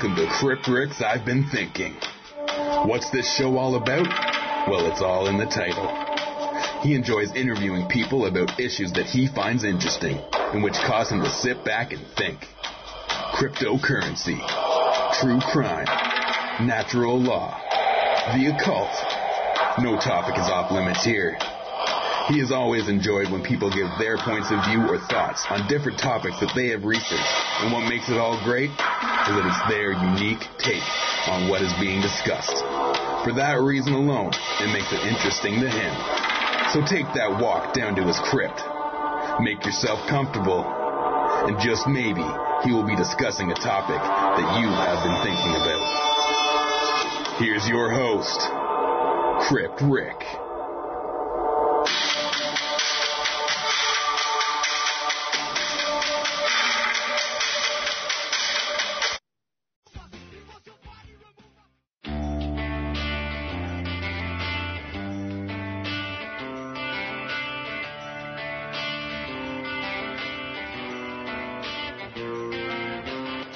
Welcome to Crypt Ricks I've Been Thinking. What's this show all about? Well, it's all in the title. He enjoys interviewing people about issues that he finds interesting and which cause him to sit back and think. Cryptocurrency, true crime, natural law, the occult. No topic is off limits here. He has always enjoyed when people give their points of view or thoughts on different topics that they have researched. And what makes it all great is that it's their unique take on what is being discussed. For that reason alone, it makes it interesting to him. So take that walk down to his crypt. Make yourself comfortable. And just maybe he will be discussing a topic that you have been thinking about. Here's your host, Crypt Rick.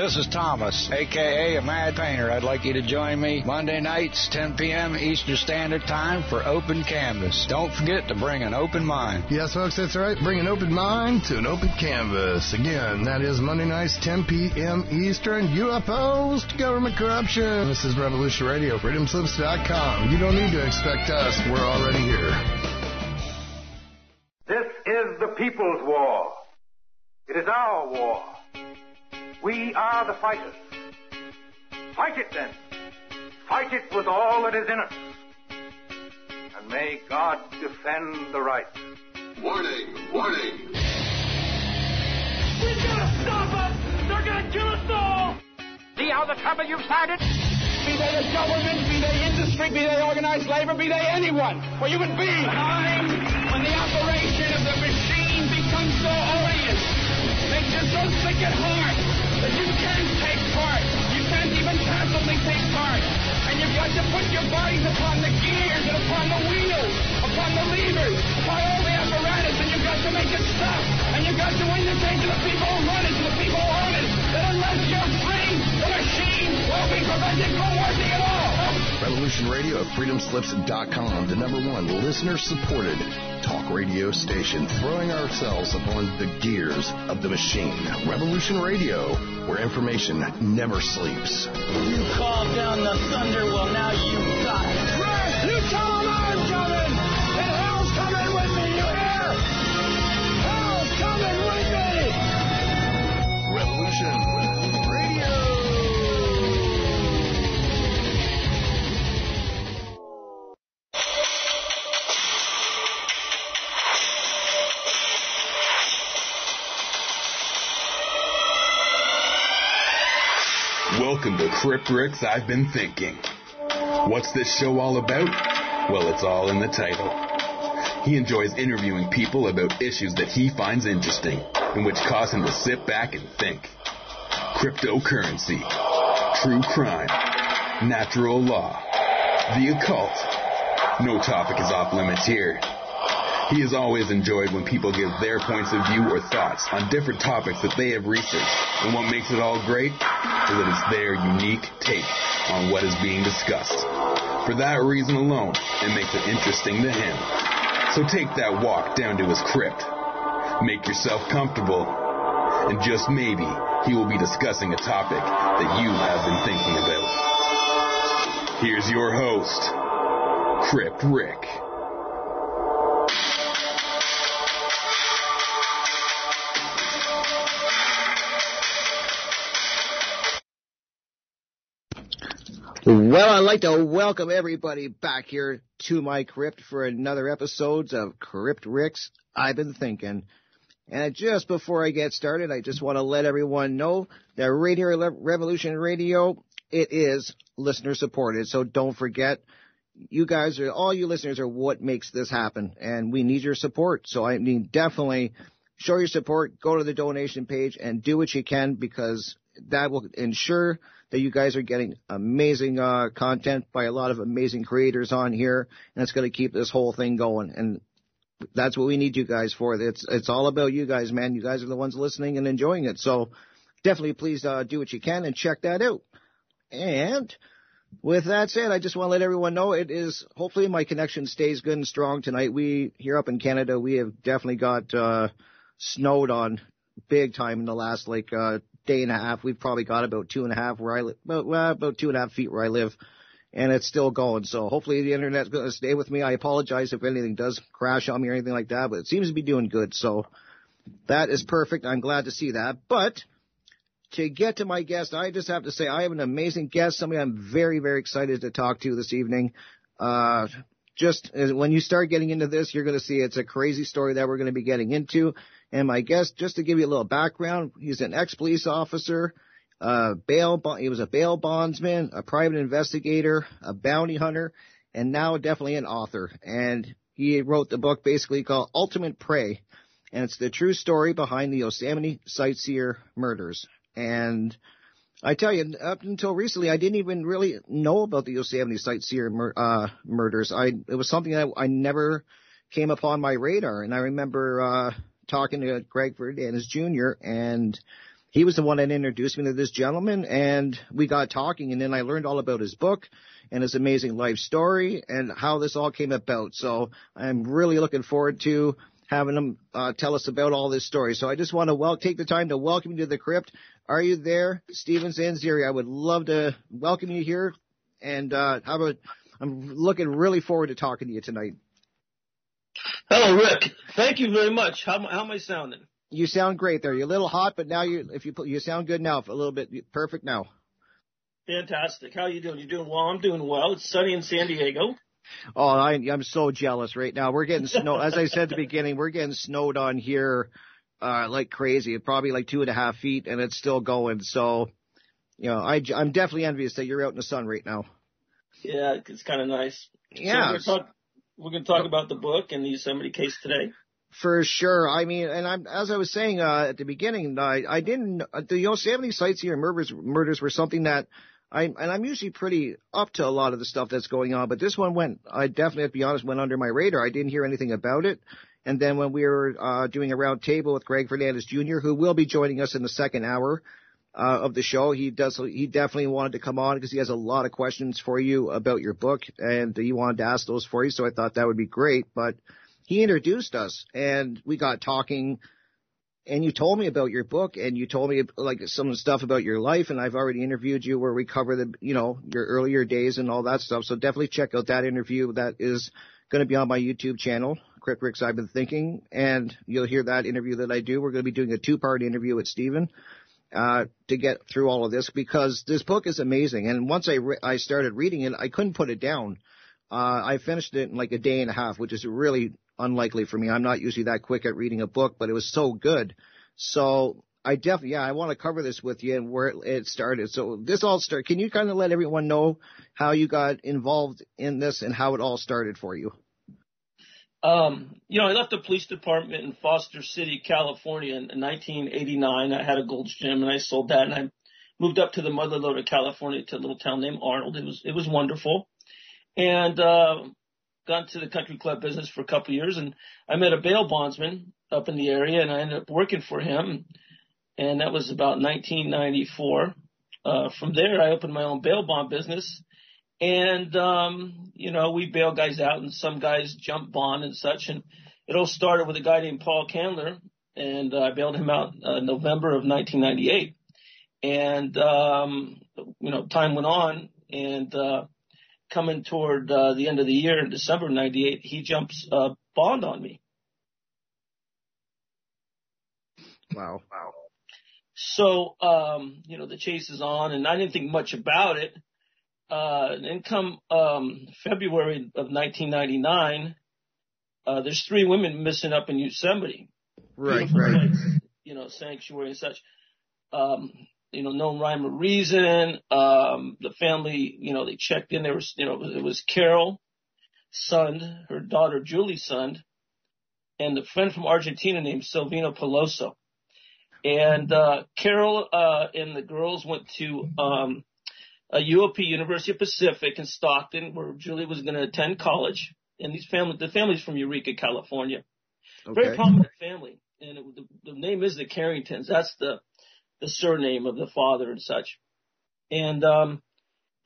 This is Thomas, aka a Mad Painter. I'd like you to join me Monday nights, 10 p.m. Eastern Standard Time for Open Canvas. Don't forget to bring an open mind. Yes, folks, that's right. Bring an open mind to an open canvas. Again, that is Monday nights, 10 p.m. Eastern. UFOs to government corruption. This is Revolution Radio, freedomslips.com. You don't need to expect us. We're already here. This is the people's war. It is our war. We are the fighters. Fight it then. Fight it with all that is in us. And may God defend the right. Warning! Warning! We've got to stop them! They're going to kill us all! See how the trouble you've started? Be they the government, be they industry, be they organized labor, be they anyone, or human beings. Time when the operation of the machine becomes so odious, makes you so sick at heart you can't take part. You can't even passively take part. And you've got to put your bodies upon the gears and upon the wheels, upon the levers, upon all the apparatus, and you've got to make it stop. And you've got to indicate to the people who run it, to the people who own it, that unless you're free, the machine will be prevented from working at all. Revolution Radio at freedomslips.com, the number one listener supported talk radio station, throwing ourselves upon the gears of the machine. Revolution Radio, where information never sleeps. You called down the thunder, well, now you got it. Right, you tell them Welcome to Crypt Ricks I've Been Thinking. What's this show all about? Well, it's all in the title. He enjoys interviewing people about issues that he finds interesting and which cause him to sit back and think. Cryptocurrency, true crime, natural law, the occult. No topic is off limits here. He has always enjoyed when people give their points of view or thoughts on different topics that they have researched. And what makes it all great is that it's their unique take on what is being discussed. For that reason alone, it makes it interesting to him. So take that walk down to his crypt. Make yourself comfortable. And just maybe he will be discussing a topic that you have been thinking about. Here's your host, Crypt Rick. Well, I'd like to welcome everybody back here to my crypt for another episode of Crypt Ricks I've Been Thinking. And just before I get started, I just want to let everyone know that Radio Revolution Radio, it is listener supported. So don't forget, you guys are, all you listeners are what makes this happen. And we need your support. So I mean, definitely show your support, go to the donation page and do what you can because that will ensure that you guys are getting amazing uh, content by a lot of amazing creators on here, and it's going to keep this whole thing going. And that's what we need you guys for. It's it's all about you guys, man. You guys are the ones listening and enjoying it. So definitely, please uh, do what you can and check that out. And with that said, I just want to let everyone know it is hopefully my connection stays good and strong tonight. We here up in Canada, we have definitely got uh, snowed on big time in the last like uh, day and a half. We've probably got about two and a half where I live, about, well, about two and a half feet where I live, and it's still going. So hopefully the internet's going to stay with me. I apologize if anything does crash on me or anything like that, but it seems to be doing good. So that is perfect. I'm glad to see that. But to get to my guest, I just have to say I have an amazing guest, somebody I'm very, very excited to talk to this evening. Uh, just when you start getting into this, you're going to see it's a crazy story that we're going to be getting into. And my guest, just to give you a little background, he's an ex-police officer, uh, bail, he was a bail bondsman, a private investigator, a bounty hunter, and now definitely an author. And he wrote the book basically called Ultimate Prey, and it's the true story behind the Yosemite Sightseer murders. And I tell you, up until recently, I didn't even really know about the Yosemite Sightseer mur- uh, murders. I it was something that I never came upon my radar, and I remember uh, talking to Greg Fernandez Jr. and he was the one that introduced me to this gentleman, and we got talking, and then I learned all about his book and his amazing life story and how this all came about. So I'm really looking forward to having him uh, tell us about all this story. So I just want to well take the time to welcome you to the crypt. Are you there, Steven Zanziri? I would love to welcome you here, and uh, how about I'm looking really forward to talking to you tonight. Hello, Rick. Thank you very much. How, how am I sounding? You sound great there. You're a little hot, but now you if you put you sound good now. A little bit perfect now. Fantastic. How are you doing? You doing well? I'm doing well. It's sunny in San Diego. Oh, I, I'm so jealous right now. We're getting snow. as I said at the beginning, we're getting snowed on here uh, like crazy. Probably like two and a half feet, and it's still going. So, you know, I, I'm definitely envious that you're out in the sun right now. Yeah, it's kind of nice. Yeah. So we're going to talk about the book and the Yosemite case today. For sure. I mean, and I'm as I was saying uh, at the beginning, I, I didn't the Yosemite sightseer murders murders were something that I and I'm usually pretty up to a lot of the stuff that's going on, but this one went. I definitely, to be honest, went under my radar. I didn't hear anything about it. And then when we were uh, doing a round table with Greg Fernandez Jr., who will be joining us in the second hour uh, of the show, he does. He definitely wanted to come on because he has a lot of questions for you about your book, and he wanted to ask those for you. So I thought that would be great. But he introduced us and we got talking and you told me about your book and you told me like some stuff about your life and I've already interviewed you where we cover the, you know, your earlier days and all that stuff. So definitely check out that interview that is going to be on my YouTube channel, Crypt Ricks I've been thinking, and you'll hear that interview that I do. We're going to be doing a two part interview with Stephen. Uh, to get through all of this because this book is amazing. And once I re- I started reading it, I couldn't put it down. Uh, I finished it in like a day and a half, which is really unlikely for me. I'm not usually that quick at reading a book, but it was so good. So I definitely, yeah, I want to cover this with you and where it started. So this all started. Can you kind of let everyone know how you got involved in this and how it all started for you? Um, you know, I left the police department in Foster City, California in 1989. I had a Gold's Gym and I sold that and I moved up to the mother lode of California to a little town named Arnold. It was, it was wonderful. And, uh, got into the country club business for a couple of years and I met a bail bondsman up in the area and I ended up working for him. And that was about 1994. Uh, from there, I opened my own bail bond business and, um, you know, we bail guys out and some guys jump bond and such. And it all started with a guy named Paul Candler and uh, I bailed him out uh, November of 1998. And, um, you know, time went on and, uh, coming toward uh, the end of the year in December of '98, he jumps uh, bond on me. Wow. Wow. So, um, you know, the chase is on and I didn't think much about it. Uh, then come, um, February of 1999, uh, there's three women missing up in Yosemite. Right, right. You know, sanctuary and such. Um, you know, no rhyme or reason. Um, the family, you know, they checked in. There was, you know, it was Carol, Sund, her daughter Juli Sund, and a friend from Argentina named Silvina Pelosso. And, uh, Carol, uh, and the girls went to, um, a UOP, University of Pacific in Stockton, where Julie was going to attend college. And these family, the family's from Eureka, California. Okay. Very prominent family. And it, the, the name is the Carringtons. That's the, the surname of the father and such. And, um,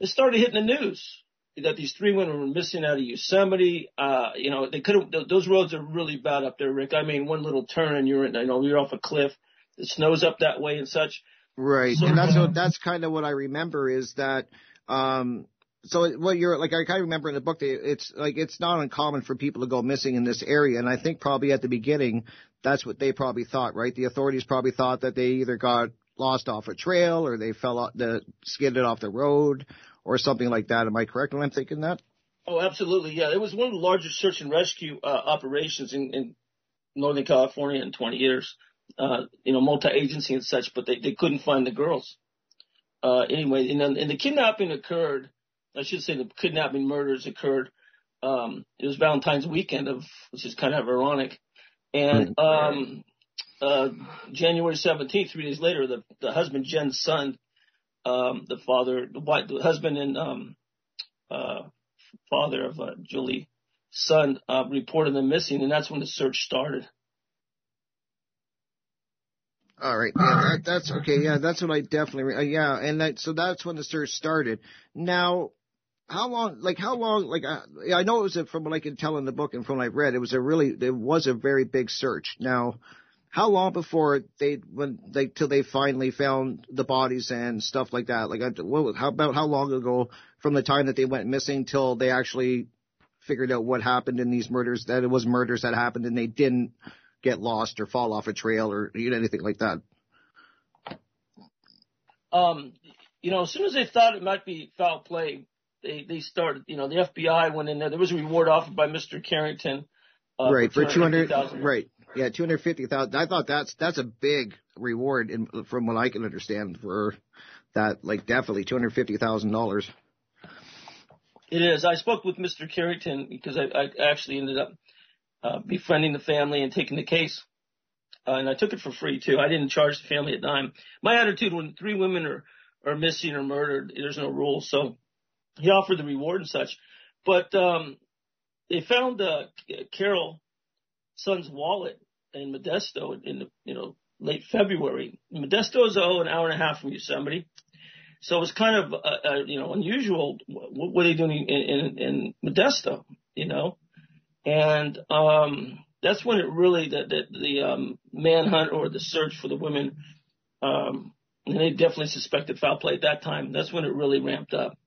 it started hitting the news that these three women were missing out of Yosemite. Uh, you know, they could have, those roads are really bad up there, Rick. I mean, one little turn and you're in, you know, you're off a cliff. It snows up that way and such. Right. And that's what, that's kind of what I remember is that, um, so what you're like, I kind of remember in the book, that it's like, it's not uncommon for people to go missing in this area. And I think probably at the beginning, that's what they probably thought, right? The authorities probably thought that they either got lost off a trail or they fell off the, skidded off the road or something like that. Am I correct when I'm thinking that? Oh, absolutely. Yeah. It was one of the largest search and rescue, uh, operations in, in Northern California in 20 years. Uh, you know, multi-agency and such, but they, they couldn't find the girls. Uh, anyway, and then, and the kidnapping occurred, I should say the kidnapping murders occurred, um, it was Valentine's weekend of, which is kind of ironic. And, um, uh, January 17th, three days later, the, the husband, Jens Sund, um, the father, the, wife, the husband and, um, uh, father of, uh, Julie's son, uh, reported them missing, and that's when the search started. All right. Yeah, that, that's okay. Yeah, that's what I definitely. Uh, yeah, and that so that's when the search started. Now, how long? Like how long? Like uh, I know it was a, from what I can tell in the book and from what I've read, it was a really it was a very big search. Now, how long before they when they till they finally found the bodies and stuff like that? Like what? How about how long ago from the time that they went missing till they actually figured out what happened in these murders? That it was murders that happened and they didn't get lost or fall off a trail or eat anything like that? Um, you know, as soon as they thought it might be foul play, they they started. You know, the FBI went in there. There was a reward offered by Mr. Carrington. Uh, right for two hundred. Right. Yeah, two hundred fifty thousand. I thought that's that's a big reward, in, from what I can understand, for that. Like definitely two hundred fifty thousand dollars. It is. I spoke with Mr. Carrington because I, I actually ended up uh, befriending the family and taking the case. Uh, and I took it for free too. I didn't charge the family a dime. My attitude when three women are, are missing or murdered, there's no rules. So he offered the reward and such. But, um, they found, uh, Carole Sund's wallet in Modesto in the, you know, late February. Modesto is oh, an hour and a half from Yosemite. So it was kind of, uh, uh, you know, unusual. What were they doing in, in, in Modesto, you know? And um, that's when it really the the, the um, manhunt or the search for the women. Um, and they definitely suspected foul play at that time. That's when it really ramped up.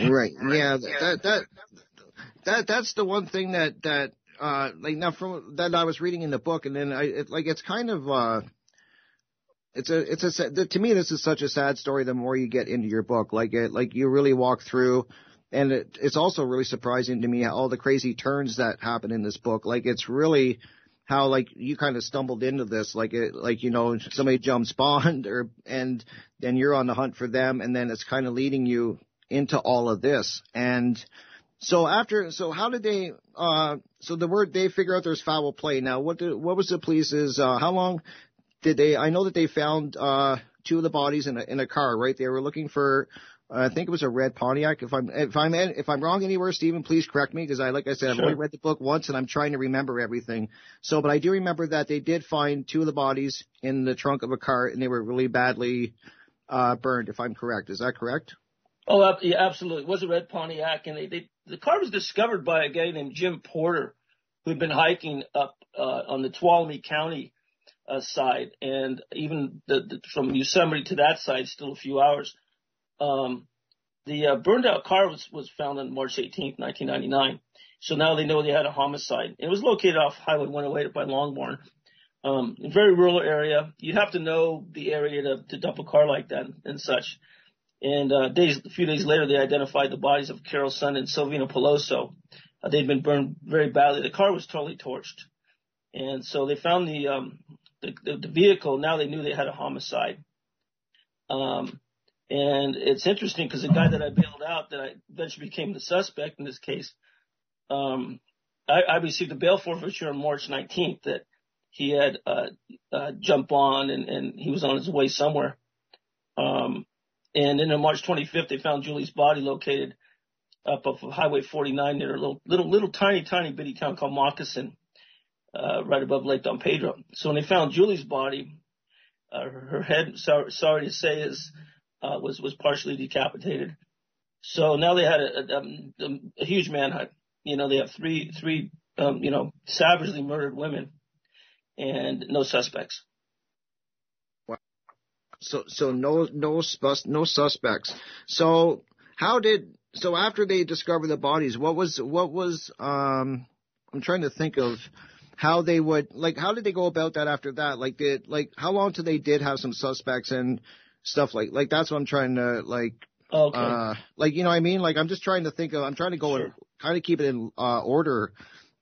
Right. Yeah. That that that that's the one thing that that uh like now from that I was reading in the book, and then I it, like it's kind of uh it's a it's a to me this is such a sad story. The more you get into your book, like it like you really walk through and it, it's also really surprising to me how all the crazy turns that happen in this book. Like it's really how like you kind of stumbled into this, like it, like you know somebody jumps Bond, or and then you're on the hunt for them, and then it's kind of leading you into all of this. And so after, so how did they? uh So the word they figure out there's foul play. Now, what did, what was the police's? Uh, how long did they? I know that they found uh two of the bodies in a in a car, right? They were looking for I think it was a red Pontiac. If I'm if I'm if I'm wrong anywhere, Stephen, please correct me because I like I said I've only read the book once and I'm trying to remember everything. So, but I do remember that they did find two of the bodies in the trunk of a car and they were really badly uh, burned. If I'm correct, is that correct? Oh, yeah, absolutely. It was a red Pontiac, and they, they the car was discovered by a guy named Jim Porter, who'd been hiking up uh, on the Tuolumne County uh, side, and even the, the, from Yosemite to that side, still a few hours um, the uh, burned out car was, was found on March 18th, 1999. So now they know they had a homicide. It was located off Highway 108 by Long Barn. Um, a very rural area. You'd have to know the area to, to dump a car like that and such. And uh, days, a few days later, they identified the bodies of Carole Sund and Silvina Pelosso. Uh, they'd been burned very badly. The car was totally torched. And so they found the, um, the, the, the vehicle. Now they knew they had a homicide. Um, and it's interesting because the guy that I bailed out, that I eventually became the suspect in this case, um, I, I received a bail forfeiture on March 19th that he had uh, uh, jumped on and, and he was on his way somewhere. Um, and then on March 25th, they found Julie's body located up off of Highway 49 near a little, little, little tiny, tiny bitty town called Moccasin, uh, right above Lake Don Pedro. So when they found Julie's body, uh, her head, sorry, sorry to say, is uh, was was partially decapitated. So now they had a, a, a huge manhunt. You know, they have three three um, you know savagely murdered women, and no suspects. Wow. So so no no sus no suspects. So how did so after they discovered the bodies? What was what was um? I'm trying to think of how they would like how did they go about that after that? Like did like how long till they did have some suspects and stuff like like that's what I'm trying to like okay. uh like you know what I mean? Like I'm just trying to think of I'm trying to go Sure. and kind of keep it in uh order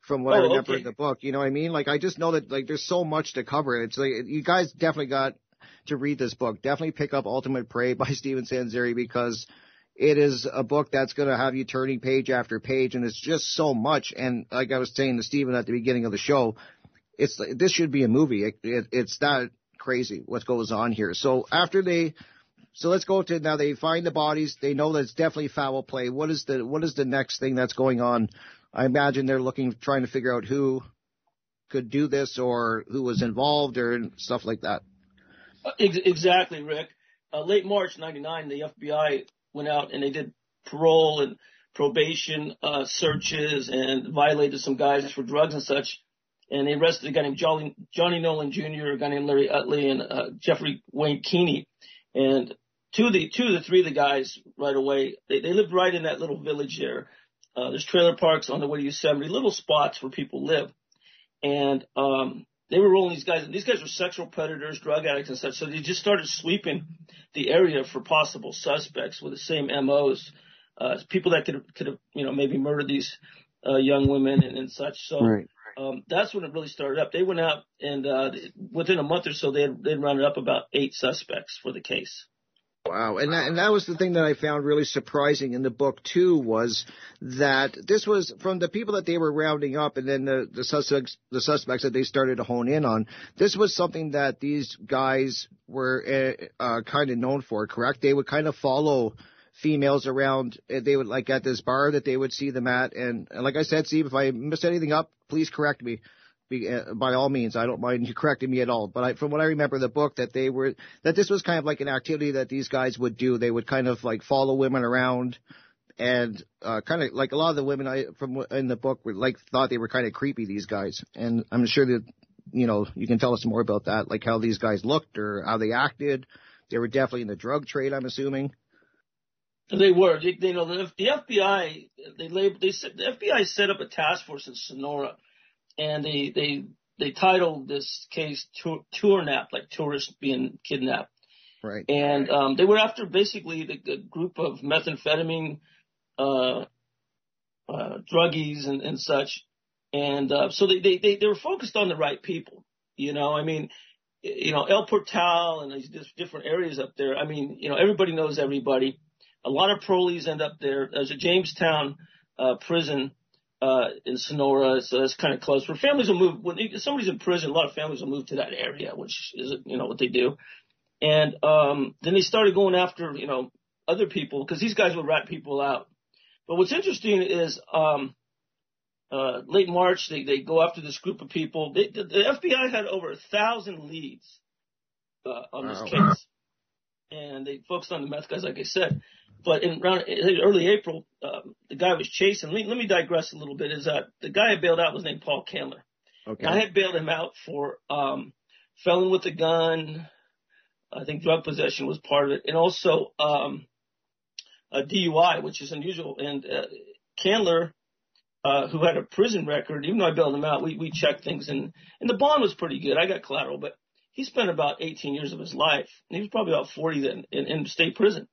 from what I Oh, remember okay. in the book. You know what I mean? Like I just know that like there's so much to cover. It's like you guys definitely got to read this book. Definitely pick up Ultimate Prey by Steven Sanzeri because it is a book that's going to have you turning page after page, and it's just so much. And like I was saying to Steven at the beginning of the show, it's this should be a movie. It, it, it's that crazy what goes on here. So after they, so let's go to now. They find the bodies. They know that it's definitely foul play. What is the what is the next thing that's going on? I imagine they're looking, trying to figure out who could do this or who was involved or stuff like that. Uh, exactly, Rick. Uh, late March '99, the FBI went out and they did parole and probation uh, searches and violated some guys for drugs and such. And they arrested a guy named Johnny, Johnny Nolan Jr., a guy named Larry Utley, and uh, Jeffrey Wayne Keeney. And two of the two of the three of the guys right away, they, they lived right in that little village there. Uh, there's trailer parks on the way to Yosemite, little spots where people live. And um, they were rolling these guys. These guys were sexual predators, drug addicts, and such. So they just started sweeping the area for possible suspects with the same MOs, uh, people that could could have you know maybe murdered these uh, young women and, and such. So um, that's when it really started up. They went out and uh, within a month or so they had, they'd rounded up about eight suspects for the case. Wow, and that, and that was the thing that I found really surprising in the book too was that this was from the people that they were rounding up, and then the the suspects the suspects that they started to hone in on. This was something that these guys were uh, uh, kind of known for. Correct? They would kind of follow females around. uh, They would like at this bar that they would see them at, and, and like I said, Steve, if I missed anything up, please correct me be, uh, by all means, I don't mind you correcting me at all. But I, from what I remember the book, that they were that this was kind of like an activity that these guys would do. They would kind of like follow women around, and uh, kind of like a lot of the women I from in the book were like thought they were kind of creepy. These guys, and I'm sure that you know you can tell us more about that, like how these guys looked or how they acted. They were definitely in the drug trade, I'm assuming. They were. They, they know the, the FBI. They labeled. They said the FBI set up a task force in Sonora, and they they they titled this case tour, Tournap, like tourists being kidnapped. Right. And um, they were after basically the, the group of methamphetamine uh, uh, druggies and, and such. And uh, so they, they, they, they were focused on the right people. You know, I mean, you know, El Portal and these different areas up there. I mean, you know, everybody knows everybody. A lot of parolees end up there. There's a Jamestown uh, prison uh, in Sonora, so that's kind of close. Where families will move when they, somebody's in prison, a lot of families will move to that area, which is you know what they do. And um, then they started going after you know other people because these guys would rat people out. But what's interesting is um, uh, late March they they go after this group of people. They, the, the FBI had over a thousand leads uh, on this Wow. case, and they focused on the meth guys, like I said. But in around early April, um, the guy was chasing. Let me, let me digress a little bit. Is that the guy I bailed out was named Paul Candler. Okay. I had bailed him out for um, felon with a gun. I think drug possession was part of it, and also um, a DUI, which is unusual. And uh, Candler, uh, who had a prison record, even though I bailed him out, we we checked things, and and the bond was pretty good. I got collateral, but he spent about 18 years of his life, and he was probably about 40 then in, in state prison.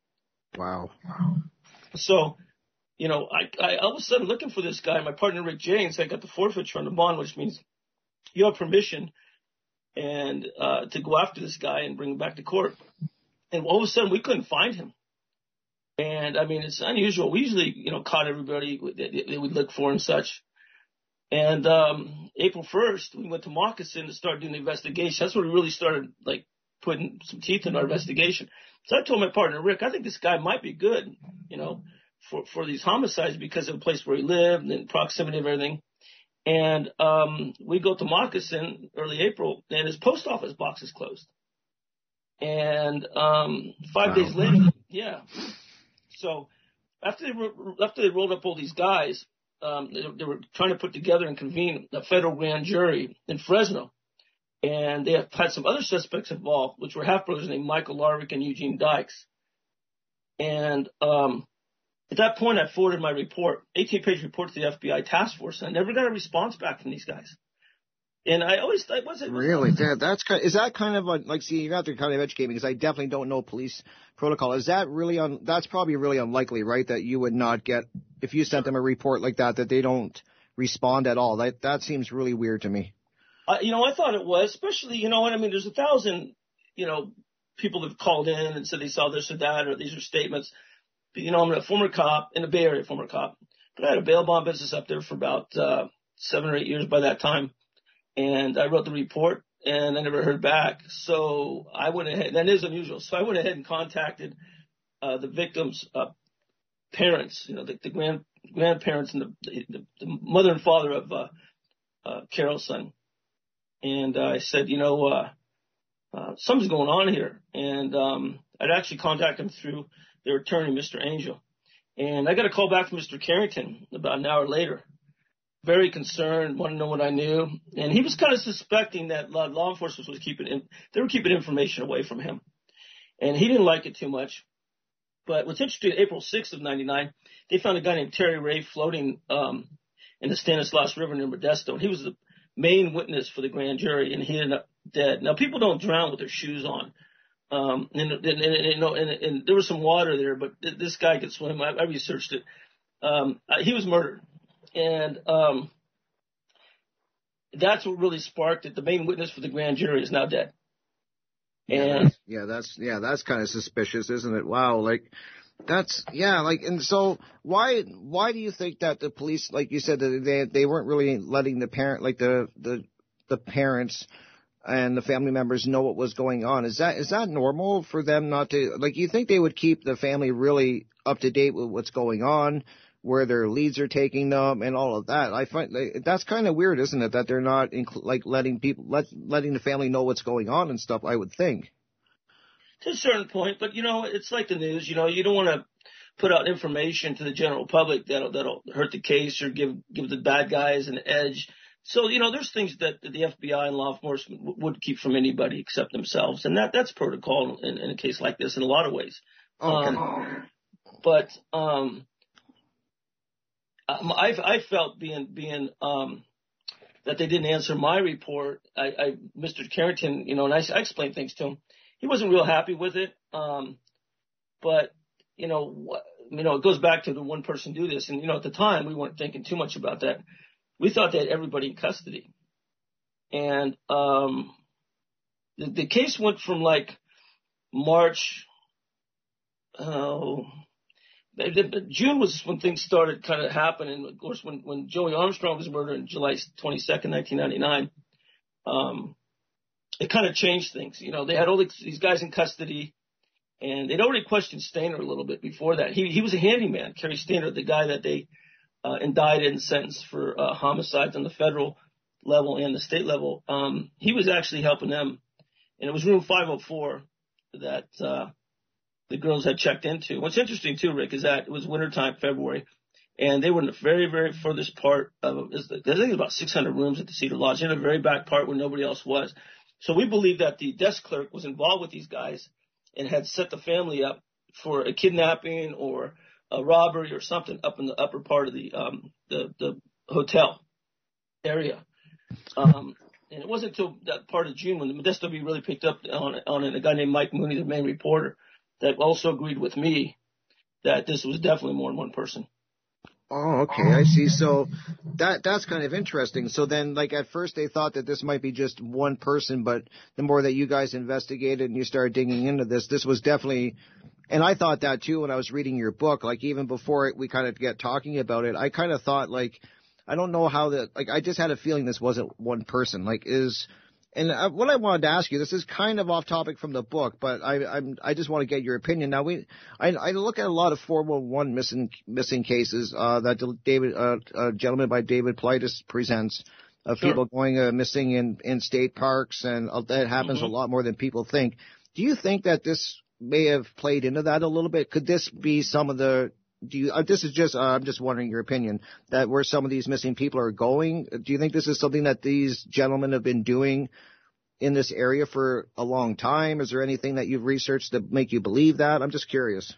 Wow. So, you know, I, I all of a sudden looking for this guy, my partner Rick James, I got the forfeiture on the bond, which means you have permission and uh, to go after this guy and bring him back to court. And all of a sudden, we couldn't find him. And I mean, it's unusual. We usually, you know, caught everybody that that we look for and such. And um, April 1st, we went to Moccasin to start doing the investigation. That's where we really started like putting some teeth in our investigation. So I told my partner Rick, I think this guy might be good, you know, for for these homicides because of the place where he lived and proximity of everything. And um, we go to Moccasin early April, and his post office box is closed. And um, five wow. days later, yeah. So after they after they rolled up all these guys, um, they, they were trying to put together and convene a federal grand jury in Fresno, and they had some other suspects involved, which were half brothers named Michael Larwick and Eugene Dykes. And um, at that point, I forwarded my report, 18 page report to the FBI task force, and I never got a response back from these guys. And I always thought, was it really that? That's kind. Of, is that kind of a, like? See, you have to kind of educate me because I definitely don't know police protocol. Is that really on? That's probably really unlikely, right? That you would not get if you sent them a report like that that they don't respond at all. That that seems really weird to me. Uh, you know, I thought it was, especially you know what I mean. There's a thousand, you know, people that have called in and said they saw this or that or these are statements. But, you know, I'm a former cop in the Bay Area, former cop, but I had a bail bond business up there for about uh, seven or eight years by that time and I wrote the report and I never heard back. So I went ahead, that is unusual. So I went ahead and contacted, uh, the victim's, uh, parents, you know, the, the grand, grandparents and the, the, the mother and father of, uh, uh, Carol's son. And uh, I said, you know, uh, uh, something's going on here. And, um, I'd actually contacted him through their attorney, Mr. Angel. And I got a call back from Mr. Carrington about an hour later very concerned, wanted to know what I knew, and he was kind of suspecting that law enforcement was keeping in, they were keeping information away from him, and he didn't like it too much. But what's interesting, April 6th of '99, they found a guy named Terry Ray floating um, in the Stanislaus River near Modesto, and he was the main witness for the grand jury, and he ended up dead. Now, people don't drown with their shoes on. Um, and, and, and, and, and, and there was some water there, but this guy could swim. I, I researched it. Um, he was murdered and um, that's what really sparked it. The main witness for the grand jury is now dead. And yeah, that's yeah, that's kind of suspicious, isn't it? Wow, like that's yeah, like and so why why do you think that the police, like you said, that they they weren't really letting the parent, like the the the parents and the family members know what was going on? Is that is that normal for them not to like? You think they would keep the family really up to date with what's going on? where their leads are taking them and all of that. I find that's kind of weird, isn't it? That they're not inc- like letting people let letting the family know what's going on and stuff. I would think to a certain point, but you know, it's like the news. You know, you don't want to put out information to the general public that'll that'll hurt the case or give give the bad guys an edge. So you know, there's things that the FBI and law enforcement would keep from anybody except themselves, and that that's protocol in, in a case like this in a lot of ways. Okay. Um, but um, um, I, I felt being being um, that they didn't answer my report. I, I Mr. Carrington, you know, and I, I explained things to him. He wasn't real happy with it. Um, but you know, you know, it goes back to the one person do this, and you know, at the time we weren't thinking too much about that. We thought they had everybody in custody, and um, the, the case went from like March. Oh, June was when things started kind of happening. Of course, when, when Joie Armstrong was murdered on July 22nd, 1999, um, it kind of changed things. You know, they had all these guys in custody and they'd already questioned Stayner a little bit before that. He, he was a handyman, Cary Stayner, the guy that they, uh, indicted and sentenced for, uh, homicides on the federal level and the state level. Um, he was actually helping them and it was room 504 that, uh, the girls had checked into. What's interesting too, Rick, is that it was wintertime, February, and they were in the very, very furthest part of, I think it was about 600 rooms at the Cedar Lodge, in the very back part where nobody else was. So we believe that the desk clerk was involved with these guys and had set the family up for a kidnapping or a robbery or something up in the upper part of the, um, the, the hotel area. Um, and it wasn't until that part of June when the Modesto really picked up on, on it, a guy named Mike Mooney, the main reporter, that also agreed with me that this was definitely more than one person. Oh, okay, I see. So that that's kind of interesting. So then, like at first, they thought that this might be just one person, but the more that you guys investigated and you started digging into this, this was definitely. And I thought that too when I was reading your book. Like even before we kind of get talking about it, I kind of thought like, I don't know how that. Like I just had a feeling this wasn't one person. Like is and uh, what I wanted to ask you, this is kind of off topic from the book, but I I'm, i just want to get your opinion. Now we I, I look at a lot of 411 missing missing cases uh, that David uh, a gentleman by David Paulides presents of sure. people going uh, missing in in state parks, and uh, that happens mm-hmm. a lot more than people think. Do you think that this may have played into that a little bit? Could this be some of the do you, uh, this is just, uh, I'm just wondering your opinion, that where some of these missing people are going, do you think this is something that these gentlemen have been doing in this area for a long time? Is there anything that you've researched that make you believe that? I'm just curious.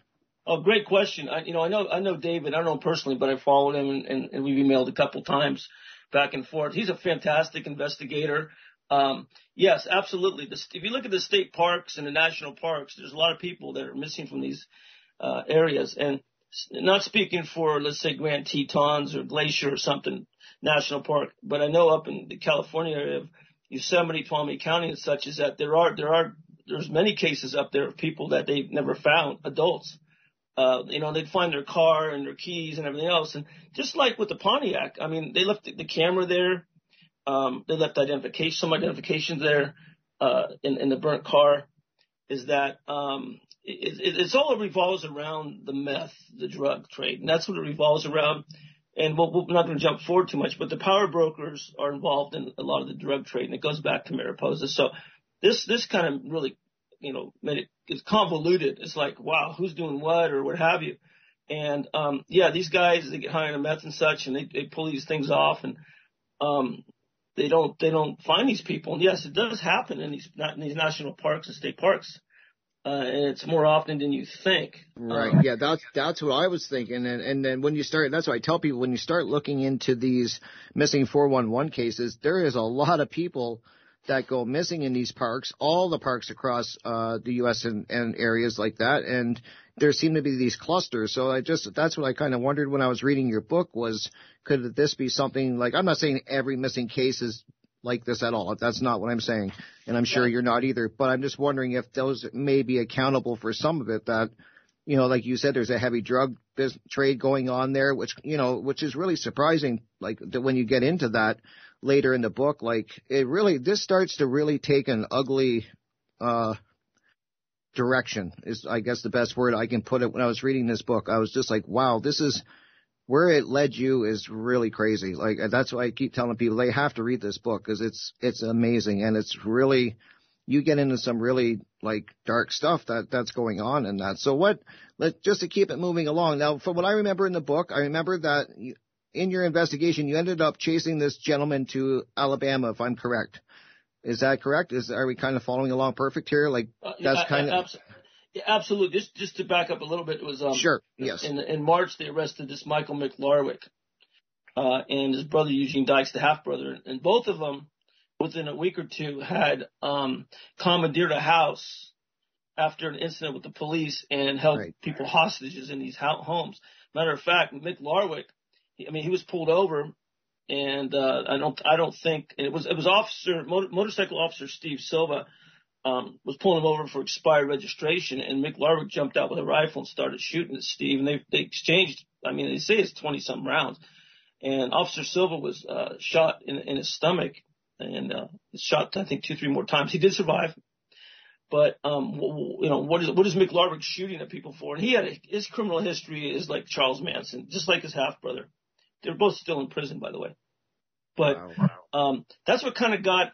Oh, great question. I, you know, I know, I know David. I don't know him personally, but I followed him and, and, we've emailed a couple times back and forth. He's a fantastic investigator. Um, yes, absolutely. If you look at the state parks and the national parks, there's a lot of people that are missing from these uh, areas. And not speaking for, let's say, Grand Tetons or Glacier or something, national park, but I know up in the California area of Yosemite, Tuolumne County and such is that there are, there are, there's many cases up there of people that they've never found, adults. Uh, you know, they'd find their car and their keys and everything else. And just like with the Pontiac, I mean, they left the, the camera there. Um, they left identification, some identifications there, uh, in, in the burnt car is that, um, it, it, it's all it revolves around the meth, the drug trade, and that's what it revolves around. And we'll, we're not going to jump forward too much, but the power brokers are involved in a lot of the drug trade, and it goes back to Mariposa. So this this kind of really, you know, made it it's convoluted. It's like, wow, who's doing what or what have you. And um, yeah, these guys they get high on meth and such, and they they pull these things off, and um, they don't they don't find these people. And yes, it does happen in these not in these national parks and state parks uh, and it's more often than you think. Right. Um, yeah, that's that's what I was thinking. And and then when you start, that's what I tell people when you start looking into these missing 411 cases, there is a lot of people that go missing in these parks, all the parks across uh, the U.S. And, and areas like that, and there seem to be these clusters. So I just that's what I kind of wondered when I was reading your book was could this be something like I'm not saying every missing case is like this at all. That's not what I'm saying, and I'm sure yeah. you're not either. But I'm just wondering if those may be accountable for some of it. That you know, like you said, there's a heavy drug trade going on there, which you know, which is really surprising. Like that when you get into that later in the book, like it really this starts to really take an ugly. uh direction is I guess the best word I can put it when I was reading this book. I was just like, wow, this is where it led you is really crazy. Like that's why I keep telling people they have to read this book because it's it's amazing and it's really you get into some really like dark stuff that that's going on in that. So what? Let just to keep it moving along. Now, from what I remember in the book, I remember that in your investigation you ended up chasing this gentleman to Alabama, if I'm correct. Is that correct? Is are we kind of following along perfect here? Like uh, that's kind of. Yeah, absolutely. Just just to back up a little bit, it was um, sure. Yes. In in March, they arrested this Michael McLarwick uh, and his brother Eugene Dykes, the half brother, and both of them, within a week or two, had um, commandeered a house after an incident with the police and held right. people hostages in these homes. Matter of fact, McLarwick, I mean, he was pulled over, and uh, I don't I don't think it was it was officer motor, motorcycle officer Steve Silva um, was pulling him over for expired registration, and Mick Larwick jumped out with a rifle and started shooting at Steve, and they they exchanged. I mean, they say it's twenty some rounds, and Officer Silva was uh, shot in in his stomach, and uh, shot I think two three more times. He did survive, but um, you know what is what is Mick Larwick shooting at people for? And he had a, his criminal history is like Charles Manson, just like his half brother. They're both still in prison, by the way. But wow. um, that's what kind of got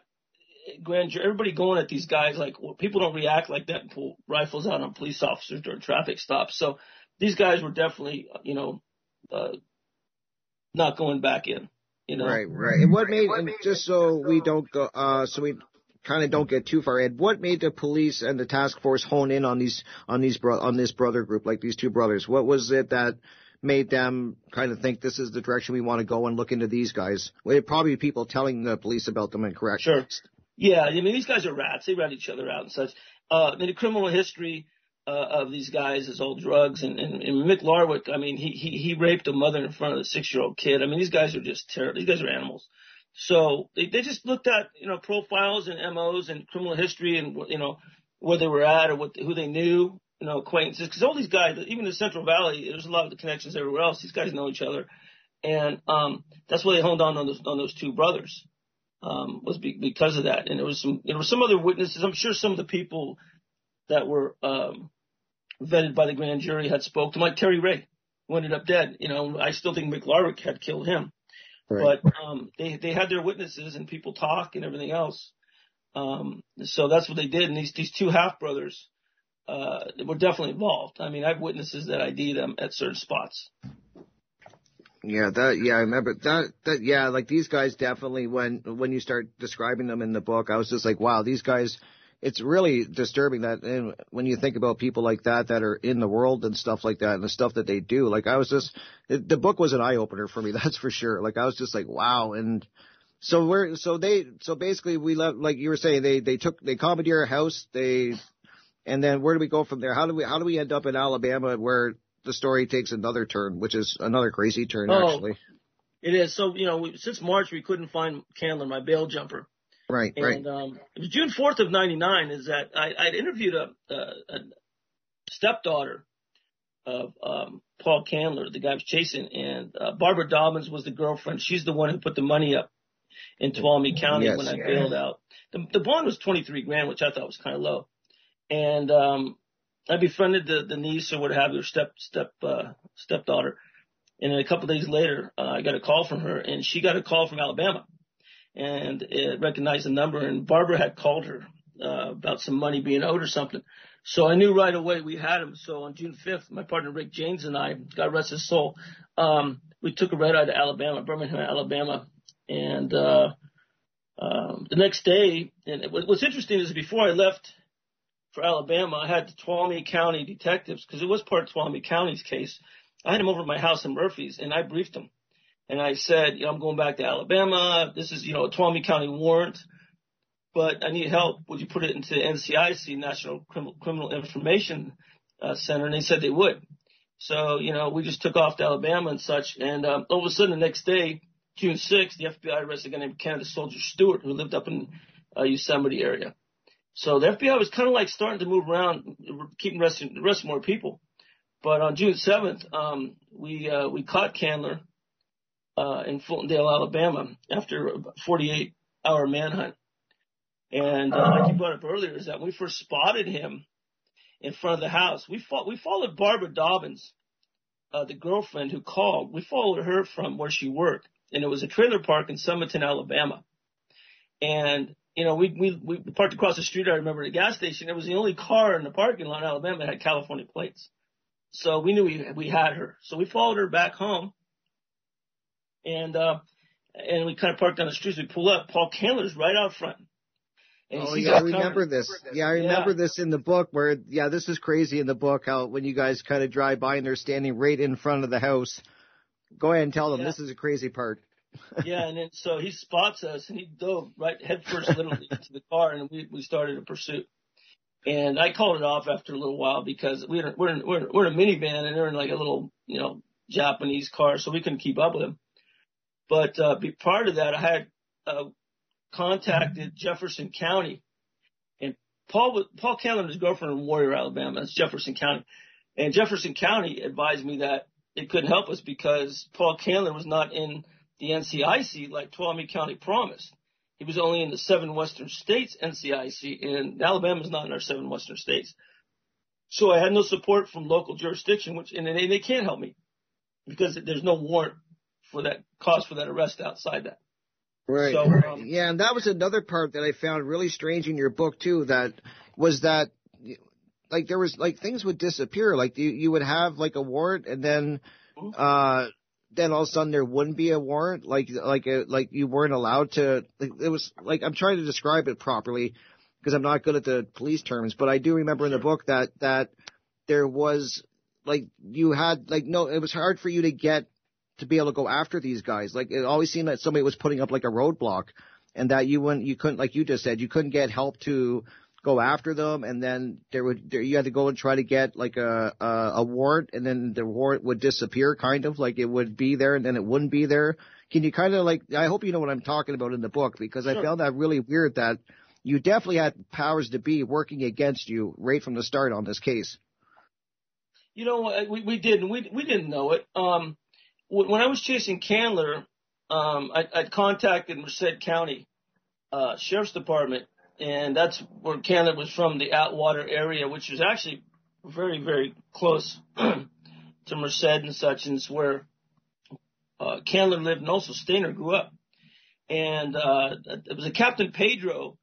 grand jury, everybody going at these guys like well, people don't react like that and pull rifles out on police officers during traffic stops. So these guys were definitely, you know, uh, not going back in. You know, right, right. And what made, and just so we don't go, uh, so we kind of don't get too far ahead. What made the police and the task force hone in on these, on these, bro- on this brother group, like these two brothers? What was it that made them kind of think this is the direction we want to go and look into these guys? Well, probably people telling the police about them incorrect. Sure. Yeah, I mean these guys are rats. They rat each other out and such. Uh, I mean the criminal history uh, of these guys is all drugs and, and, and Mick Larwick. I mean he he he raped a mother in front of a six year old kid. I mean these guys are just terrible. These guys are animals. So they they just looked at you know profiles and MOs and criminal history and you know where they were at or what who they knew you know acquaintances because all these guys even in the Central Valley there's a lot of the connections everywhere else. These guys know each other. And um, that's why they honed on on those on those two brothers um, was be, because of that. And there was some, there were some other witnesses. I'm sure some of the people that were um, vetted by the grand jury had spoke to Mike Terry Ray, who ended up dead. You know, I still think McLarwick had killed him, right. but um, they they had their witnesses and people talk and everything else. Um, so that's what they did. And these, these two half brothers, uh, were definitely involved. I mean, I have witnesses that ID them at certain spots. Yeah, that yeah, I remember that that yeah, like these guys definitely when when you start describing them in the book, I was just like, wow, these guys it's really disturbing that and when you think about people like that that are in the world and stuff like that and the stuff that they do like i was just it, the book was an eye opener for me that's for sure like i was just like wow and so we're so they so basically we left like you were saying they they took they commandeer a house they and then where do we go from there how do we how do we end up in alabama where the story takes another turn which is another crazy turn oh, actually it is so you know we, since march we couldn't find candler my bail jumper Right, and, right. Um, it was June 4th of 99 is that I, I'd interviewed a, a, a stepdaughter of um, Paul Candler, the guy I was chasing, and uh, Barbara Dobbins was the girlfriend. She's the one who put the money up in Tuolumne County Yes, when I yeah. bailed out. The, the bond was 23 grand, which I thought was kind of low. And um, I befriended the, the niece or what have you, step step uh, stepdaughter. And then a couple of days later, uh, I got a call from her, and she got a call from Alabama and it recognized the number and Barbara had called her uh, about some money being owed or something. So I knew right away we had him. So on June 5th, my partner Rick James and I, God rest his soul, um, we took a red eye to Alabama, Birmingham, Alabama. And, uh, um, the next day, and what's interesting is before I left for Alabama, I had the Tuolumne County detectives, because it was part of Tuolumne County's case. I had them over at my house in Murphy's and I briefed them. And I said, you know, I'm going back to Alabama. This is, you know, a Tuolumne County warrant, but I need help. Would you put it into NCIC, National Criminal, Criminal Information uh, Center? And they said they would. So, you know, we just took off to Alabama and such. And um, all of a sudden, the next day, June 6th, the FBI arrested a guy named Canada Soldier Stewart, who lived up in uh, Yosemite area. So the FBI was kind of like starting to move around, keeping arresting, arresting more people. But on June 7th, um, we uh, we caught Candler uh, in Fultondale, Alabama, after a 48 hour manhunt. And uh, like you brought up earlier, is that when we first spotted him in front of the house, we fought, we followed Barbara Dobbins, uh, the girlfriend who called. We followed her from where she worked, and it was a trailer park in Summerton, Alabama. And you know, we we we parked across the street. I remember at a gas station. It was the only car in the parking lot in Alabama that had California plates. So we knew we we had her. So we followed her back home and uh, and we kind of parked on the streets. We pull up. Paul Candler's right out front. And Oh yeah, I remember this. Yeah, I remember this in the book where yeah, this is crazy in the book how when you guys kind of drive by and they're standing right in front of the house. Go ahead and tell them Yeah. this is a crazy part. Yeah, and then so he spots us and he dove right headfirst literally into the car and we we started a pursuit. And I called it off after a little while because we're in, we're in, we're we're in a minivan and they're in like a little you know Japanese car, so we couldn't keep up with him. But uh, be, prior to that, I had uh, contacted Jefferson County, and Paul Paul Candler and his girlfriend in Warrior, Alabama. That's Jefferson County, and Jefferson County advised me that it couldn't help us because Paul Candler was not in the NCIC like Tuolumne County promised. He was only in the seven western states NCIC, and Alabama's not in our seven western states. So I had no support from local jurisdiction, which and they, they can't help me because there's no warrant for that cause for that arrest outside that. Right. So, um, yeah, and that was another part that I found really strange in your book too. That was that like there was like things would disappear. Like you you would have like a warrant and then uh then all of a sudden there wouldn't be a warrant. Like like a, like you weren't allowed to. Like, it was like I'm trying to describe it properly because I'm not good at the police terms, but I do remember in the book that that there was like you had like no it was hard for you to get to be able to go after these guys. Like it always seemed that somebody was putting up like a roadblock, and that you wouldn't, you couldn't, like you just said, you couldn't get help to go after them, and then there would there, you had to go and try to get like a, a a warrant, and then the warrant would disappear, kind of like it would be there, and then it wouldn't be there. Can you kind of like? I hope you know what I'm talking about in the book because I found that really weird that you definitely had powers to be working against you right from the start on this case. You know, uh, we we didn't we we didn't know it. Um, when I was chasing Candler, um, I, contacted Merced County uh, Sheriff's Department, and that's where Candler was from, the Atwater area, which was actually very very close to Merced and such, and it's where uh, Candler lived, and also Stayner grew up. And uh, it was a Captain Pedro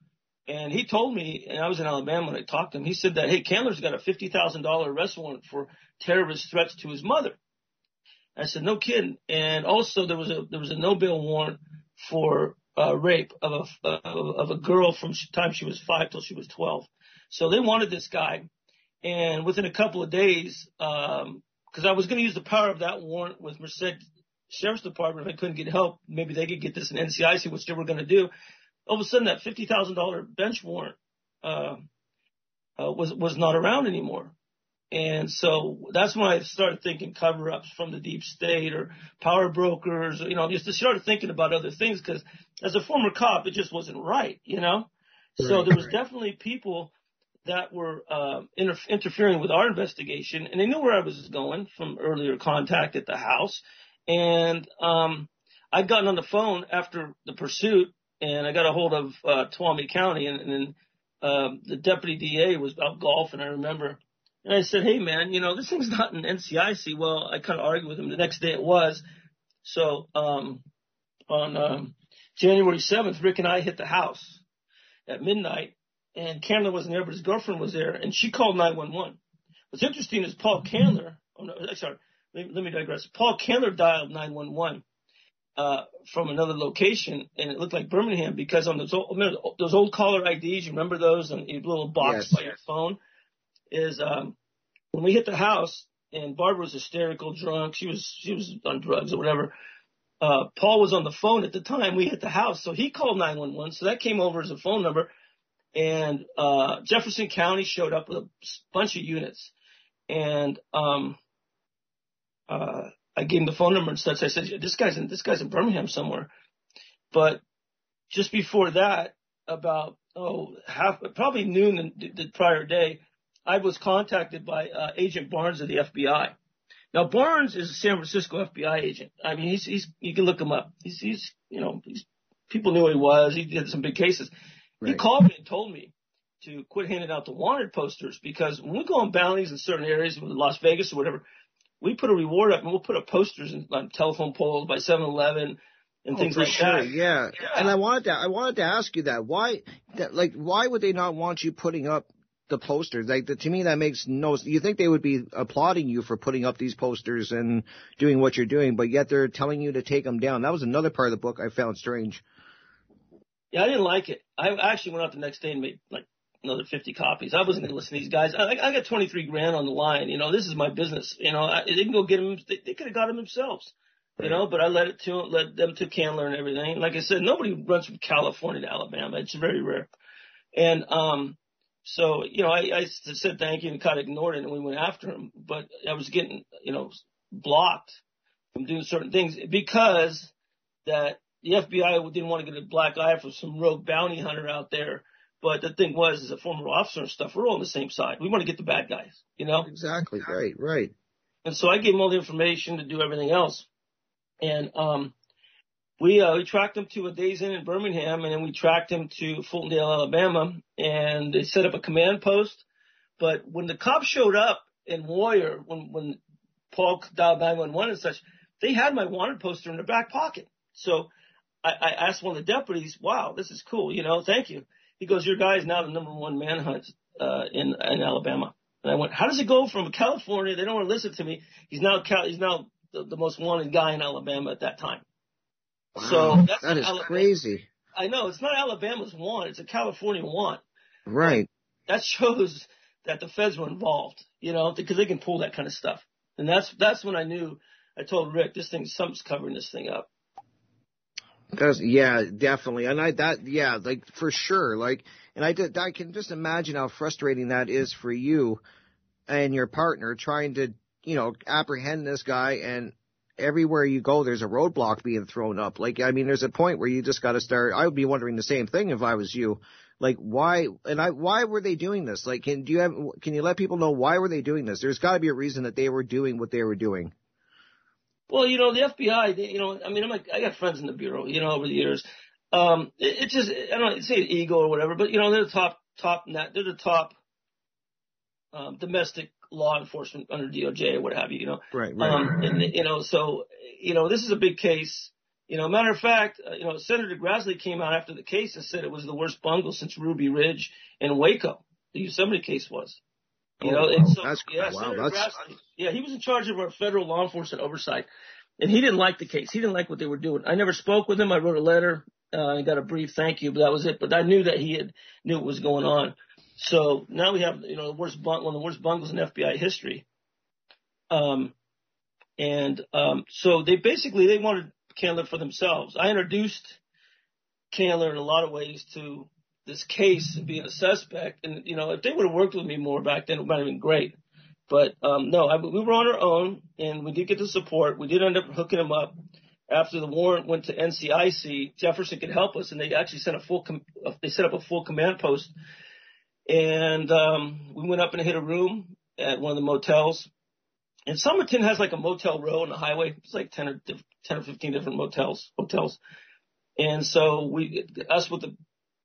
And he told me, and I was in Alabama when I talked to him, he said that, hey, Candler's got a $50,000 arrest warrant for terrorist threats to his mother. I said, no kidding. And also there was a, there was a no bail warrant for uh, rape of a, of, a girl from time she was five till she was 12. So they wanted this guy. And within a couple of days, um, cause I was going to use the power of that warrant with Merced Sheriff's Department if I couldn't get help, maybe they could get this in NCIC, which they were going to do all of a sudden that fifty thousand dollar bench warrant uh, uh, was was not around anymore. And so that's when I started thinking cover ups from the deep state or power brokers, you know, just to started thinking about other things because as a former cop, it just wasn't right, you know? Right, so there was right. definitely people that were, uh, inter- interfering with our investigation and they knew where I was going from earlier contact at the house. And, um, I'd gotten on the phone after the pursuit and I got a hold of uh, Tuolumne County, and, and then uh, the deputy DA was out golfing. I remember, and I said, "Hey, man, you know this thing's not an NCIC." Well, I kind of argued with him. The next day it was. So um, on um, January seventh, Rick and I hit the house at midnight, and Candler wasn't there, but his girlfriend was there, and she called nine one one. What's interesting is Paul Candler. Oh no, sorry. Let, let me digress. Paul Candler dialed 911 uh, from another location, and it looked like Birmingham because on those old, those old caller IDs, you remember those on a little box yes. by your phone, is um, when we hit the house and Barbara was hysterical, drunk, she was she was on drugs or whatever. Uh, Paul was on the phone at the time we hit the house, so he called 911. So that came over as a phone number, and uh, Jefferson County showed up with a bunch of units, and um, uh, I gave him the phone number and such. I said, this guy's in, this guy's in Birmingham somewhere. But just before that, about, oh, half, probably noon the, the prior day, I was contacted by uh, Agent Barnes of the FBI. Now Barnes is a San Francisco FBI agent. I mean, he's, he's, you can look him up. He's, he's, you know, he's, people knew who he was. He did some big cases. Right. He called me and told me to quit handing out the wanted posters because when we go on bounties in certain areas, Las Vegas or whatever, we put a reward up and we'll put up posters in, on telephone poles by 7-Eleven and oh, things like sure. that. Yeah. yeah. And I wanted to, I wanted to ask you that. Why, that, like, why would they not want you putting up the posters? Like, the, to me, that makes no, you think they would be applauding you for putting up these posters and doing what you're doing, but yet they're telling you to take them down. That was another part of the book I found strange. Yeah, I didn't like it. I actually went out the next day and made like another 50 copies. I wasn't going to listen to these guys. I, I got 23 grand on the line. You know, this is my business. You know, I, they can go get them. They, they could have got them themselves. You know, but I let it to let them to Candler and everything. Like I said, nobody runs from California to Alabama. It's very rare. And um, so you know, I, I said thank you and kind of ignored it, and we went after him. But I was getting you know blocked from doing certain things because that the FBI didn't want to get a black eye from some rogue bounty hunter out there but the thing was, as a former officer and stuff, we're all on the same side. We want to get the bad guys, you know? Exactly. Right. Right. And so I gave him all the information to do everything else. And, um, we, uh, we tracked him to a Days Inn in Birmingham and then we tracked him to Fultondale, Alabama and they set up a command post. But when the cops showed up in Warrior, when, when Paul dialed 911 and such, they had my wanted poster in their back pocket. So I, I asked one of the deputies, wow, this is cool, you know, thank you. He goes, your guy is now the number one manhunt uh, in in Alabama. And I went, how does it go from California? They don't want to listen to me. He's now Cal- he's now the, the most wanted guy in Alabama at that time. Wow, so that's that is Alabama. crazy. I know it's not Alabama's want; it's a California want. Right. That shows that the feds were involved, you know, because they can pull that kind of stuff. And that's that's when I knew. I told Rick, this thing, something's covering this thing up. Cause, yeah, definitely. And I, that, yeah, like for sure. Like, and I did, I can just imagine how frustrating that is for you and your partner trying to, you know, apprehend this guy and everywhere you go, there's a roadblock being thrown up. Like, I mean, there's a point where you just got to start. I would be wondering the same thing if I was you. Like, why? And I, why were they doing this? Like, can do you have? Can you let people know why were they doing this? There's got to be a reason that they were doing what they were doing. Well, you know, the FBI, they, you know, I mean, I'm like, I got friends in the bureau, you know, over the years. Um, it, it just, I don't know, say ego or whatever, but you know, they're the top, top, net, they're the top, um, domestic law enforcement under DOJ or what have you, you know. Right, right. Um, and, you know, so, you know, this is a big case You know, matter of fact, uh, you know, Senator Grassley came out after the case and said it was the worst bungle since Ruby Ridge and Waco. The Yosemite case was. You know, and so that's, yeah, wow, Senator that's, Grassley, yeah, he was in charge of our federal law enforcement oversight, and he didn't like the case. He didn't like what they were doing. I never spoke with him. I wrote a letter. Uh, I got a brief thank you, but that was it. But I knew that he had knew what was going on. So now we have, you know, the worst one of the worst bungles in FBI history. Um, and um, so they basically they wanted Candler for themselves. I introduced Candler in a lot of ways to this case and being a suspect. And you know, if they would have worked with me more back then, it might have been great. But um, no, I, we were on our own, and we did get the support. We did end up hooking him up. After the warrant went to NCIC, Jefferson could help us, and they actually sent a full com- they set up a full command post. And um, we went up and hit a room at one of the motels. And Somerton has like a motel row on the highway. It's like 10 or 10 or 15 different motels, hotels. And so we, us with the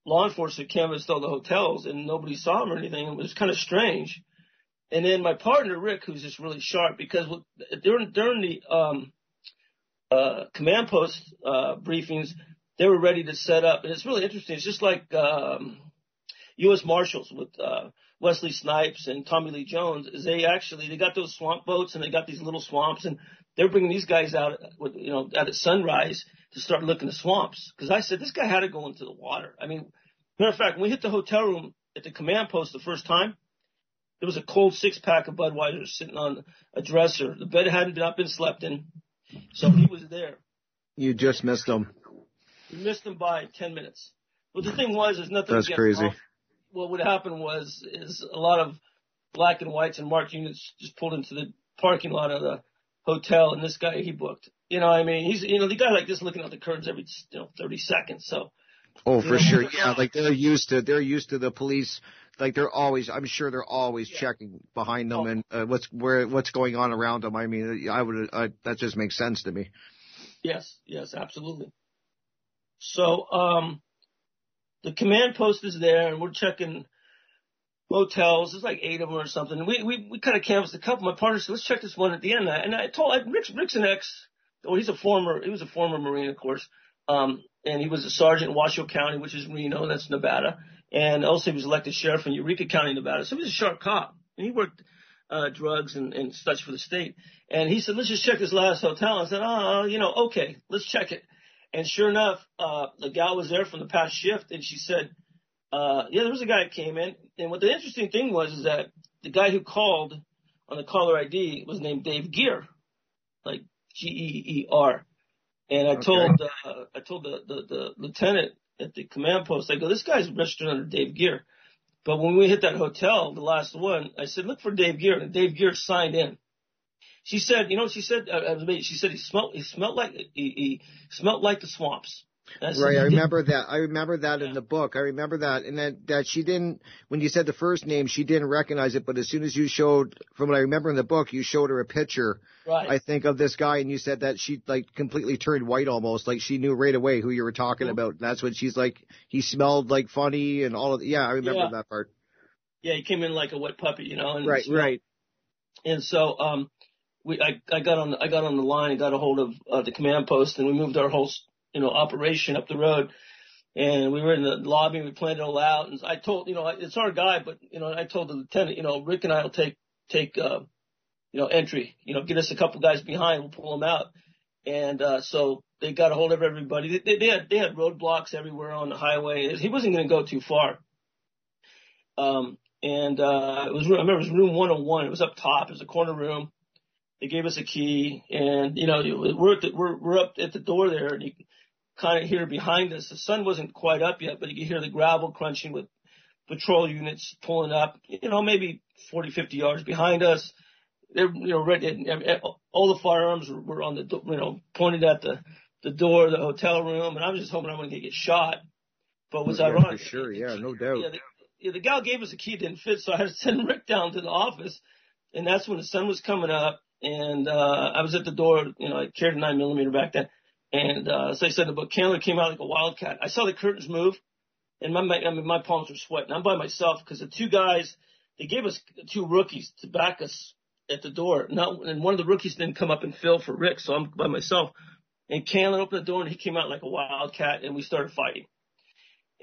law enforcement canvassed all the hotels and nobody saw them or anything. It was kind of strange. And then my partner, Rick, who's just really sharp because during, during the, um, uh, command post, uh, briefings, they were ready to set up. And it's really interesting. It's just like, um, U.S. Marshals with, uh, Wesley Snipes and Tommy Lee Jones is they actually, they got those swamp boats and they got these little swamps and they're bringing these guys out with, you know, at sunrise to start looking at swamps. Cause I said, this guy had to go into the water. I mean, matter of fact, when we hit the hotel room at the command post the first time, there was a cold six pack of Budweiser sitting on a dresser. The bed hadn't not been slept in. So he was there. You just missed him. We missed him by 10 minutes. But the thing was, there's nothing That's crazy. Off. What would happen was, is a lot of black and whites and marked units just pulled into the parking lot of the hotel and this guy he booked. You know, I mean, he's, you know, the guy like this looking out the curtains every, you know, 30 seconds. So. Oh, for sure. Yeah. Like they're used to, they're used to the police. Like they're always, I'm sure they're always yeah. checking behind them oh. and uh, what's, where, what's going on around them. I mean, I would, uh, that just makes sense to me. Yes. Yes, absolutely. So, um, the command post is there and we're checking motels. There's like eight of them or something. And we, we, we kind of canvassed a couple. My partner said, let's check this one at the end. And I told, I, Rick's, Rick's an ex, well, he's a former, he was a former Marine, of course. Um, and he was a sergeant in Washoe County, which is Reno, that's Nevada. And also he was elected sheriff in Eureka County, Nevada. So he was a sharp cop. And he worked, uh, drugs and, and such for the state. And he said, let's just check this last hotel. I said, oh, you know, okay, let's check it. And sure enough, uh, the gal was there from the past shift and she said, uh, yeah, there was a guy that came in. And what the interesting thing was is that the guy who called on the caller ID was named Dave Gear, like G-E-E-R. And I okay. told, uh, I told the, the, the lieutenant at the command post, I go, this guy's registered under Dave Gear. But when we hit that hotel, the last one, I said, look for Dave Gear. And Dave Gear signed in. She said, you know, what she said, uh, she said he smelled, he smelled like, he, he smelled like the swamps. That's right, I remember that. I remember that yeah. in the book. I remember that, and that that she didn't. When you said the first name, she didn't recognize it. But as soon as you showed, from what I remember in the book, you showed her a picture. Right. I think of this guy, and you said that she like completely turned white almost, like she knew right away who you were talking mm-hmm. about. And that's when she's like, he smelled like funny and all of. Yeah, I remember yeah. that part. Yeah, he came in like a wet puppy, you know. And right, right. And so, um, we I, I got on the, I got on the line and got a hold of uh, the command post and we moved our whole you know operation up the road. And we were in the lobby and we planned it all out and I told you know it's our guy but you know I told the lieutenant you know Rick and I will take take uh, you know entry you know get us a couple guys behind we'll pull them out. And uh, so they got a hold of everybody. They, they had they had roadblocks everywhere on the highway. He wasn't going to go too far. Um and uh it was I remember it was room 101 it was up top. It was a corner room they gave us a key, and you know we're the, we're we're up at the door there, and you kind of hear behind us. The sun wasn't quite up yet, but you could hear the gravel crunching with patrol units pulling up. You know, maybe 40, 50 yards behind us. They're you know ready. All the firearms were on the you know pointed at the the door of the hotel room, and I was just hoping I'm going to get shot. But was yeah, ironic. For sure, yeah, no doubt. Yeah, the, yeah, the gal gave us a key, didn't fit, so I had to send Rick down to the office, and that's when the sun was coming up and uh, I was at the door. You know, I carried a nine millimeter back then, and uh, as I said, the book Candler came out like a wildcat. I saw the curtains move, and my I mean, my palms were sweating. I'm by myself because the two guys they gave us two rookies to back us at the door. Not and one of the rookies didn't come up and fill for Rick, so I'm by myself. And Candler opened the door and he came out like a wildcat and we started fighting.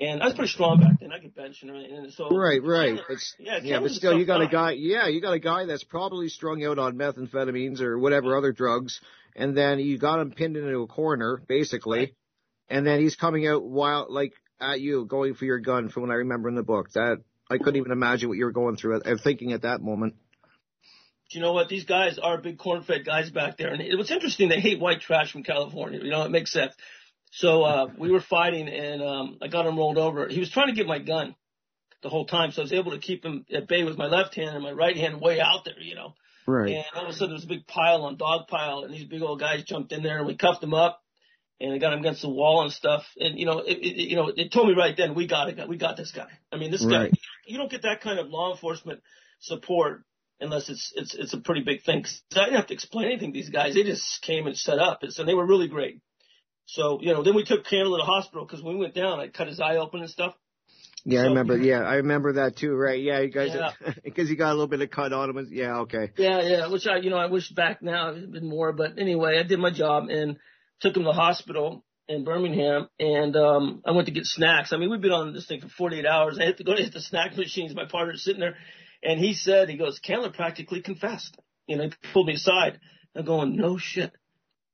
And I was pretty strong back then. I could bench and everything. And so right, right. It's, yeah, yeah, but still, you got a guy. Yeah, you got a guy that's probably strung out on methamphetamines or whatever other drugs, and then you got him pinned into a corner, basically, right. and then he's coming out wild, like at you, going for your gun. From what I remember in the book, that I couldn't even imagine what you were going through. I'm thinking at that moment. Do you know what? These guys are big corn-fed guys back there, and it, what's interesting, they hate white trash from California. You know, it makes sense. So uh, we were fighting, and um, I got him rolled over. He was trying to get my gun the whole time, so I was able to keep him at bay with my left hand and my right hand way out there, you know. Right. And all of a sudden, there was a big pile on dog pile, and these big old guys jumped in there, and we cuffed him up, and I got him against the wall and stuff. And you know, it, it you know, it told me right then we got it, we got this guy. I mean, this right. guy, you don't get that kind of law enforcement support unless it's it's it's a pretty big thing. Cause I didn't have to explain anything to these guys; they just came and set up, and so they were really great. So, you know, then we took Candle to the hospital because when we went down, I cut his eye open and stuff. Yeah, so, I remember. Yeah, I remember that too. Right? Yeah, you guys, because yeah. you got a little bit of cut on him. Yeah, okay. Yeah, yeah. Which I, you know, I wish back now it'd been more. But anyway, I did my job and took him to the hospital in Birmingham, and um I went to get snacks. I mean, we've been on this thing for 48 hours. I had to go to hit the snack machines. My partner's sitting there, and he said, he goes, Candler practically confessed. You know, he pulled me aside. I'm going, no shit.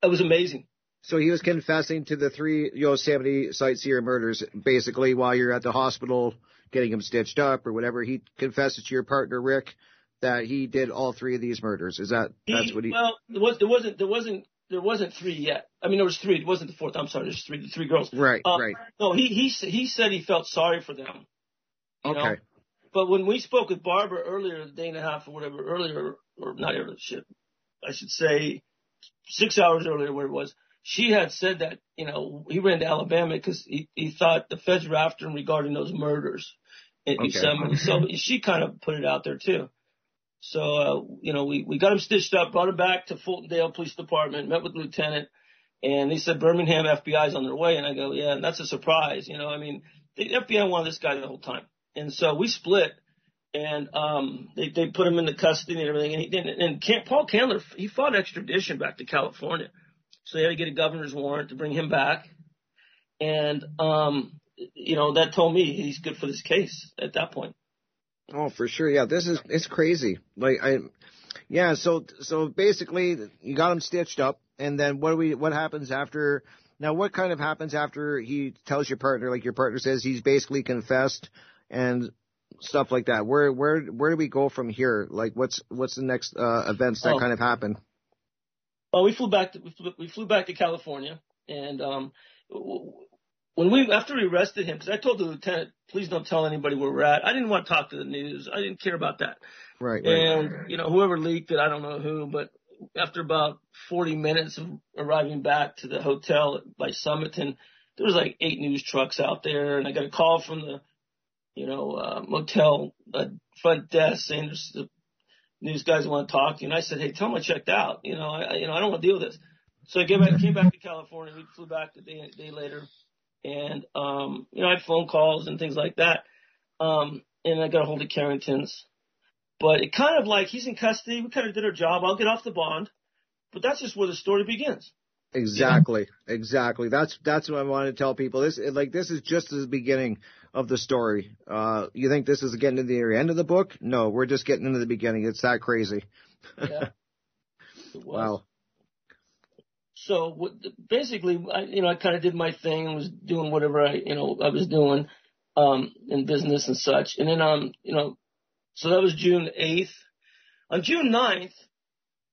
That was amazing. So he was confessing to the three Yosemite sightseer murders, basically, while you're at the hospital getting him stitched up or whatever. He confesses to your partner Rick that he did all three of these murders. Is that he, that's what he? Well, there was there wasn't there wasn't there wasn't three yet. I mean, there was three. It wasn't the fourth. I'm sorry. There's three. The three girls. Right. Uh, right. No, he he he said he felt sorry for them. okay. Know? But when we spoke with Barbara earlier, a day and a half or whatever earlier, or not earlier, shit, I should say six hours earlier, where it was she had said that, you know, he ran to Alabama because he, he thought the feds were after him regarding those murders in okay. Yosemite. So she kind of put it out there too. So, uh, you know, we, we got him stitched up, brought him back to Fultondale Police Department, met with the lieutenant, and they said Birmingham FBI's on their way. And I go, yeah, and that's a surprise. You know, I mean, the FBI wanted this guy the whole time. And so we split and, um, they, they put him into custody and everything. And he didn't, and Paul Candler, he fought extradition back to California. So they had to get a governor's warrant to bring him back. And, um, you know, that told me he's good for this case at that point. Oh, for sure. Yeah, this is, it's crazy. Like, I, yeah, so, so basically you got him stitched up and then what do we, what happens after, now what kind of happens after he tells your partner, like your partner says he's basically confessed and stuff like that? Where, where, where do we go from here? Like what's, what's the next, uh, events that oh. kind of happen? Well, we flew back to we flew, back to California, and um, when we after we arrested him, because I told the lieutenant, please don't tell anybody where we're at. I didn't want to talk to the news. I didn't care about that. Right. And right. you know, whoever leaked it, I don't know who, but after about 40 minutes of arriving back to the hotel by Summerton, there was like eight news trucks out there, and I got a call from the, you know, uh, motel uh, front desk saying there's news guys want to talk to you. And I said, hey, tell them I checked out. You know, I, you know, I don't want to deal with this. So I came back, came back to California. We flew back a day, day later. And, um, you know, I had phone calls and things like that. Um, and I got a hold of Carrington's. But it kind of like he's in custody. We kind of did our job. I'll get off the bond. But that's just where the story begins. Exactly, exactly. That's that's what I want to tell people. This like this is just the beginning of the story. Uh, you think this is getting to the end of the book? No, we're just getting into the beginning. It's that crazy. Yeah. wow. So basically, I, you know, I kind of did my thing and was doing whatever I, you know, I was doing um, in business and such. And then, um, you know, so that was June 8th. On June 9th,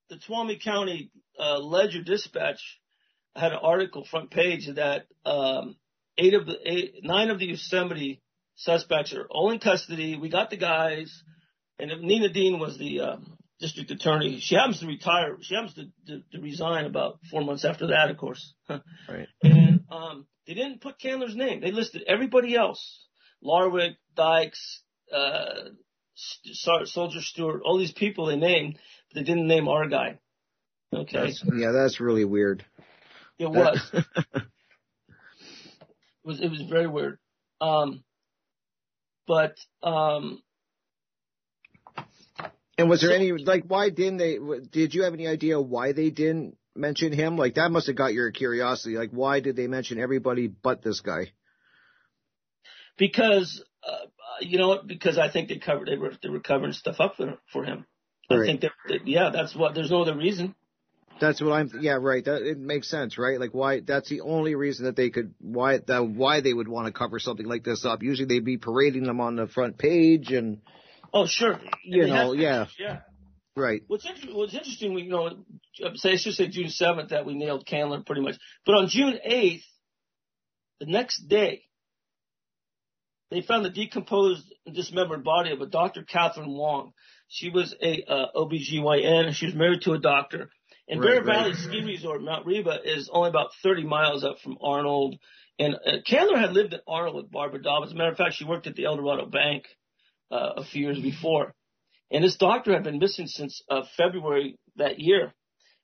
the Tuolumne County uh, Ledger Dispatch had an article front page that um, eight of the eight, nine of the Yosemite suspects are all in custody. We got the guys, and Nina Dean was the um, district attorney. She happens to retire. She happens to, to, to resign about four months after that, of course. right. And um, they didn't put Candler's name. They listed everybody else: Larwick, Dykes, uh, Soldier Stewart, all these people they named, but they didn't name our guy. Okay. That's, yeah, that's really weird. It was. it was it was very weird. Um, but um, and was there so, any like why didn't they? Did you have any idea why they didn't mention him? Like that must have got your curiosity. Like why did they mention everybody but this guy? Because uh, you know what? Because I think they covered they were they were covering stuff up for for him. I think that yeah, that's what. There's no other reason. That's what I'm. Yeah, right. That it makes sense, right? Like why? That's the only reason that they could why that why they would want to cover something like this up. Usually they'd be parading them on the front page, and Oh sure, you know, yeah, yeah. right. What's interesting, what's interesting, we, you know, say I should say June seventh that we nailed Candler pretty much, but on June eighth, the next day, they found the decomposed and dismembered body of a Dr. Catherine Wong. She was a uh, OBGYN. She was married to a doctor. And Right, Bear right. Valley Ski Resort, Mount Reba, is only about 30 miles up from Arnold. And uh, Candler had lived in Arnold with Barbara Dobbs. As a matter of fact, she worked at the El Dorado Bank uh, a few years before. And this doctor had been missing since uh, February that year.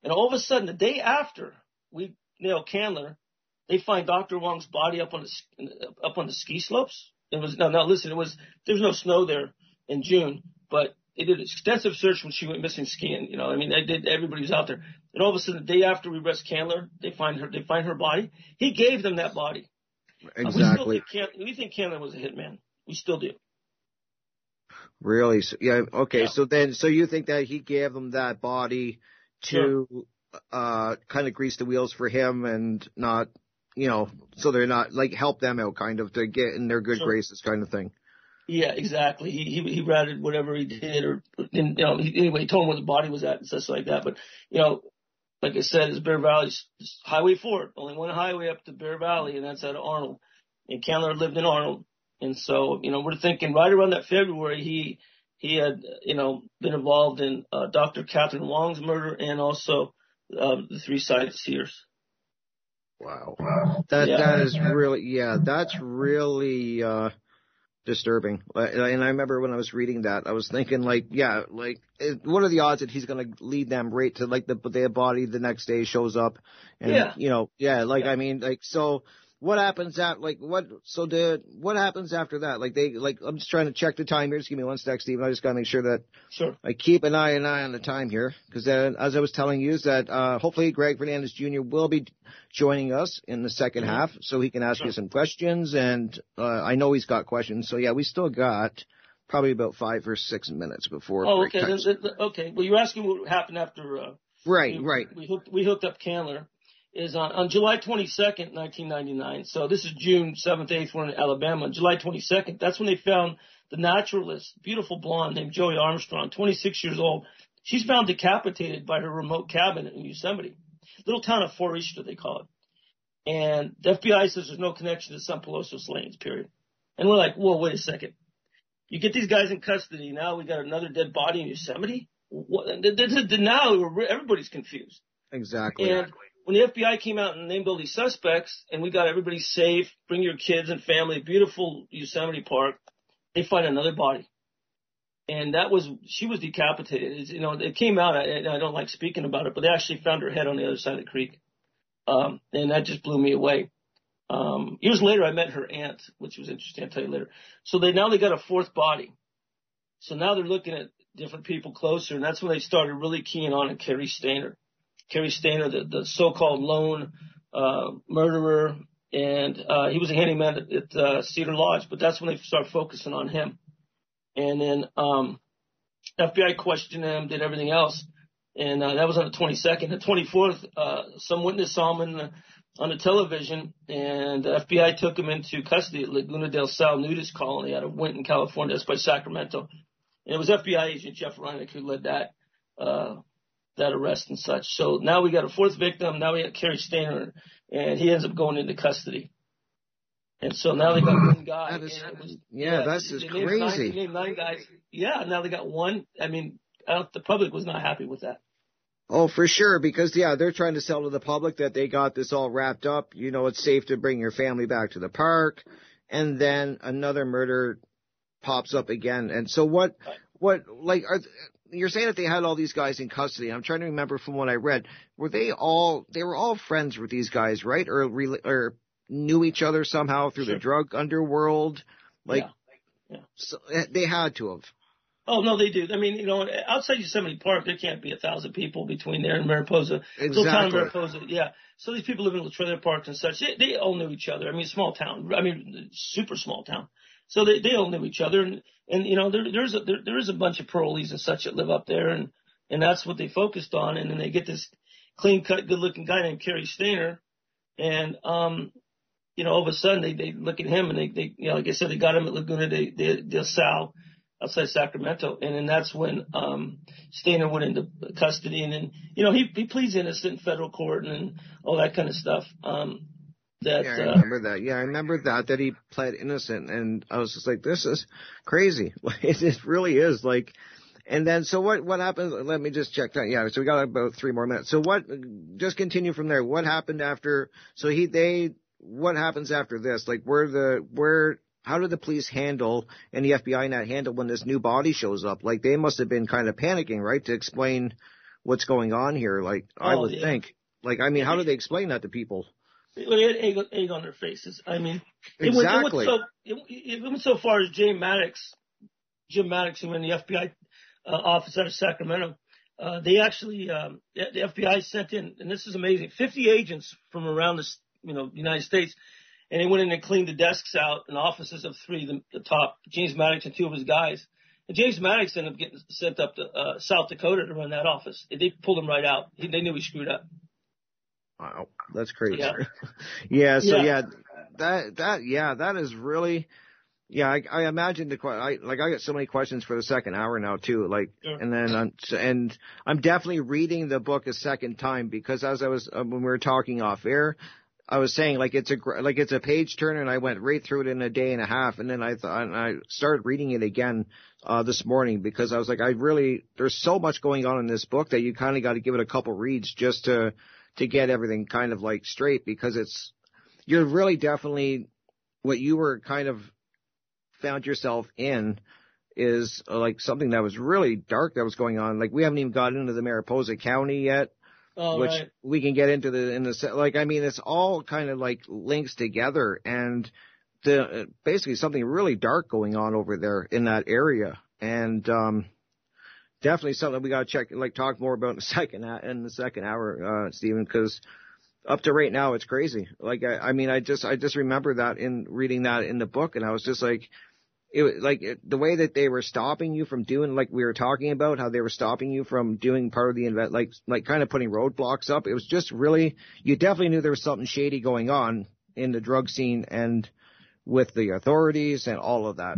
And all of a sudden, the day after we nail Candler, they find Dr. Wong's body up on the up on the ski slopes. It was no, no. Listen, it was there was no snow there in June, but they did extensive search when she went missing skiing. You know, I mean, they did. Everybody was out there, and all of a sudden, the day after we arrest Candler, they find her. They find her body. He gave them that body. Uh, we still Exactly. think Can- we think Candler was a hitman. We still do. Really? So, yeah. Okay. Yeah. So then, so you think that he gave them that body to uh kind of grease the wheels for him and not, you know, so they're not like help them out, kind of to get in their good Sure. graces, kind of thing. Yeah, exactly. He he he ratted whatever he did, or and, you know, he, anyway, he told him where the body was at and stuff like that. But you know, like I said, it's Bear Valley, it's Highway Four, only one highway up to Bear Valley, and that's out of Arnold. And Candler lived in Arnold, and so you know, we're thinking right around that February, he he had you know been involved in uh, Dr. Catherine Wong's murder and also um, the three sightseers. Wow. That Yeah. that is really yeah, that's really uh disturbing. Uh, And I remember when I was reading that, I was thinking like, yeah, like what are the odds that he's going to lead them right to like the their body the next day shows up and Yeah. you know, yeah, like Yeah. I mean like so what happens at like what so the what happens after that? Like they like I'm just trying to check the time here. Just give me one sec, Steve. I just got to make sure that Sure. I keep an eye an eye on the time here because uh, as I was telling you is that uh, hopefully Greg Fernandez Jr. will be joining us in the 2nd half so he can ask you some questions and uh, I know he's got questions so yeah we still got probably about five or six minutes before Oh, okay. time. then- then- okay. Well, you're asking what happened after. Uh, right we, right We hooked, we hooked up Candler is on, on July 22nd, 1999. So this is June 7th, 8th. We're in Alabama. On July 22nd, that's when they found the naturalist, beautiful blonde named Joie Armstrong, 26 years old. She's found decapitated by her remote cabin in Yosemite, little town of Foresta, they call it. And the FBI says there's no connection to Sund Pelosso slayings, period. And we're like, whoa, wait a second. You get these guys in custody. Now we got another dead body in Yosemite. What? Now everybody's confused. exactly And when the FBI came out and named all these suspects, and we got everybody safe, bring your kids and family, beautiful Yosemite Park, they find another body. And that was, she was decapitated. It's, you know, it came out, I, I don't like speaking about it, but they actually found her head on the other side of the creek. Um, and that just blew me away. Um, years later, I met her aunt, which was interesting. I'll tell you later. So they, now they got a fourth body. So now they're looking at different people closer, and that's when they started really keying on Cary Stayner. Cary Stayner, the, the so-called lone uh, murderer, and uh, he was a handyman at, at uh, Cedar Lodge. But that's when they started focusing on him. And then um, FBI questioned him, did everything else, and uh, that was on the 22nd. The 24th, uh, some witness saw him in the, on the television, and the FBI took him into custody at Laguna del Sol nudist colony out of Winton, California. That's by Sacramento. And it was FBI agent Jeff Rinek who led that. Uh, that arrest and such. So now we got a fourth victim. Now we got Cary Stayner, and he ends up going into custody. And so now they got one guy. That is- was, yeah, that's they just named Nine, crazy. they nine guys. Yeah, now they got one. I mean, I the public was not happy with that. Oh, for sure, because yeah, they're trying to sell to the public that they got this all wrapped up. You know, it's safe to bring your family back to the park, and then another murder pops up again. And so what? What like are you're saying that they had all these guys in custody? I'm trying to remember from what I read. Were they all they were all friends with these guys, right? Or or knew each other somehow through Sure. the drug underworld? Like Yeah. Yeah. so, eh, they had to have. Oh no, they do. I mean, you know, outside Yosemite Park, there can't be a thousand people between there and Mariposa. Exactly. Little town of Mariposa, yeah. So these people live in trailer parks and such. They, they all knew each other. I mean, small town. I mean, super small town. So they they all knew each other, and and you know, there there's a there, there is a bunch of parolees and such that live up there, and and that's what they focused on. And then they get this clean cut, good looking guy named Cary Stayner, and um, you know, all of a sudden they they look at him and they they you know, like I said, they got him at Laguna de, de, de Sal outside Sacramento. And then that's when um Stayner went into custody and then you know he he pleads innocent in federal court and all that kind of stuff. Um that yeah, I uh, remember that. Yeah, I remember that that he pled innocent and I was just like this is crazy. it, it really is like and then so what what happens let me just check that. Yeah, so we got about 3 more minutes. So what just continue from there. What happened after so he they what happens after this? Like where the where how did the police handle and the FBI not handle when this new body shows up? Like they must have been kind of panicking, right, to explain what's going on here. Like I Oh, would yeah. think. Like I mean, how do they explain that to people? They had egg, egg on their faces. I mean, it went, it Exactly. went so it, it went so far as Jay Maddox, Jim Maddox, who ran the FBI uh, office out of Sacramento. Uh, they actually, um, the, the FBI sent in, and this is amazing, 50 agents from around the, you know, United States, and they went in and cleaned the desks out and offices of three, the, the top, James Maddox and two of his guys. And James Maddox ended up getting sent up to uh, South Dakota to run that office. They pulled him right out. He, they knew he screwed up. Wow, that's crazy. Yeah. Yeah. so Yeah. yeah. that that yeah, that is really yeah. I, I imagine the que- I like I got so many questions for the second hour now too. Like, Sure. and then I'm, and I'm definitely reading the book a second time because as I was uh, when we were talking off air. I was saying like it's a gr- like it's a page turner, and I went right through it in a day and a half, and then I thought and I started reading it again uh this morning because I was like I really there's so much going on in this book that you kind of got to give it a couple reads just to to get everything kind of like straight because it's you're really definitely what you were kind of found yourself in is uh, like something that was really dark that was going on. Like we haven't even got into the Mariposa County yet, Oh, which right. we can get into the in the like I mean it's all kind of like links together and the basically something really dark going on over there in that area and um definitely something we got to check like talk more about in the second in the second hour uh Stephen because up to right now it's crazy. Like I, I mean I just I just remember that in reading that in the book and I was just like it was like the way that they were stopping you from doing like we were talking about how they were stopping you from doing part of the event like like kind of putting roadblocks up it was just really you definitely knew there was something shady going on in the drug scene and with the authorities and all of that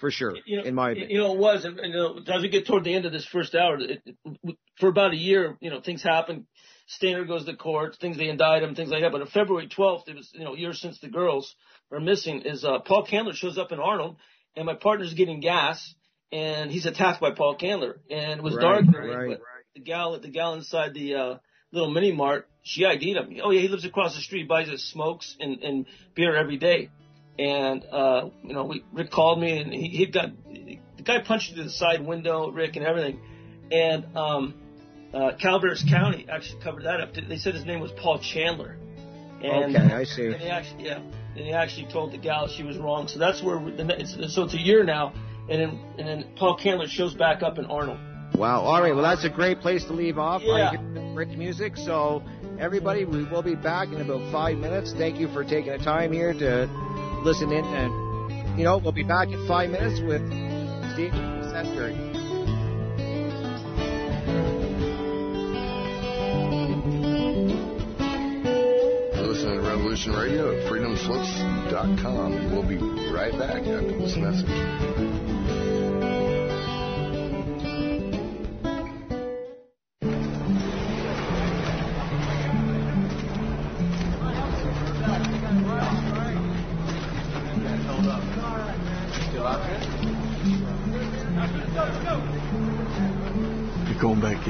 for sure you know, in my you- opinion you know, it was, and, you know, as we get toward the end of this first hour, it, it, for about a year, you know, things happen. Stayner goes to court, things they indict him, things like that. But on February 12th, it was, you know, years since the girls are missing, is uh, Paul Candler shows up in Arnold, and my partner's getting gas, and he's attacked by Paul Candler, and it was Right, dark, right. but the gal, the gal inside the uh, little mini mart, she ID'd him. Oh yeah, he lives across the street, buys us smokes and, and beer every day. And uh, you know, we, Rick called me, and he he'd got the guy punched through the side window, Rick, and everything. And um, uh, Calaveras County actually covered that up. They said his name was Paul Chandler. And, Okay, I see. And he actually, yeah, and he actually told the gal she was wrong. So that's where we, the, it's, so it's a year now, and then and then Paul Chandler shows back up in Arnold. Wow. All right. Well, that's a great place to leave off. Yeah. Hear music. So, everybody, we will be back in about five minutes. Thank you for taking the time here to listen in. And, you know, we'll be back in five minutes with Steve Sesteri. You're listening to Revolution Radio at freedomslips.com. We'll be right back after this message.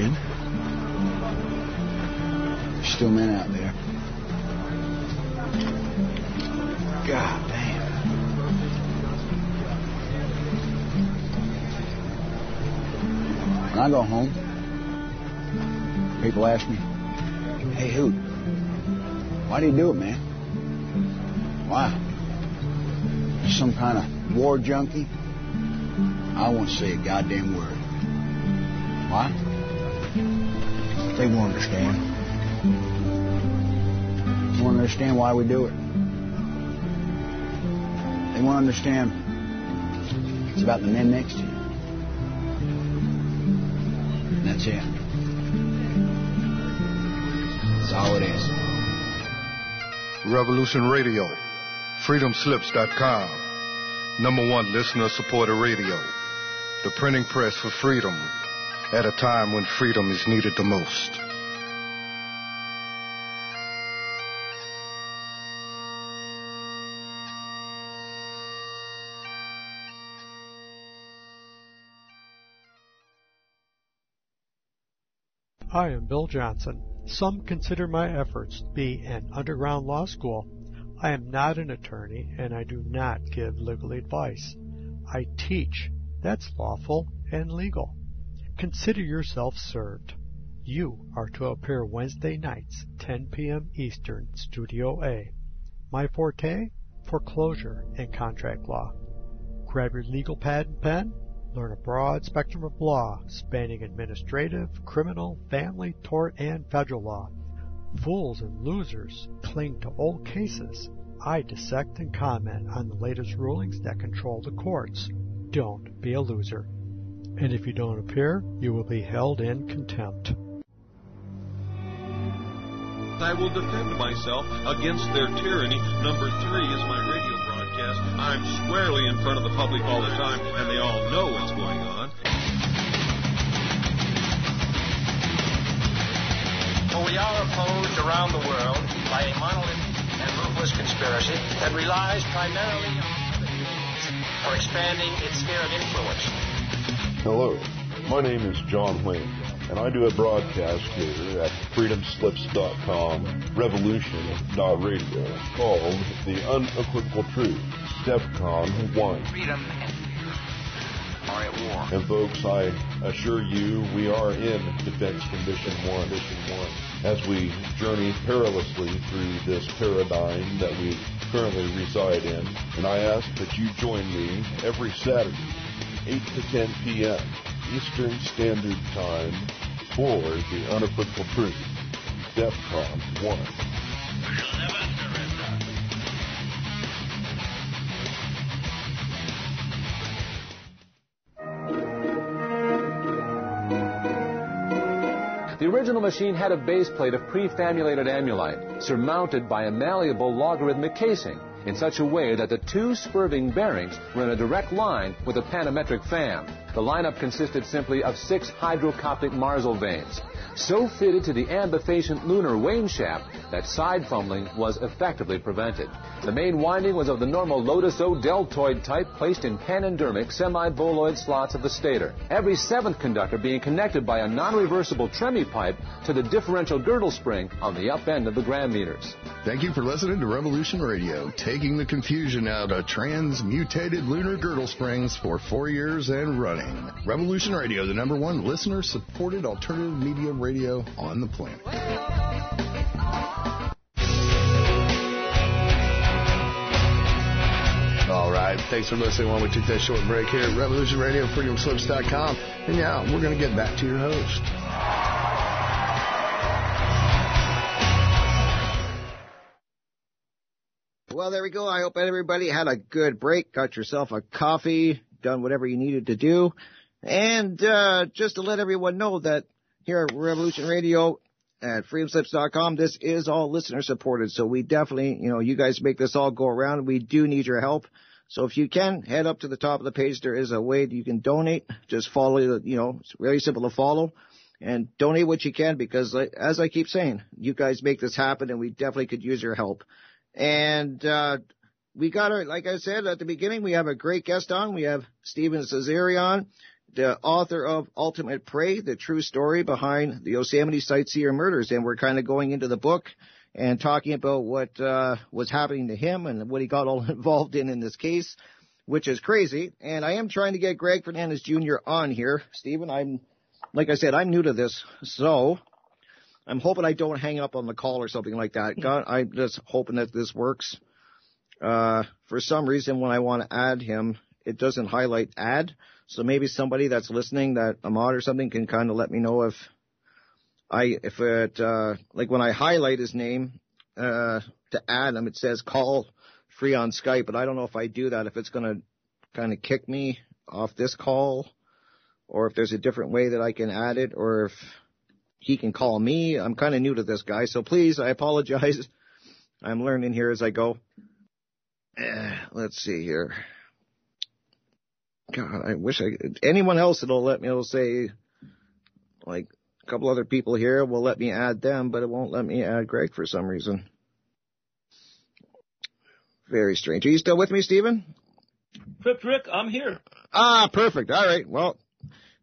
You're going back in? There's still men out there. God damn. When I go home, people ask me, hey, Hoot, why do you do it, man? Why? You some kind of war junkie? I won't say a goddamn word. Why? They won't understand. They won't understand why we do it. They won't understand it's about the men next to you. And that's it. That's all it is. Revolution Radio, freedomslips.com, number one listener supported radio, the printing press for freedom at a time when freedom is needed the most. I am Bill Johnson. Some consider my efforts to be an underground law school. I am not an attorney and I do not give legal advice. I teach. That's lawful and legal. Consider yourself served. You are to appear Wednesday nights, 10 p.m. Eastern, Studio A. My forte? Foreclosure and contract law. Grab your legal pad and pen Learn a broad spectrum of law spanning administrative, criminal, family, tort, and federal law. Fools and losers cling to old cases. I dissect and comment on the latest rulings that control the courts. Don't be a loser. And if you don't appear, you will be held in contempt. I will defend myself against their tyranny. Number three is my radio broadcast. I'm squarely in front of the public all the time, and they all know what's going on. For we are opposed around the world by a monolithic and ruthless conspiracy that relies primarily on for expanding its sphere of influence. Hello, my name is John Wayne and I do a broadcast here at freedomslips.com, revolution.radio, called The Unequivocal Truth, DEFCON 1. Freedom are at war. And folks, I assure you, we are in Defense Condition 1, Condition 1, as we journey perilously through this paradigm that we currently reside in. And I ask that you join me every Saturday, 8 to 10 p.m. Eastern Standard Time for the unequivocal truth. DEFCON 1. The original machine had a base plate of prefamulated amulite, surmounted by a malleable logarithmic casing in such a way that the two spurving bearings were in a direct line with the panametric fan. The lineup consisted simply of six hydrocoptic Marsal vanes, so fitted to the ambifacient lunar wane shaft that side fumbling was effectively prevented. The main winding was of the normal Lotus O deltoid type placed in panendermic semi-boloid slots of the stator. Every seventh conductor being connected by a non-reversible tremie pipe to the differential girdle spring on the up end of the gram meters. Thank you for listening to Revolution Radio, taking the confusion out of transmutated lunar girdle springs for four years and running. Revolution Radio, the number one listener supported alternative media radio on the planet. All right. Thanks for listening while we took that short break here at Revolution Radio, freedomslips.com. And now we're going to get back to your host. Well, there we go. I hope everybody had a good break, got yourself a coffee, done whatever you needed to do. And uh, just to let everyone know that here at Revolution Radio at freedomslips.com, this is all listener supported. So we definitely, you know, you guys make this all go around. We do need your help. So if you can, head up to the top of the page. There is a way that you can donate. Just follow, the, you know, it's really simple to follow. And donate what you can because, as I keep saying, you guys make this happen and we definitely could use your help. And uh, we got our, like I said at the beginning, we have a great guest on. We have Steven Cesarion, the author of Ultimate Prey, the true story behind the Yosemite Sightseer murders. And we're kind of going into the book and talking about what uh, was happening to him and what he got all involved in in this case, which is crazy. And I am trying to get Greg Fernandez Jr. on here. Stephen, I'm, like I said, I'm new to this. So I'm hoping I don't hang up on the call or something like that. God, I'm just hoping that this works. Uh, for some reason, when I want to add him, it doesn't highlight add. So maybe somebody that's listening that a mod or something can kind of let me know if I, if it, uh, like when I highlight his name, uh, to add him, it says call free on Skype, but I don't know if I do that, if it's to kind of kick me off this call or if there's a different way that I can add it or if he can call me. I'm kind of new to this guy, so please, I apologize. I'm learning here as I go. Uh, let's see here. God, I wish I anyone else that'll let me will say like a couple other people here will let me add them, but it won't let me add Greg for some reason. Very strange. Are you still with me, Stephen? Rick, Rick, I'm here. Ah, perfect. All right. Well,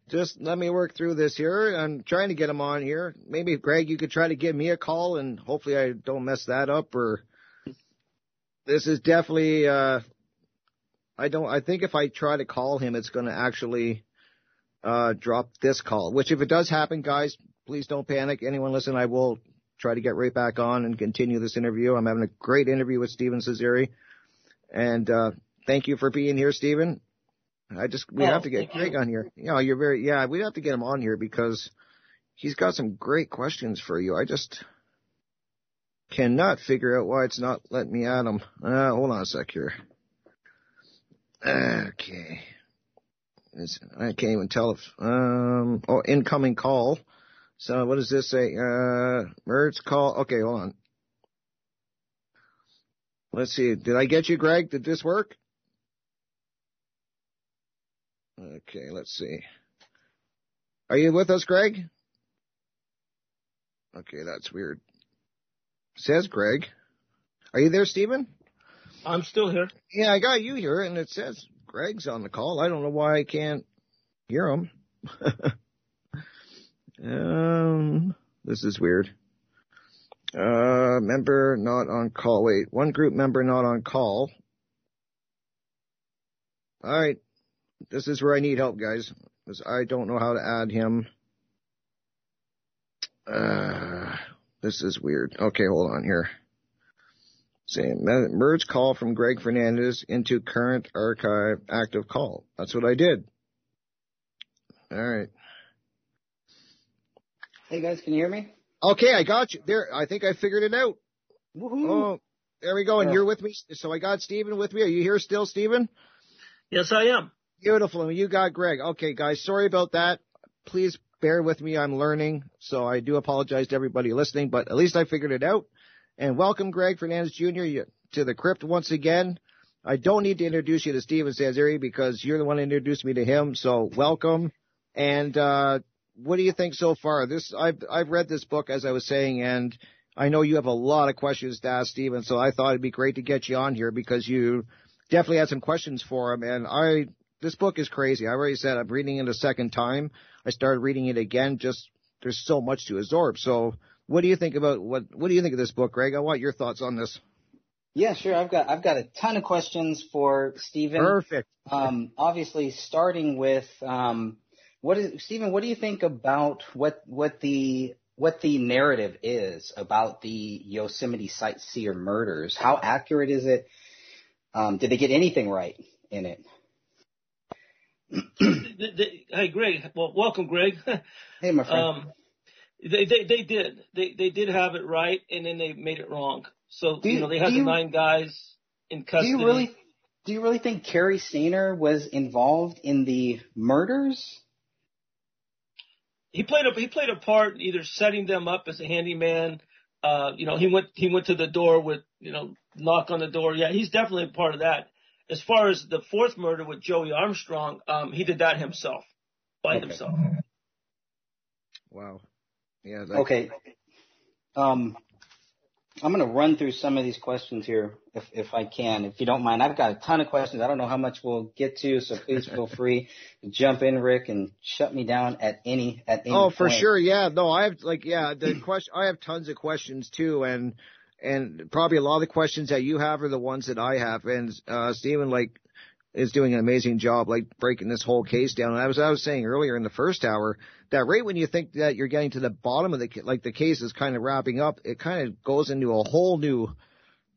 just let me work through this here. I'm trying to get him on here. Maybe Greg, you could try to give me a call, and hopefully I don't mess that up. Or this is definitely. Uh, I don't. I think if I try to call him, it's going to actually uh, drop this call. Which, if it does happen, guys, please don't panic. Anyone listen, I will try to get right back on and continue this interview. I'm having a great interview with Steven Cesari, and uh, thank you for being here, Stephen. I just we oh, have to get Greg you. on here. You know, you're very yeah. We have to get him on here because he's got some great questions for you. I just cannot figure out why it's not letting me add them. Uh, hold on a sec here. Okay. It's, I can't even tell if um oh incoming call. So what does this say? Uh merge call. Okay, hold on. Let's see. Did I get you, Greg? Did this work? Okay, let's see. Are you with us, Greg? Okay, that's weird. Says Greg. Are you there, Stephen? I'm still here. Yeah, I got you here, and it says Greg's on the call. I don't know why I can't hear him. um, this is weird. Uh, member not on call. Wait, one group member not on call. All right, this is where I need help, guys, because I don't know how to add him. Uh, this is weird. Okay, hold on here. Say merge call from Greg Fernandez into current archive active call. That's what I did. All right. Hey guys, can you hear me? Okay, I got you. There, I think I figured it out. Woohoo. Oh, there we go. And you're with me. So I got Stephen with me. Are you here still, Stephen? Yes, I am. Beautiful. And you got Greg. Okay, guys, sorry about that. Please bear with me. I'm learning. So I do apologize to everybody listening, but at least I figured it out. And welcome, Greg Fernandez Jr. to the crypt once again. I don't need to introduce you to Steven Sanzeri because you're the one who introduced me to him. So welcome. And, uh, what do you think so far? This, I've, I've read this book as I was saying, and I know you have a lot of questions to ask Steven, so I thought it'd be great to get you on here because you definitely had some questions for him. And I this book is crazy. I already said I'm reading it a second time. I started reading it again. Just there's so much to absorb. So, what do you think about what What do you think of this book, Greg? I want your thoughts on this. Yeah, sure. I've got I've got a ton of questions for Stephen. Perfect. Um, obviously, starting with um, what is Stephen? What do you think about what what the what the narrative is about the Yosemite sightseer murders? How accurate is it? Um, did they get anything right in it? They, they, hey, Greg. Well, welcome, Greg. hey, my friend. Um, they, they they did they they did have it right, and then they made it wrong. So you, you, know they had the you, nine guys in custody. Do you really do you really think Cary Stayner was involved in the murders? He played a he played a part in either setting them up as a handyman. Uh, you know, he went he went to the door with you know knock on the door. Yeah, he's definitely a part of that as far as the fourth murder with Joie Armstrong, um, he did that himself by okay. himself. Wow. Yeah. That... Okay. Um, I'm going to run through some of these questions here, if if I can, if you don't mind. I've got a ton of questions. I don't know how much we'll get to, so please feel free to jump in, Rick, and shut me down at any at any. Oh, for sure. Yeah. No, I have like yeah the question. I have tons of questions too, and and probably a lot of the questions that you have are the ones that I have. And uh, Stephen like is doing an amazing job, like breaking this whole case down. And I was I was saying earlier in the first hour that right when you think that you're getting to the bottom of the like the case is kind of wrapping up, it kind of goes into a whole new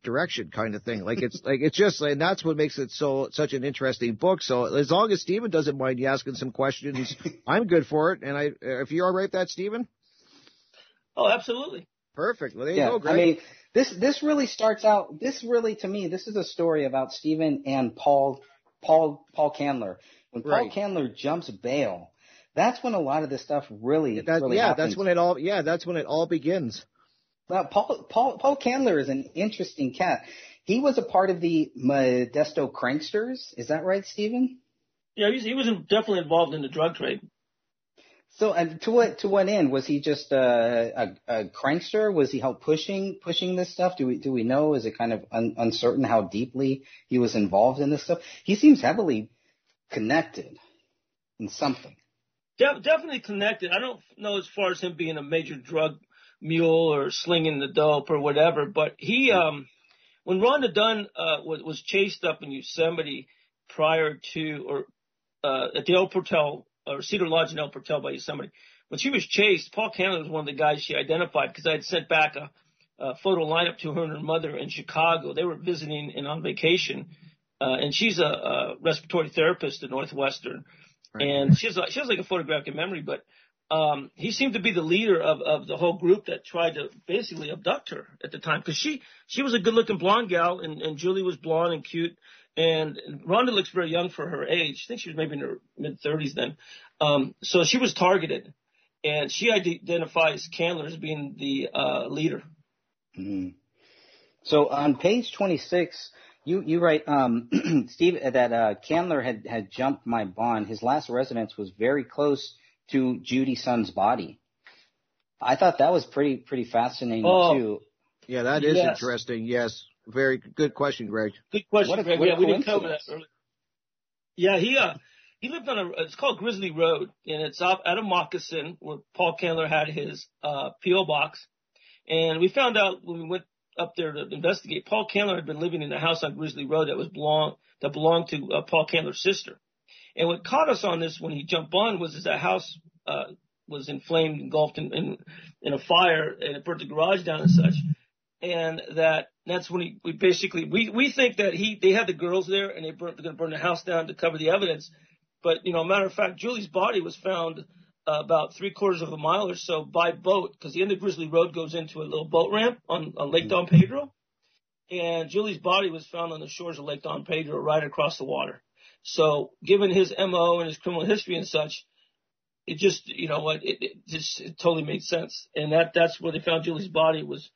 direction kind of thing. Like it's like it's just and that's what makes it so such an interesting book. So as long as Stephen doesn't mind you asking some questions, I'm good for it. And I if you're all right with that, Stephen. Oh, absolutely. Perfect. Well, there yeah, you go, Greg. I mean, this this really starts out. This really, to me, this is a story about Stephen and Paul Paul Paul Candler. When Paul Right. Candler jumps bail, that's when a lot of this stuff really, That- really yeah, happens. that's when it all. Yeah, that's when it all begins. Well, Paul, Paul, Paul Candler is an interesting cat. He was a part of the Modesto Cranksters. Is that right, Stephen? Yeah, he was, he was definitely involved in the drug trade. So, to what to what end was he just a, a, a crankster? Was he help pushing pushing this stuff? Do we do we know? Is it kind of un, uncertain how deeply he was involved in this stuff? He seems heavily connected in something. De- definitely connected. I don't know as far as him being a major drug mule or slinging the dope or whatever, but he, um, when Rhonda Dunn, uh, was, was chased up in Yosemite prior to, or, uh, at the El Portal, or Cedar Lodge in El Portal by Yosemite, when she was chased, Paul Candler was one of the guys she identified because I had sent back a, a photo lineup to her and her mother in Chicago. They were visiting and on vacation. Uh, and she's a, a respiratory therapist at Northwestern and she has she has like a photographic memory, but um, he seemed to be the leader of of the whole group that tried to basically abduct her at the time because she she was a good looking blonde gal and and Juli was blonde and cute and Rhonda looks very young for her age. I think she was maybe in her mid thirties then. Um, so she was targeted, and she identifies Candler as being the uh, leader. Mhm. So on page 26, you, you write, um, Steve, that, uh, Candler had, had jumped my bond. His last residence was very close to Juli Sund's body. I thought that was pretty, pretty fascinating Oh. too. Yeah, that is Yes. interesting. Yes, very good question, Greg. Good question, a- Greg. yeah, we didn't cover that earlier. Yeah, he uh he lived on a it's called Grizzly Road and it's off at a moccasin where Paul Candler had his uh PO box. And we found out when we went up there to investigate, Paul Candler had been living in a house on Grizzly Road that was belong that belonged to uh, Paul Candler's sister. And what caught us on this when he jumped on was is that house uh was inflamed, engulfed in, in in a fire and it burnt the garage down and such and that that's when he we basically we we think that he they had the girls there and they burnt they're going to burn the house down to cover the evidence. But you know matter of fact Juli's body was found uh, about three quarters of a mile or so by boat because the end of grizzly road goes into a little boat ramp on, on lake don pedro. And Juli's body was found on the shores of lake don pedro right across the water. So given his mo and his criminal history and such it just you know what it, it just it totally made sense. And that that's where they found Juli's body was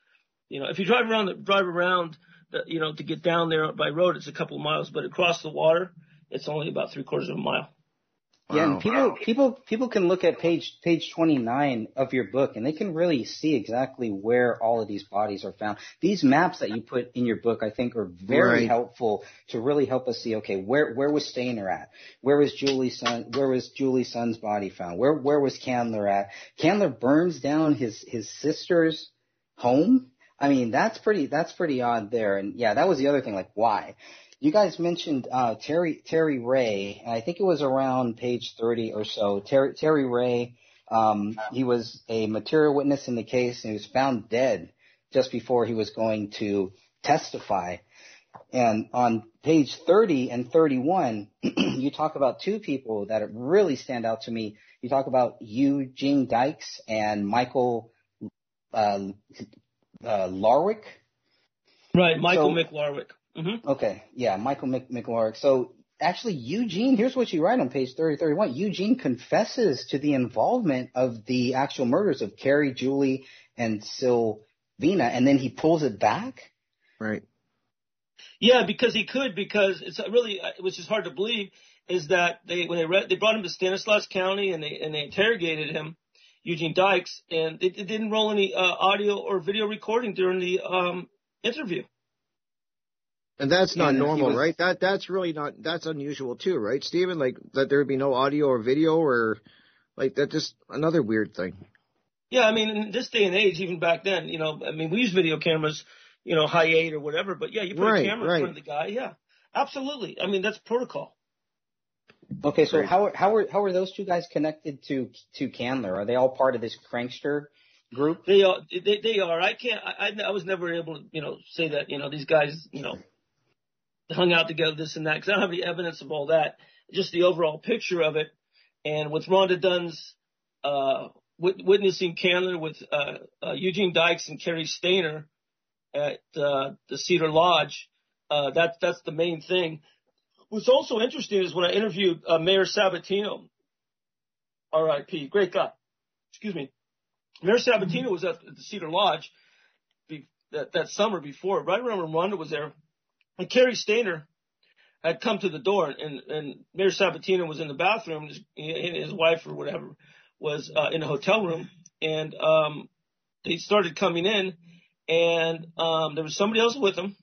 you know, if you drive around, the, drive around, the, you know, to get down there by road, it's a couple of miles, but across the water, it's only about three quarters of a mile. Yeah, Wow. and people, people, people can look at page, page 29 of your book and they can really see exactly where all of these bodies are found. These maps that you put in your book, I think are very Right. helpful to really help us see, okay, where, where was Stayner at? Where was Juli Sund, where was Juli Sund's body found? Where, where was Candler at? Candler burns down his, his sister's home. I mean, that's pretty, that's pretty odd there. And yeah, that was the other thing, like why? You guys mentioned uh, Terry Terry Ray, and I think it was around page 30 or so. Terry Terry Ray, um, he was a material witness in the case, and he was found dead just before he was going to testify. And on page 30 and 31, you talk about two people that really stand out to me. You talk about Eugene Dykes and Michael uh, uh, Larwick. Right, Michael So- McLarwick. hmm Okay, yeah, Michael Mc, McLark. So actually, Eugene, here's what you write on page 30, 31. Eugene confesses to the involvement of the actual murders of Carrie, Juli, and Silvina, and then he pulls it back. Right. Yeah, because he could, because it's really, uh, which is hard to believe, is that they when they read, they brought him to Stanislaus County and they and they interrogated him, Eugene Dykes, and they didn't roll any uh, audio or video recording during the um, interview. And that's not And normal, was- right? That that's really not that's unusual too, right, Stephen? Like that there would be no audio or video or like that just another weird thing. Yeah, I mean, in this day and age, even back then, you know, I mean, we use video cameras, you know, high eight or whatever, but yeah, you put Right, a camera right. in front of the guy, yeah, absolutely. I mean, that's protocol. Okay, so how are how are how are those two guys connected to to Candler? Are they all part of this Crankster group? They are. They, they are. I can't. I, I was never able to, you know, say that. You know, these guys, you know, hung out together, this and that, because I don't have any evidence of all that. Just the overall picture of it, and with Rhonda Dunn's uh, witnessing Candler with uh, uh, Eugene Dykes and Cary Stayner at uh, the Cedar Lodge. Uh, that that's the main thing. What's also interesting is when I interviewed uh, Mayor Sabatino, R.I.P. Great guy. Excuse me. Mayor Sabatino was at the Cedar Lodge be, that, that summer before, right around when Rhonda was there. And Cary Stayner had come to the door, and, and Mayor Sabatino was in the bathroom, his, his wife or whatever was uh, in a hotel room, and um, they started coming in, and um, there was somebody else with them,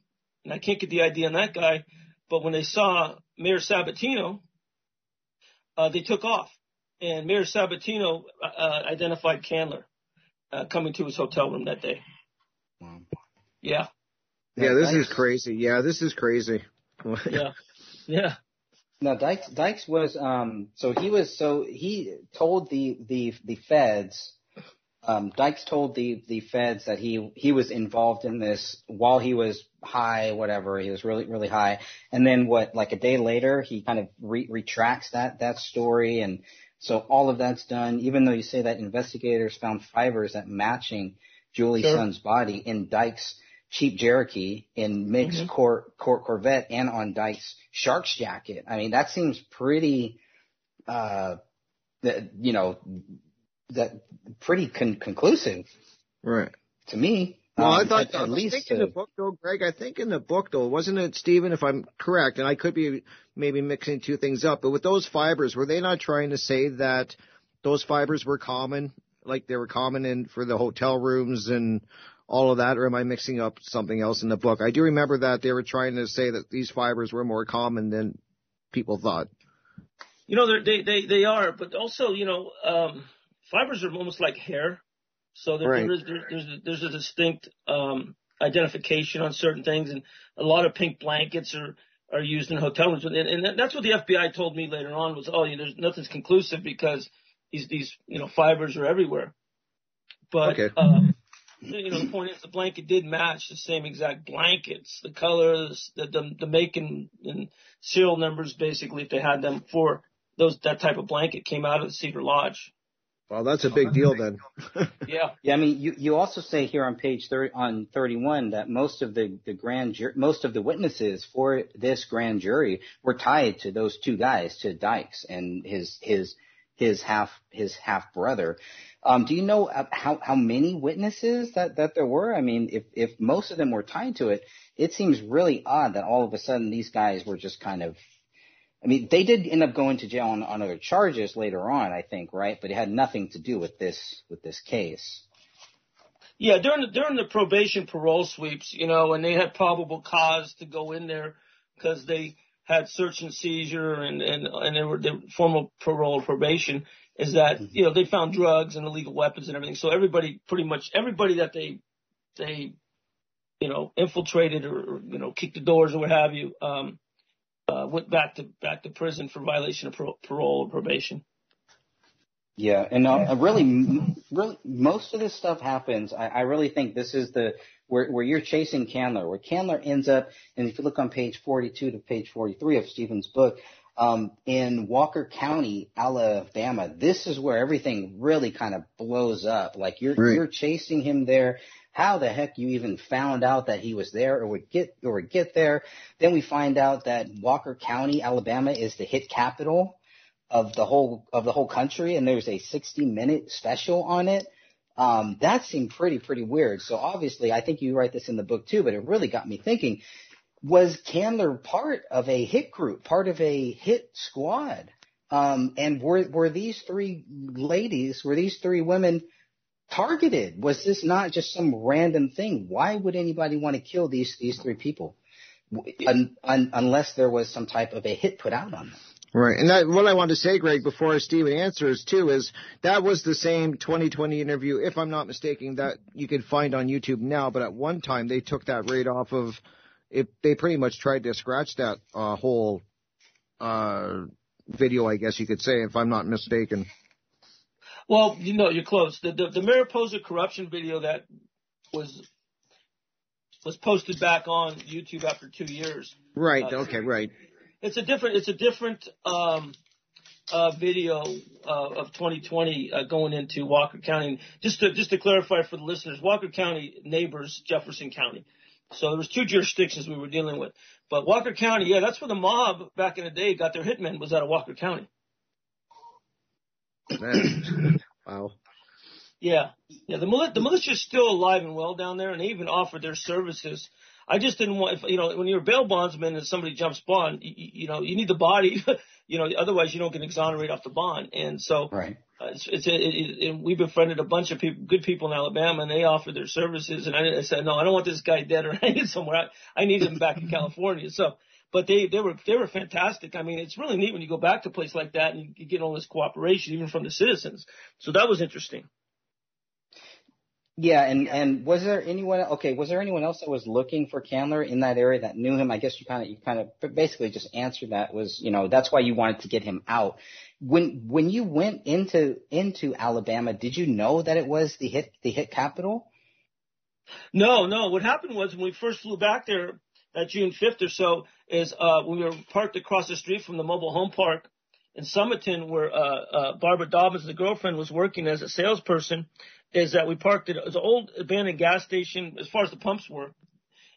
and I can't get the ID on that guy, but when they saw Mayor Sabatino, uh, they took off, and Mayor Sabatino uh, identified Candler uh, coming to his hotel room that day. Wow. Yeah. Yeah, this is crazy. Yeah, this is crazy. yeah. Yeah. No, Dykes Dykes was um so he was so he told the the the feds um Dykes told the the feds that he he was involved in this while he was high whatever he was really really high and then what like a day later he kind of re- retracts that that story and so all of that's done even though you say that investigators found fibers that matching Juli sure. Sund's body in Dykes Jeep Cherokee in Mick's mm-hmm. Cor- Cor- Corvette and on Dykes Sharks jacket. I mean, that seems pretty, uh, you know, that pretty con- conclusive. Right. To me. Well, um, I thought at, at at least think in the book though, Greg. I think in the book though, wasn't it Stephen? If I'm correct, and I could be maybe mixing two things up, but with those fibers, were they not trying to say that those fibers were common, like they were common in for the hotel rooms and all of that, or am I mixing up something else in the book? I do remember that they were trying to say that these fibers were more common than people thought. You know, they they they are, but also you know, um, fibers are almost like hair, so there, right. there is there, there's a, there's a distinct um, identification on certain things, and a lot of pink blankets are are used in hotel rooms, and, and that's what the FBI told me later on was, oh, you know, there's nothing's conclusive because these these you know fibers are everywhere, but. Okay. Um, you know, the point is the blanket did match the same exact blankets, the colors, the the, the make and, and serial numbers, basically, if they had them for those that type of blanket came out of the Cedar Lodge. Well, that's a big deal then. yeah. Yeah, I mean, you you also say here on page 30, on 31 that most of the the grand ju- most of the witnesses for this grand jury were tied to those two guys, to Dykes and his his his half his half brother. Um, do you know how how many witnesses that that there were? I mean, if if most of them were tied to it, it seems really odd that all of a sudden these guys were just kind of. I mean, they did end up going to jail on, on other charges later on, I think, right? But it had nothing to do with this with this case. Yeah, during the, during the probation parole sweeps, you know, and they had probable cause to go in there because they had search and seizure and and and they were, were formal parole probation is that mm-hmm. you know they found drugs and illegal weapons and everything. So everybody, pretty much everybody that they they you know infiltrated or you know kicked the doors or what have you, um, uh, went back to back to prison for violation of pro- parole or probation. Yeah, and uh, really, really, most of this stuff happens. I, I really think this is the where where you're chasing Candler, where Candler ends up, and if you look on page 42 to page 43 of Stephen's book, um, in Walker County, Alabama, this is where everything really kind of blows up. Like you're right. you're chasing him there. How the heck you even found out that he was there or would get or would get there? Then we find out that Walker County, Alabama, is the hit capital of the whole of the whole country, and there's a 60 minute special on it. Um, that seemed pretty pretty weird. So obviously, I think you write this in the book too, but it really got me thinking was Candler part of a hit group, part of a hit squad? Um, and were were these three ladies, were these three women targeted? Was this not just some random thing? Why would anybody want to kill these these three people, un, un, unless there was some type of a hit put out on them? Right. And that, what I wanted to say, Greg, before Steven answers too, is that was the same 2020 interview, if I'm not mistaken, that you can find on YouTube now. But at one time, they took that right off of it, they pretty much tried to scratch that uh, whole uh, video, I guess you could say, if I'm not mistaken. Well, you know, you're close. The, the, the Mariposa corruption video that was was posted back on YouTube after two years. Right. Uh, okay. Right. It's a different. It's a different um, uh, video uh, of 2020 uh, going into Walker County. Just to just to clarify for the listeners, Walker County neighbors Jefferson County. So there was two jurisdictions we were dealing with. But Walker County, yeah, that's where the mob back in the day got their hitmen was out of Walker County. Wow. Yeah, yeah. The militia, the militia's still alive and well down there, and they even offered their services. I just didn't want, if, you know, when you're a bail bondsman and somebody jumps bond, you, you know, you need the body, you know, otherwise you don't get exonerated off the bond. And so, right. Uh, it's, it's it, it, it, we befriended a bunch of people, good people in Alabama, and they offered their services. And I, I said, no, I don't want this guy dead or hanging somewhere. I, I need him back in California. So, but they they were they were fantastic. I mean, it's really neat when you go back to a place like that and you, get all this cooperation even from the citizens. So that was interesting. Yeah, and and was there anyone? Okay, was there anyone else that was looking for Candler in that area that knew him? I guess you kind of you kind of basically just answered that. Was you know that's why you wanted to get him out. When when you went into into Alabama, did you know that it was the hit the hit capital? No, no. What happened was when we first flew back there, that June 5th or so, is uh, we were parked across the street from the mobile home park in Sumiton, where uh, uh, Barbara Dobbins, the girlfriend, was working as a salesperson, is that we parked was an old abandoned gas station as far as the pumps were,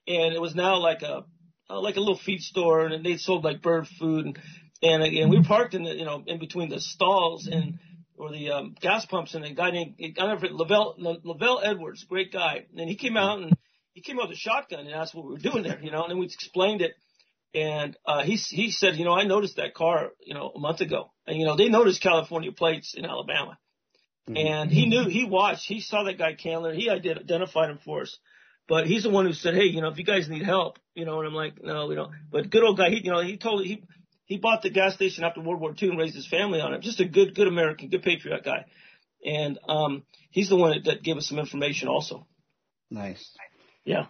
and it was now like a uh, like a little feed store, and they sold like bird food, and and again we parked in the you know in between the stalls and or the um, gas pumps, and a guy named I never Lavelle Lavelle Edwards, great guy, and he came out and he came out with a shotgun and asked what we were doing there, you know, and then we explained it. And uh, he he said, you know, I noticed that car, you know, a month ago, and you know, they noticed California plates in Alabama, Mm-hmm. And he knew, he watched, he saw that guy Candler, he identified him for us. But he's the one who said, hey, you know, if you guys need help, you know, and I'm like, no, we don't. But good old guy, he, you know, he told, he, he bought the gas station after World War II and raised his family on it. Just a good, good American, good patriot guy. And, um, he's the one that, that gave us some information also. Nice. Yeah.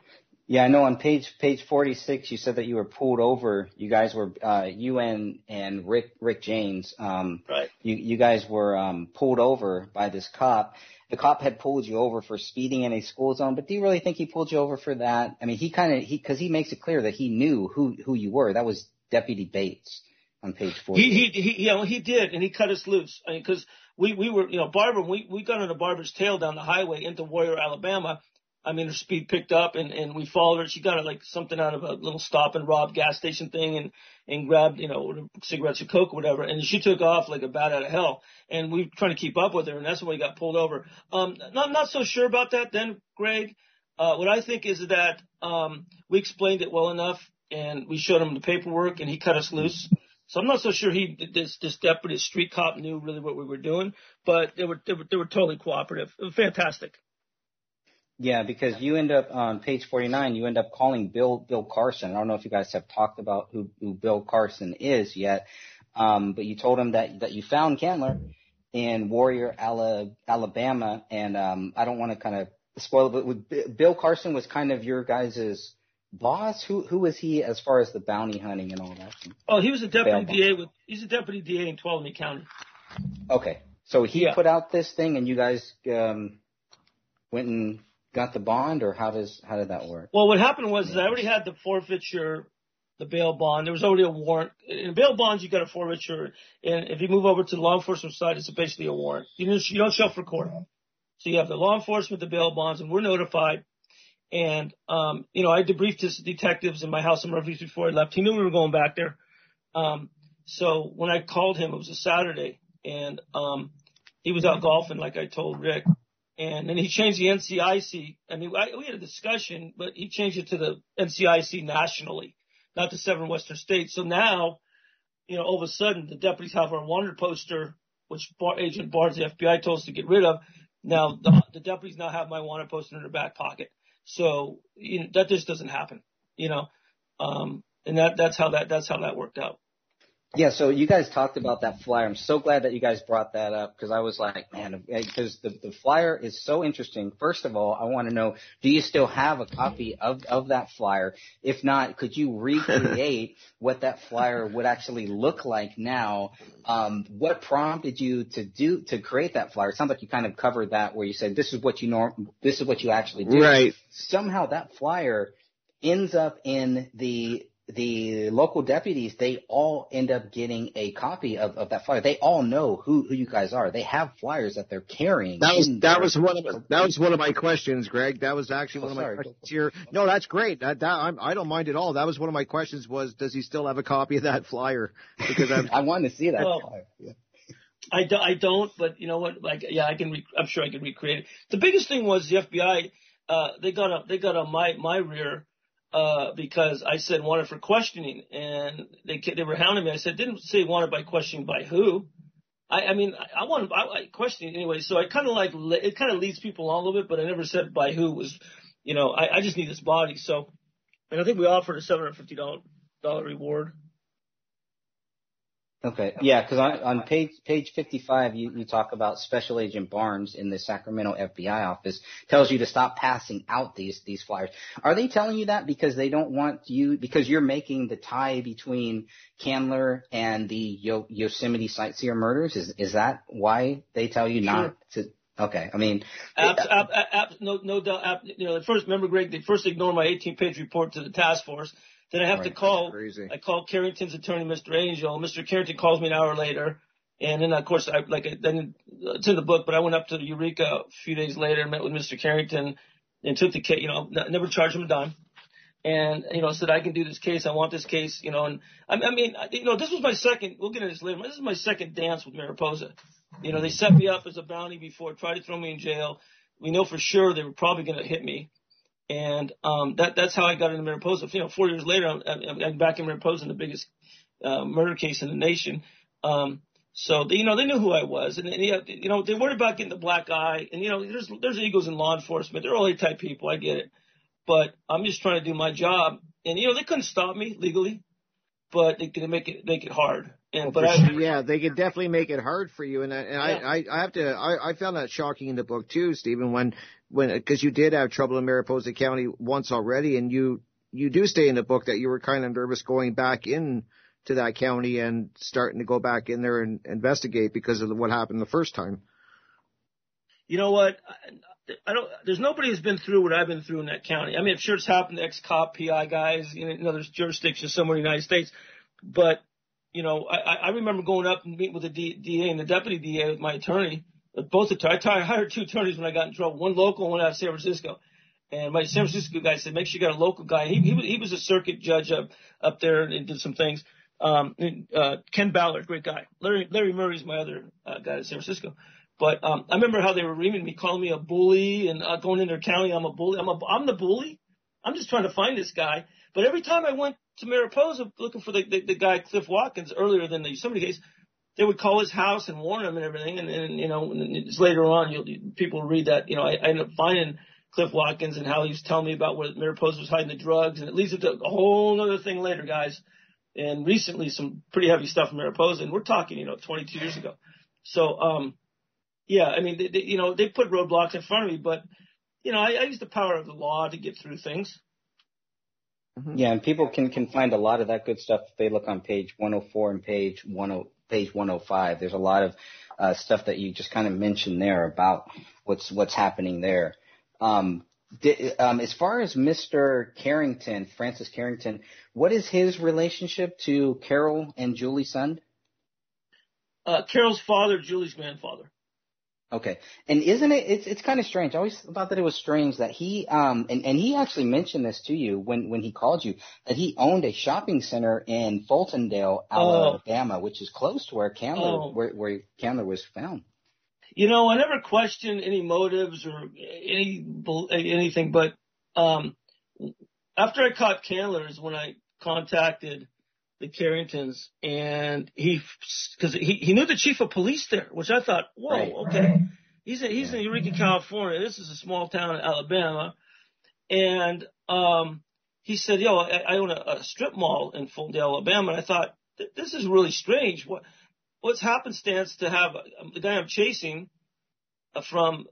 Yeah, I know on page page 46 you said that you were pulled over. You guys were uh you and and Rick Rick James um right. you you guys were um pulled over by this cop. The cop had pulled you over for speeding in a school zone, but do you really think he pulled you over for that? I mean, he kind of he cuz he makes it clear that he knew who who you were. That was Deputy Bates on page 40. He he he you know, he did and he cut us loose. I mean cuz we we were, you know, Barbara we we got on a Barbara's tail down the highway into Warrior, Alabama I mean, her speed picked up and, and we followed her. She got like something out of a little stop and rob gas station thing and, and grabbed, you know, cigarettes or coke or whatever. And she took off like a bat out of hell. And we were trying to keep up with her. And that's when we got pulled over. Um, not, not so sure about that then, Greg. Uh, what I think is that, um, we explained it well enough and we showed him the paperwork and he cut us loose. So I'm not so sure he, this, this deputy street cop knew really what we were doing, but they were, they were, they were totally cooperative. Fantastic. Yeah, because you end up on page 49, you end up calling Bill Bill Carson. I don't know if you guys have talked about who, who Bill Carson is yet, um, but you told him that that you found Candler in Warrior, Alabama, and um, I don't want to kind of spoil, it, but with, Bill Carson was kind of your guys' boss. Who who was he as far as the bounty hunting and all that? Oh, he was a deputy DA with he's a deputy DA in Tuolumne County. Okay, so he yeah. put out this thing, and you guys um, went and got the bond, or how does how did that work? Well, what happened was I already had the forfeiture, the bail bond. There was already a warrant. In bail bonds, you got a forfeiture, and if you move over to the law enforcement side, it's basically a warrant. You don't, you don't show up for court. So you have the law enforcement, the bail bonds, and we're notified. And um, you know, I debriefed his detectives in my house in Murphy's before I left. He knew we were going back there. Um, so when I called him, it was a Saturday, and um, he was out golfing, like I told Rick and then he changed the NCIC. I mean, I, we had a discussion, but he changed it to the NCIC nationally, not the seven western states. So now, you know, all of a sudden, the deputies have our wanted poster, which Bar- Agent Barnes, the FBI, told us to get rid of. Now the, the deputies now have my wanted poster in their back pocket. So you know, that just doesn't happen, you know. Um, and that that's how that that's how that worked out. Yeah, so you guys talked about that flyer. I'm so glad that you guys brought that up because I was like, man, because the, the flyer is so interesting. First of all, I want to know, do you still have a copy of, of that flyer? If not, could you recreate what that flyer would actually look like now? Um, what prompted you to do, to create that flyer? It sounds like you kind of covered that where you said, this is what you norm, this is what you actually do. Right. Somehow that flyer ends up in the the local deputies, they all end up getting a copy of, of that flyer. They all know who, who you guys are. They have flyers that they're carrying. That was that was one of the, that was one of my questions, Greg. That was actually one Oh, of my sorry. questions here. No, that's great. That, that I'm, I don't mind at all. That was one of my questions. Was does he still have a copy of that flyer? Because I'm, I want to see that Well, flyer. Yeah. I, do, I don't, but you know what? Like, yeah, I can. Re- I'm sure I can recreate it. The biggest thing was the FBI. Uh, they got on. They got on my my rear uh, because I said wanted for questioning, and they they were hounding me. I said didn't say wanted by questioning by who. I, I mean, I, I want I, I questioning anyway. So I kind of like it kind of leads people on a little bit, but I never said by who was. You know, I, I just need this body. So, and I think we offered a seven hundred fifty dollar reward. Okay. Yeah, because on, on page page 55, you, you talk about Special Agent Barnes in the Sacramento FBI office tells you to stop passing out these these flyers. Are they telling you that because they don't want you because you're making the tie between Candler and the Yo- Yosemite sightseer murders? Is is that why they tell you not to? Okay. I mean, Ab, ab, ab, ab, no, no doubt. You know, first, remember, Greg, they first ignored my 18-page report to the task force. Then I have to call. I called Carrington's attorney, Mr. Angel. Mr. Carrington calls me an hour later, and then of course, I like I, then uh, it's in the book, but I went up to Eureka a few days later and met with Mr. Carrington and took the case. You know, never charged him a dime. And you know said I can do this case. I want this case. You know, and I, I mean, I- you know, this was my second. We'll get into this later. This is my second dance with Mariposa. You know, they set me up as a bounty before, tried to throw me in jail. We know for sure they were probably going to hit me, and um, that that's how I got into Mariposa. You know, four years later, I'm, I'm, back in Mariposa, in the biggest uh, murder case in the nation. Um, so they, you know, they knew who I was, and, and you know, they worried about getting the black eye, and you know, there's there's egos in law enforcement. They're all A-type people. I get it, but I'm just trying to do my job, and you know, they couldn't stop me legally, but they could make it make it hard. And but I, yeah, they could definitely make it hard for you, and I, and Yeah. I, I, have to, I, I found that shocking in the book too, Stephen, when, when, because you did have trouble in Mariposa County once already, and you, you do stay in the book that you were kind of nervous going back in to that county and starting to go back in there and investigate because of what happened the first time. you know what? I, don't. There's nobody who's been through what I've been through in that county. I mean, I'm sure it's happened to ex-cop, PI guys, you know, in other jurisdictions somewhere in the United States. But you know, I, I remember going up and meeting with the D, DA and the deputy DA with my attorney. uh, Both attorneys. I hired two attorneys when I got in trouble. One local, one out of San Francisco. And my San Francisco guy said, make sure you got a local guy. He he was, he was a circuit judge up up there and did some things. Um, and, uh, Ken Ballard, great guy. Larry Larry Murray's my other uh, guy in San Francisco. But um, I remember how they were reaming me, calling me a bully, and uh, going in their county. I'm a bully. I'm a I'm the bully. I'm just trying to find this guy. But every time I went to Mariposa looking for the the, the guy Cliff Watkins earlier than the Yosemite case, they would call his house and warn him and everything. And, and you know, and it's later on, you'll people read that. You know, I, I ended up finding Cliff Watkins and how he was telling me about where Mariposa was hiding the drugs, and it leads to a whole other thing later, guys. And recently, some pretty heavy stuff in Mariposa, and we're talking, you know, 22 years ago. So, um, yeah, I mean, they, they, you know, they put roadblocks in front of me, but you know, I, I use the power of the law to get through things. Yeah, and people can can find a lot of that good stuff if they look on page 104 and page 10 page 105. There's a lot of uh, stuff that you just kind of mentioned there about what's what's happening there. Um, di- um, as far as Mr. Carrington, Francis Carrington, what is his relationship to Carole and Juli Sund? Uh, Carole's father, Juli's grandfather. Okay. And isn't it, it's, it's kind of strange. I always thought that it was strange that he, um, and, and he actually mentioned this to you when, when he called you, that he owned a shopping center in Fultondale, Oh. Alabama, which is close to where Candler, Oh. where, where Candler was found. You know, I never questioned any motives or any anything, but um, after I caught Candler is when I contacted the Carringtons, and he because he he knew the chief of police there, which I thought, whoa, Right. okay, he's in, he's in Eureka, California. This is a small town in Alabama, and um, he said, yo, I, I own a, a strip mall in Fulton, Alabama, and I thought, this is really strange. What what's happenstance to have the guy I'm chasing uh, from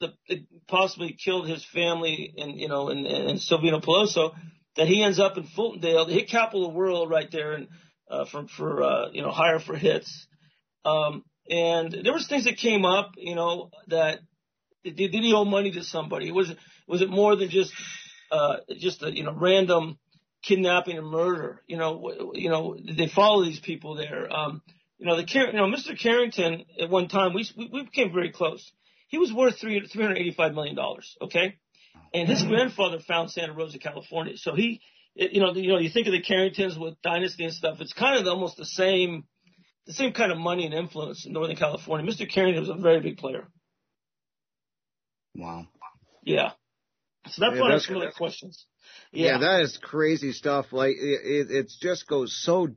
the, the possibly killed his family and you know in, in Silvina Pelosso that he ends up in Fultondale, hit capital of the world, right there, and uh, for for uh, you know hire for hits. Um, and there was things that came up, you know, that did, did he owe money to somebody? Was it was it more than just uh, just a you know random kidnapping and murder? You know, you know, did they follow these people there? Um, you know, the you know Mr. Carrington at one time we we, we became very close. He was worth three three hundred eighty five million dollars. Okay, and his grandfather found Santa Rosa, California. So he, you know, you know, you think of the Carringtons with Dynasty and stuff. It's kind of almost the same the same kind of money and influence in Northern California. Mr. Carrington was a very big player. Wow. Yeah. So that brought yeah, up some other questions. Yeah. yeah. that is crazy stuff. Like it, it, it just goes so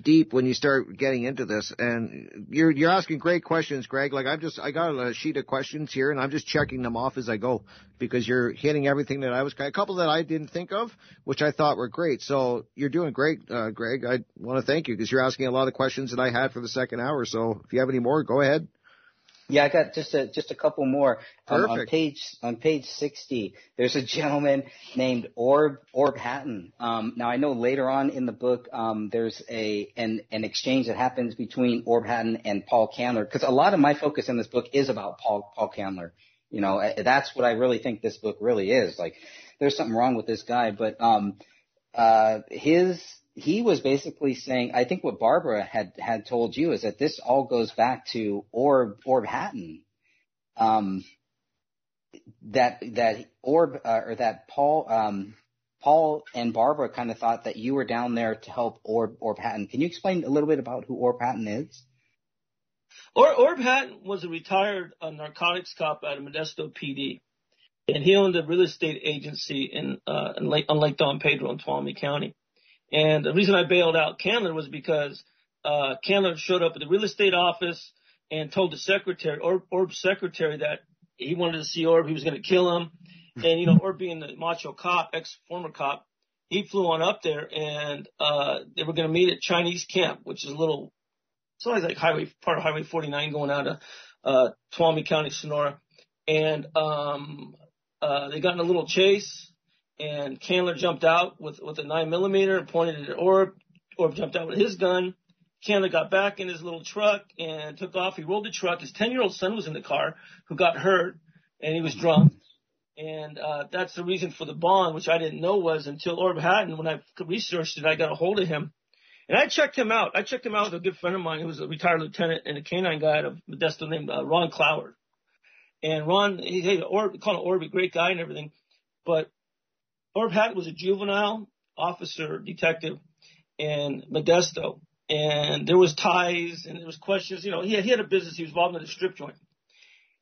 deep when you start getting into this. And you're you're asking great questions, Greg. Like I'm just I got a sheet of questions here, and I'm just checking them off as I go because you're hitting everything that I was a couple that I didn't think of, which I thought were great. So you're doing great, uh, Greg. I want to thank you because you're asking a lot of questions that I had for the second hour. So if you have any more, go ahead. Yeah, I got just a just a couple more. Um, on page on page sixty, there's a gentleman named Orb Orb Hatton. Um, now I know later on in the book, um, there's a an an exchange that happens between Orb Hatton and Paul Candler because a lot of my focus in this book is about Paul Paul Candler. You know, that's what I really think this book really is. Like, there's something wrong with this guy, but um, uh, his he was basically saying, I think what Barbara had had told you is that this all goes back to Orb Orb Hatton, um, that that Orb uh, or that Paul um, Paul and Barbara kind of thought that you were down there to help Orb Orb Hatton. Can you explain a little bit about who Orb Hatton is? Or, Orb Hatton was a retired uh, narcotics cop out of Modesto PD, and he owned a real estate agency in, uh, in Lake, on Lake Don Pedro in Tuolumne County. And the reason I bailed out Candler was because uh, Candler showed up at the real estate office and told the secretary, Orb, Orb's secretary, that he wanted to see Orb, he was going to kill him. And, you know, Orb being the macho cop, ex-former cop, he flew on up there and, uh, they were going to meet at Chinese Camp, which is a little, it's always like highway, part of Highway 49 going out of, uh, Tuolumne County, Sonora. And, um, uh, they got in a little chase and Candler jumped out with, with a nine millimeter and pointed it at Orb. Orb jumped out with his gun. Candler got back in his little truck and took off. He rolled the truck. His 10 year old son was in the car who got hurt and he was drunk. And, uh, that's the reason for the bond, which I didn't know was until Orb Hatton, when I researched it, I got a hold of him. And I checked him out. I checked him out with a good friend of mine who was a retired lieutenant and a canine guy out of Modesto named uh, Ron Cloward. And Ron, he, hey, Orb, Orb, a great guy and everything. But Orb Hatton was a juvenile officer detective in Modesto, and there was ties and there was questions. You know, he had, he had a business. He was involved in a strip joint.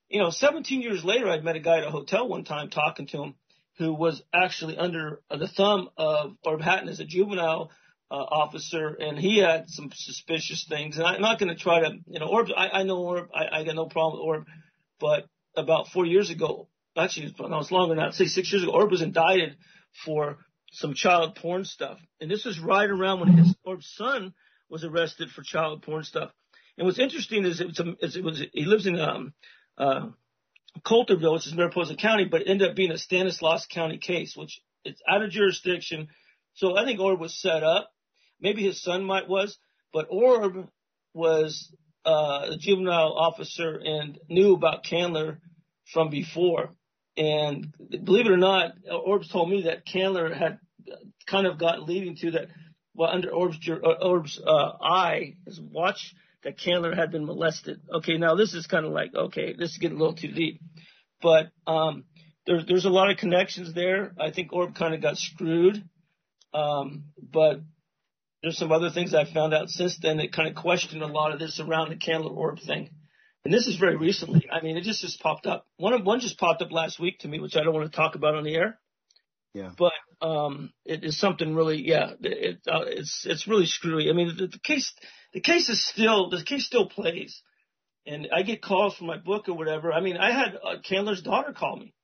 You know, 17 years later, I'd met a guy at a hotel one time talking to him who was actually under the thumb of Orb Hatton as a juvenile uh, officer, and he had some suspicious things. And I'm not going to try to, you know, Orb. I, I know Orb. I, I got no problem with Orb, but about four years ago, actually, no, it's longer than that. Say six years ago, Orb was indicted for some child porn stuff. And this was right around when his son was arrested for child porn stuff. And what's interesting is it was, it was he lives in um, uh, Coulterville, which is Mariposa County, but it ended up being a Stanislaus County case, which it's out of jurisdiction. So I think Orb was set up. Maybe his son might was, but Orb was uh, a juvenile officer and knew about Candler from before. And believe it or not, Orbs told me that Candler had kind of got leading to that, well, under Orbs, uh, Orbs uh, eye, his watch, that Candler had been molested. Okay, now this is kind of like, okay, this is getting a little too deep. But um, there's there's a lot of connections there. I think Orb kind of got screwed. Um, but there's some other things I found out since then that kind of questioned a lot of this around the Candler Orb thing and this is very recently. I mean, it just just popped up. One of one just popped up last week to me, which I don't want to talk about on the air. Yeah. But um, it is something really, yeah, it, uh, it's it's really screwy. I mean, the, the case the case is still the case still plays, and I get calls from my book or whatever. I mean, I had uh, Candler's daughter call me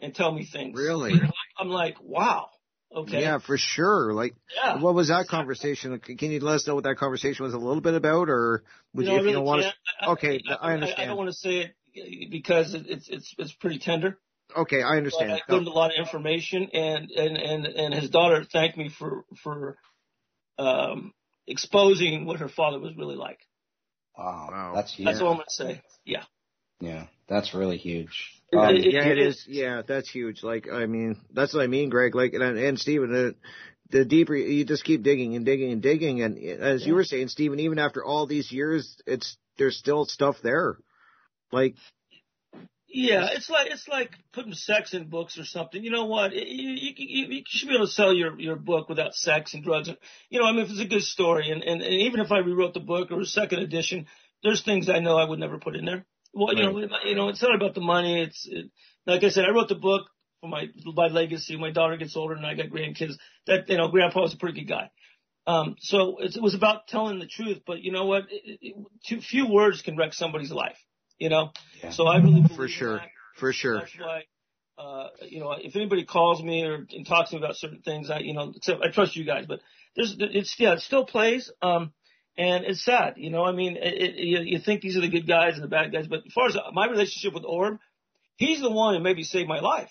and tell me things. Really? I'm like, wow. Okay. Yeah, for sure. Like, yeah. what was that conversation? Can you let us know what that conversation was a little bit about, or would you, you, know, if really you don't want to? Okay, I, I, understand. I, I don't want to say it because it's it's it's pretty tender. Okay, I understand. But I learned a lot of information, and and and and his daughter thanked me for for um, exposing what her father was really like. Wow, wow. that's huge. That's all I'm gonna say. Yeah. Yeah, that's really huge. Um, yeah, it is. Yeah, that's huge. Like, I mean, that's what I mean, Greg. Like, and, and Stephen, the, the deeper you just keep digging and digging and digging, and as yeah. you were saying, Stephen, even after all these years, it's there's still stuff there. Like, yeah, it's like it's like putting sex in books or something. You know what? You, you, you, you should be able to sell your your book without sex and drugs. You know, I mean, if it's a good story, and, and, and even if I rewrote the book or a second edition, there's things I know I would never put in there. Well, you right. know, you know, it's not about the money. It's it, like I said, I wrote the book for my my legacy. My daughter gets older, and I got grandkids. That you know, Grandpa was a pretty good guy. Um, so it, it was about telling the truth. But you know what? It, it, too few words can wreck somebody's life. You know, yeah. so I really for sure, that. for sure. That's why. Uh, you know, if anybody calls me or and talks to me about certain things, I, you know, except I trust you guys, but there's, it's, yeah, it still plays. Um, and it's sad, you know. I mean, it, it, you, you think these are the good guys and the bad guys, but as far as my relationship with Orb, he's the one who maybe saved my life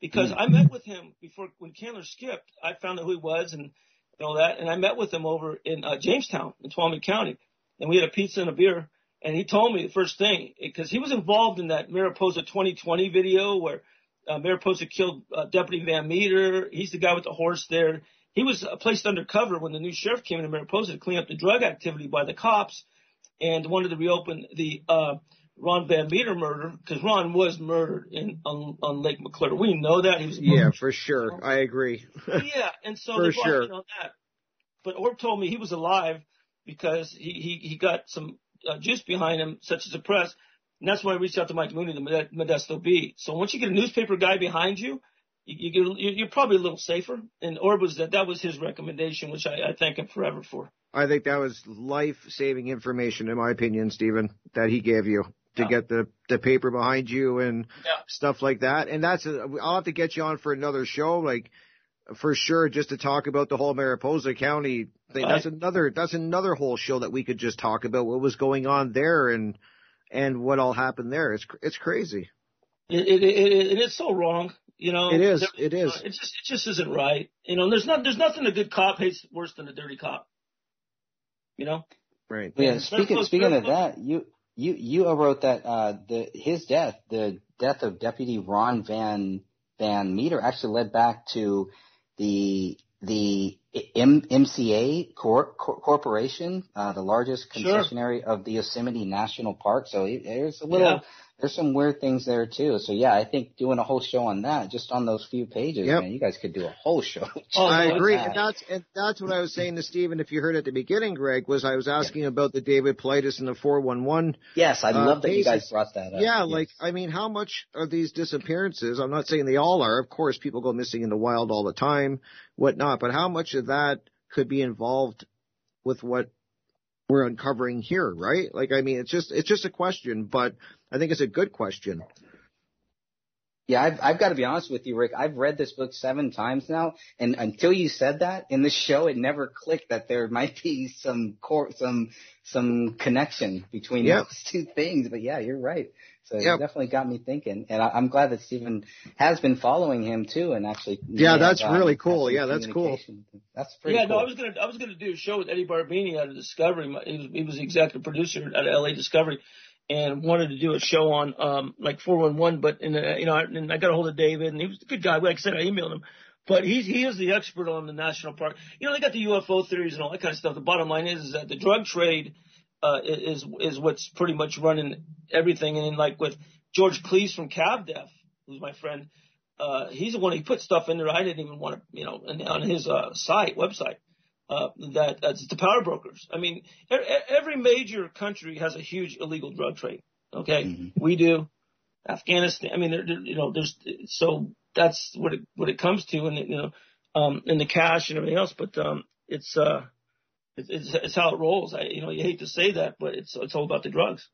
because mm. I met with him before when Candler skipped. I found out who he was and know that, and I met with him over in uh, Jamestown in Tuolumne County, and we had a pizza and a beer. And he told me the first thing because he was involved in that Mariposa 2020 video where uh, Mariposa killed uh, Deputy Van Meter. He's the guy with the horse there. He was placed undercover when the new sheriff came into Mariposa to clean up the drug activity by the cops and wanted to reopen the uh, Ron Van Meter murder because Ron was murdered in on, on Lake McClure. We know that he was. Yeah, for sure. I agree. yeah, and so for they sure. on that. But Orb told me he was alive because he he, he got some uh, juice behind him, such as the press. And that's why I reached out to Mike Mooney, the Modesto Bee. So once you get a newspaper guy behind you, you, you get, you're probably a little safer. And Orb was that, that was his recommendation, which I, I thank him forever for. I think that was life saving information, in my opinion, Stephen, that he gave you to yeah. get the, the paper behind you and yeah. stuff like that. And that's, a, I'll have to get you on for another show, like, for sure, just to talk about the whole Mariposa County thing. Right. That's another, that's another whole show that we could just talk about what was going on there and, and what all happened there. It's, it's crazy. It, it, it, it is so wrong. You know, it is. It is. It just, it just isn't right. You know, there's not, there's nothing a good cop hates worse than a dirty cop. You know. Right. Yeah. Speaking, speaking of that, you, you, you wrote that, uh, the, his death, the death of Deputy Ron Van, Van Meter actually led back to the, the M- MCA Cor- Cor- Corporation, uh, the largest concessionary sure. of the Yosemite National Park. So there's a little, yeah. There's some weird things there too. So yeah, I think doing a whole show on that, just on those few pages, yep. man, you guys could do a whole show. Oh, I agree, that. and that's and that's what I was saying to Stephen. If you heard at the beginning, Greg, was I was asking yeah. about the David Paulides and the 411. Yes, I uh, love that cases. you guys brought that up. Yeah, yes. like I mean, how much are these disappearances? I'm not saying they all are. Of course, people go missing in the wild all the time, whatnot. But how much of that could be involved with what we're uncovering here, right? Like, I mean, it's just, it's just a question, but I think it's a good question. Yeah, I've, I've got to be honest with you, Rick. I've read this book seven times now, and until you said that in the show, it never clicked that there might be some core, some some connection between yep. those two things. But yeah, you're right. So yep. it definitely got me thinking, and I, am glad that Stephen has been following him too, and actually. Yeah, that's really cool. Yeah, that's cool. That's pretty. Yeah, cool. no, I was gonna I was gonna do a show with Eddie Barbini out of Discovery. He was he was the executive producer at LA Discovery, and wanted to do a show on um like 411, but in the, you know, and I got a hold of David, and he was a good guy. Like I said, I emailed him. But he's he is the expert on the national park. You know, they got the UFO theories and all that kind of stuff. The bottom line is, is that the drug trade uh, is is what's pretty much running everything. And like with George Cleese from CavDef, who's my friend, uh, he's the one who put stuff in there I didn't even want to, you know, on his uh, site website. Uh, that that's the power brokers. I mean, every major country has a huge illegal drug trade. Okay, mm-hmm. we do. Afghanistan. I mean, there, there, you know, there's so that's what it what it comes to, and you know, um, and the cash and everything else. But um, it's uh, it's, it's it's how it rolls. I you know, you hate to say that, but it's it's all about the drugs.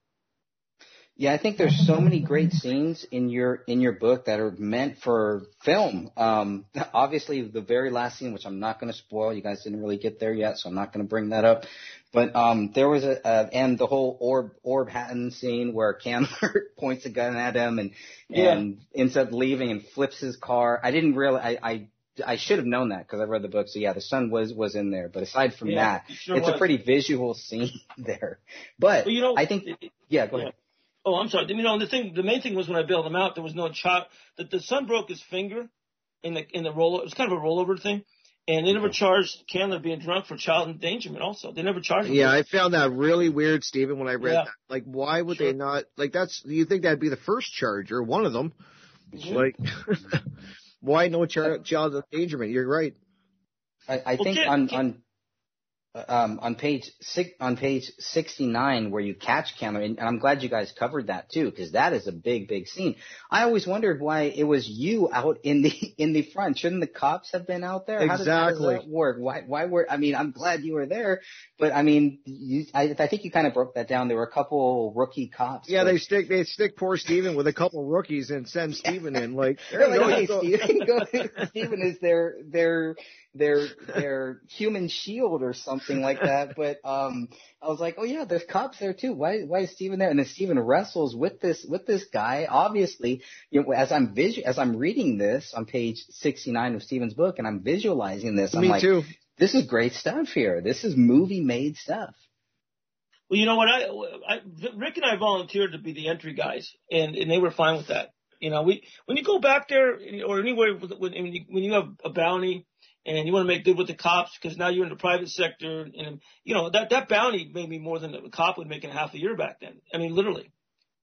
Yeah, I think there's so many great scenes in your in your book that are meant for film. Um, obviously, the very last scene, which I'm not going to spoil, you guys didn't really get there yet, so I'm not going to bring that up. But um, there was a uh, and the whole orb orb Hatton scene where Candler points a gun at him and Yeah. and ends up leaving and flips his car. I didn't really I. I I should have known that because I read the book. So yeah, the sun was was in there. But aside from Yeah, that, sure it's a pretty visual scene there. But Well, you know, I think yeah, go ahead. Oh, I'm sorry. You know, the thing, the main thing was when I bailed him out, there was no child. That the son broke his finger in the in the roll. It was kind of a rollover thing, and they never charged Candler being drunk for child endangerment. Also, they never charged him. Yeah, I found that really weird, Stephen, when I read Yeah. that. Like, why would they not? Like, that's you think that'd be the first charge or one of them? Mhm. Like, why no char- child endangerment? You're right. I, I Well, think Ken- on Ken- on um, on page six, on page sixty nine where you catch Cameron, and I'm glad you guys covered that too because that is a big big scene. I always wondered why it was you out in the in the front. Shouldn't the cops have been out there? How does, how does Exactly. that work? Why why were I mean I'm glad you were there, but I mean you, I I think you kind of broke that down. There were a couple rookie cops. Yeah, but- they stick they stick poor Stephen with a couple rookies and send Stephen in. Like, there like, you go, okay, you go." Steven, go, Steven is their their their their human shield or something like that. But um, I was like, oh yeah, there's cops there too. Why why is Steven there? And then Steven wrestles with this with this guy. Obviously, you know, as I'm visu- as I'm reading this on page 69 of Steven's book, and I'm visualizing this, I'm Me like, too. this is great stuff here. This is movie made stuff. Well, you know what? I, I Rick and I volunteered to be the entry guys, and and they were fine with that. You know, we when you go back there or anywhere when when you, when you have a bounty and you want to make good with the cops because now you're in the private sector, and you know that that bounty made me more than a cop would make in half a year back then. I mean, literally.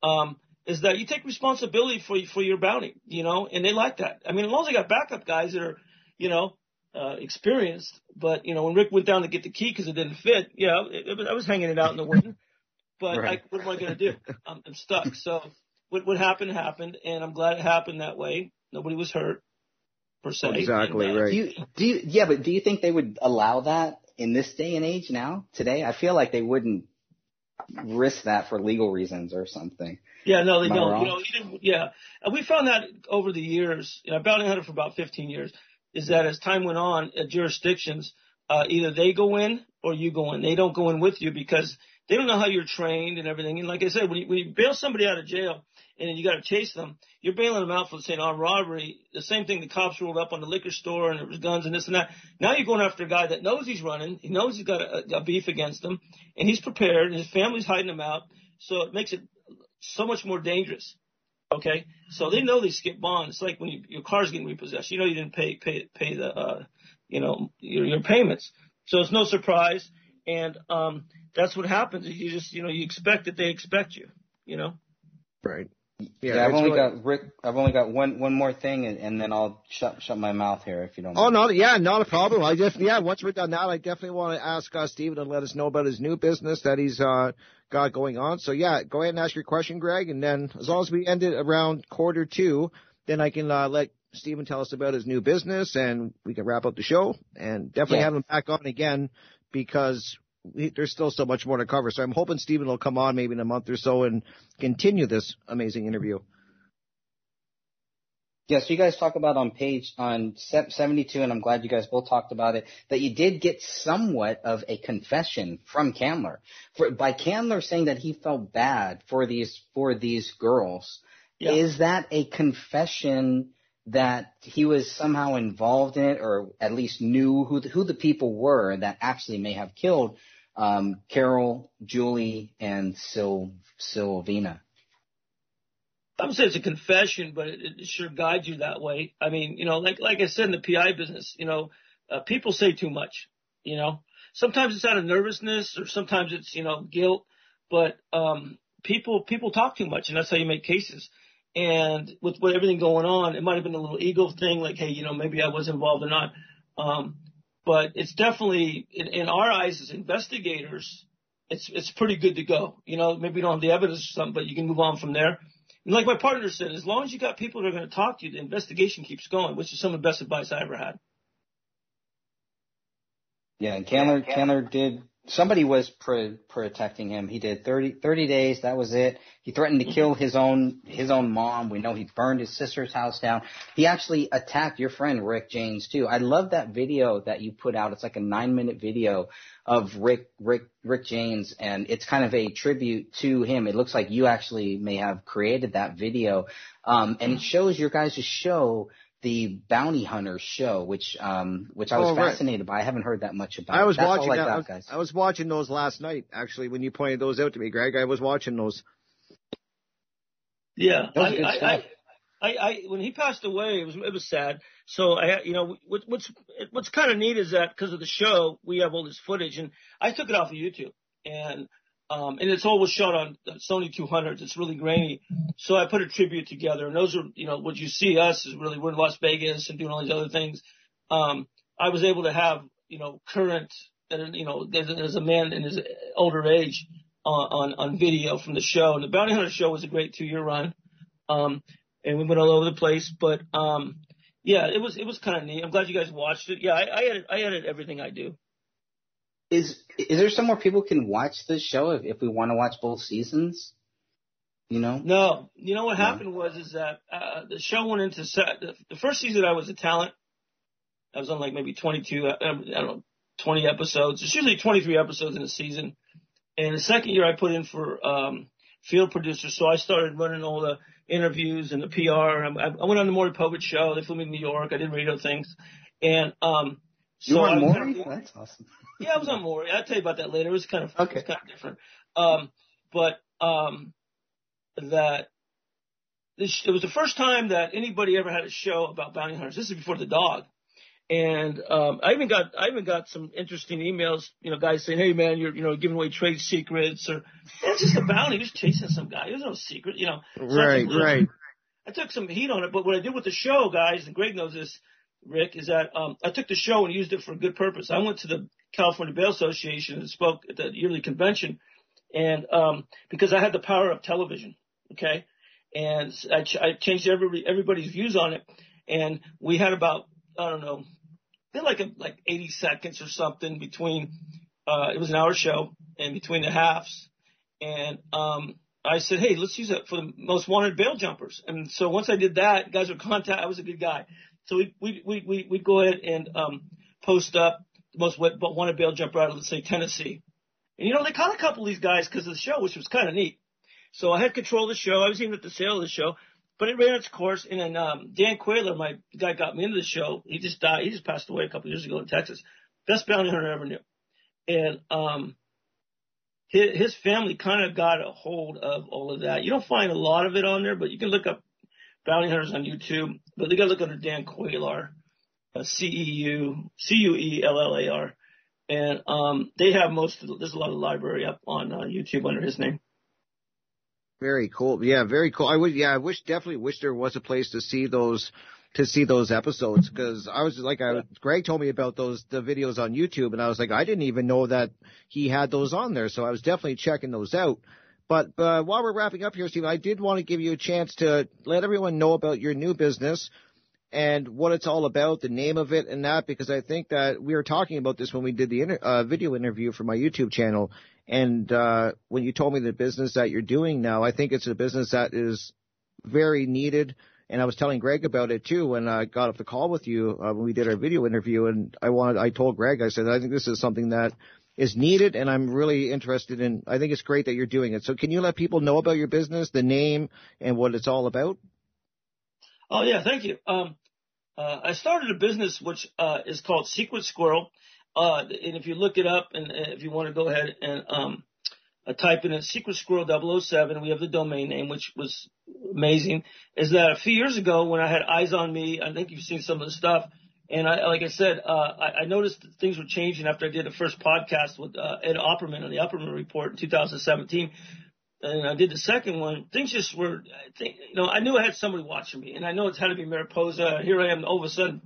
Um, is that you take responsibility for for your bounty, you know, and they like that. I mean, as long as they got backup guys that are, you know, uh, experienced. But you know, when Rick went down to get the key because it didn't fit, yeah, it, it was, I was hanging it out in the wind. But Right. I, what am I going to do? I'm, I'm stuck. So what what happened happened, and I'm glad it happened that way. Nobody was hurt per se. Exactly uh, right. Do you, do you, yeah, but do you think they would allow that in this day and age now, today? I feel like they wouldn't risk that for legal reasons or something. Yeah, no, they Am don't. You know, even, yeah, and we found that over the years. You know, bounty hunter for about 15 years. Is that as time went on, at jurisdictions, uh, either they go in or you go in. They don't go in with you because they don't know how you're trained and everything. And like I said, when you, when you bail somebody out of jail and you got to chase them, you're bailing them out for say an armed robbery. The same thing the cops rolled up on the liquor store and there was guns and this and that. Now you're going after a guy that knows he's running. He knows he's got a, a beef against him and he's prepared and his family's hiding him out. So it makes it so much more dangerous. Okay, so they know they skip bond. It's like when you, your car's getting repossessed. You know you didn't pay pay pay the uh, you know your, your payments, so it's no surprise. And um, that's what happens. You just you know you expect that they expect you. You know. Right. Yeah, I've only really- got Rick. I've only got one one more thing, and, and then I'll shut shut my mouth here if you don't. Oh mind. no, yeah, not a problem. I just yeah, once we're done that, I definitely want to ask uh, Steven to let us know about his new business that he's uh got going on. So yeah, go ahead and ask your question, Greg, and then as long as we end it around quarter two, then I can uh, let Steven tell us about his new business, and we can wrap up the show. And definitely Yeah. have him back on again because we, there's still so much more to cover. So I'm hoping Stephen will come on maybe in a month or so and continue this amazing interview. Yeah, so you guys talk about on page on 72, and I'm glad you guys both talked about it, that you did get somewhat of a confession from Candler. For, by Candler saying that he felt bad for these for these girls, Yeah. is that a confession that he was somehow involved in it, or at least knew who the, who the people were that actually may have killed um, Carole, Juli, and Sil- Silvina? I would say it's a confession, but it, it sure guides you that way. I mean, you know, like like I said in the PI business, you know, uh, people say too much. You know, sometimes it's out of nervousness, or sometimes it's you know guilt. But um, people people talk too much, and that's how you make cases. And with, with everything going on, it might have been a little ego thing, like, hey, you know, maybe I was involved or not. Um, but it's definitely in, in our eyes as investigators, it's it's pretty good to go. You know, maybe you don't have the evidence or something, but you can move on from there. And like my partner said, as long as you got people that are going to talk to you, the investigation keeps going, which is some of the best advice I ever had. Yeah, and Candler Candler did somebody was pro- protecting him. He did 30, 30 days. That was it. He threatened to kill his own his own mom. We know he burned his sister's house down. He actually attacked your friend Rick James too. I love that video that you put out. It's like a nine minute video of Rick Rick Rick James, and it's kind of a tribute to him. It looks like you actually may have created that video, um, and it shows your guys' show the Bounty Hunters show, which um which I was Oh, right. fascinated by. I haven't heard that much about. I was That's all watching I that. got, I was, guys. I was watching those last night, actually, when you pointed those out to me, Greg. I was watching those. Yeah, That was I, good I, stuff. I, I, I, when he passed away, it was it was sad. So I, you know, what, what's what's kind of neat is that because of the show, we have all this footage, and I took it off of YouTube, and um, and it's all was shot on Sony 200s. It's really grainy, so I put a tribute together, and those are, you know, what you see us is really we're in Las Vegas and doing all these other things. Um, I was able to have, you know, current, you know, there's, there's a man in his older age on, on on video from the show, and the Bounty Hunter show was a great two year run. Um, and we went all over the place. But um, yeah, it was it was kind of neat. I'm glad you guys watched it. Yeah, I, I edit I edit everything I do. Is is there somewhere people can watch this show if, if we want to watch both seasons? You know? No, you know what happened was is that uh, the show went into set. The, the first season I was a talent. I was on like maybe 22, uh, I don't know, 20 episodes. It's usually 23 episodes in a season. And the second year I put in for um, field producer, so I started running all the interviews and the PR. I, I went on the Maury Povich show. They flew me to New York. I did radio things, and um, you were on Maury? kind of- That's awesome. yeah, I was on Maury. I'll tell you about that later. It was kind of Okay. kind of different. Um, but um, that this it was the first time that anybody ever had a show about bounty hunters. This is before the dog. And um, I even got I even got some interesting emails, you know, guys saying, "Hey man, you're you know giving away trade secrets," or it's just a bounty, just chasing some guy. There's no secret, you know. So I took Right, little- right. I took some heat on it, but what I did with the show, guys, and Greg knows this, Rick, is that um, I took the show and used it for a good purpose. I went to the California Bail Association and spoke at the yearly convention, and um, because I had the power of television, okay, and I, ch- I changed every, everybody's views on it, and we had about I don't know, had like a, like 80 seconds or something between. Uh, it was an hour show, and between the halves, and um, I said, hey, let's use it for the most wanted bail jumpers. And so once I did that, guys were contact. I was a good guy, so we we we we go ahead and um, post up the most wa- wanted bail jumper out of let's say Tennessee. And you know they caught a couple of these guys because of the show, which was kind of neat. So I had control of the show. I was even at the sale of the show, but it ran its course. And then um, Dan Cuellar, my guy, got me into the show. He just died. He just passed away a couple of years ago in Texas. Best bounty hunter I ever knew. And um, his, his family kind of got a hold of all of that. You don't find a lot of it on there, but you can look up bounty hunters on YouTube. But they got to look under Dan Cuellar, uh, C E U C U E L L A R, and um, they have most. Of the, there's a lot of library up on uh, YouTube under his name. Very cool. Yeah, very cool. I would. Yeah, I wish definitely wish there was a place to see those to see those episodes because I was like, I Greg told me about those the videos on YouTube, and I was like, I didn't even know that he had those on there, so I was definitely checking those out. But uh, while we're wrapping up here, Steve, I did want to give you a chance to let everyone know about your new business and what it's all about, the name of it, and that, because I think that we were talking about this when we did the inter- uh, video interview for my YouTube channel. And uh, when you told me the business that you're doing now, I think it's a business that is very needed. And I was telling Greg about it too when I got off the call with you uh, when we did our video interview. And I wanted, I told Greg, I said, I think this is something that is needed, and I'm really interested in. I think it's great that you're doing it. So, can you let people know about your business, the name, and what it's all about? Oh yeah, thank you. Um, uh, I started a business which uh, is called Secret Squirrel, uh, and if you look it up, and, if you want to go ahead and um, uh, type in it, Secret Squirrel 007, we have the domain name, which was amazing. Is that a few years ago when I had Eyes on Me, I think you've seen some of the stuff. And I, like I said, uh, I, I noticed things were changing after I did the first podcast with uh, Ed Opperman on the Opperman Report in 2017 and I did the second one, things just were, I think, you know, I knew I had somebody watching me, and I know it's had to be Mariposa. Here I am, all of a sudden,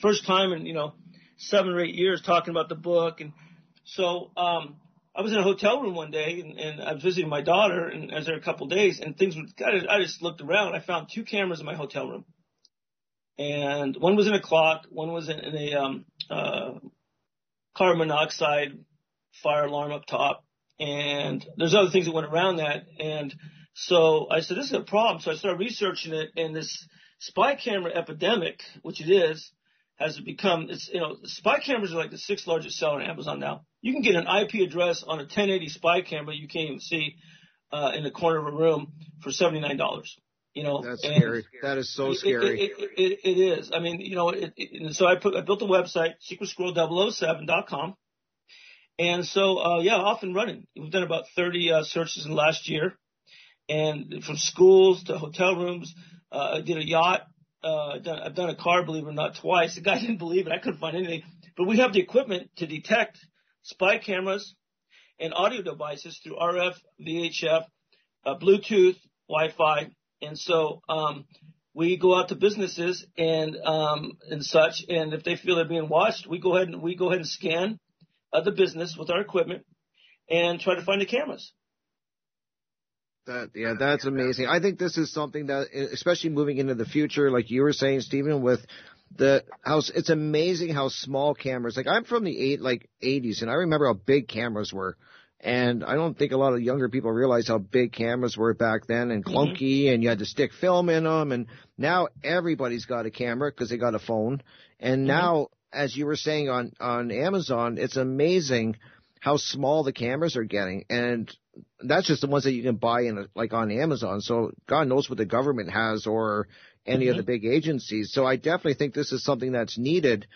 first time in, you know, seven or eight years talking about the book, and so um, I was in a hotel room one day, and, and I was visiting my daughter, and I was there a couple of days, and things were, God, I just looked around, I found two cameras in my hotel room, and one was in a clock, one was in, in a um, uh, carbon monoxide fire alarm up top, and there's other things that went around that. And so I said, this is a problem. So I started researching it, and this spy camera epidemic, which it is, has become, it's, you know, spy cameras are like the sixth largest seller on Amazon now. You can get an IP address on a 1080 spy camera you can't even see uh, in the corner of a room for $79. You know, that's scary. That is so scary. It, it, it, it is. I mean, you know, it, it, so I put, I built a website, secretsquirrel007.com. And so, uh, yeah, off and running. We've done about 30 uh, searches in the last year and from schools to hotel rooms. Uh, I did a yacht. Uh, I've done, I've done a car, believe it or not, twice. The guy didn't believe it. I couldn't find anything, but we have the equipment to detect spy cameras and audio devices through RF, VHF, uh, Bluetooth, Wi-Fi, and so um, we go out to businesses and um, and such, and if they feel they're being watched, we go ahead and we go ahead and scan uh, the business with our equipment and try to find the cameras. That yeah, that's amazing. I think this is something that, especially moving into the future, like you were saying, Stephen, with the house, it's amazing how small cameras. Like I'm from the eight like 80s, and I remember how big cameras were. And I don't think a lot of younger people realize how big cameras were back then and mm-hmm. clunky mm-hmm. and you had to stick film in them. And now everybody's got a camera because they got a phone. And mm-hmm. now, as you were saying on, on Amazon, it's amazing how small the cameras are getting. And that's just the ones that you can buy in like on Amazon. So God knows what the government has or any mm-hmm. of the big agencies. So I definitely think this is something that's needed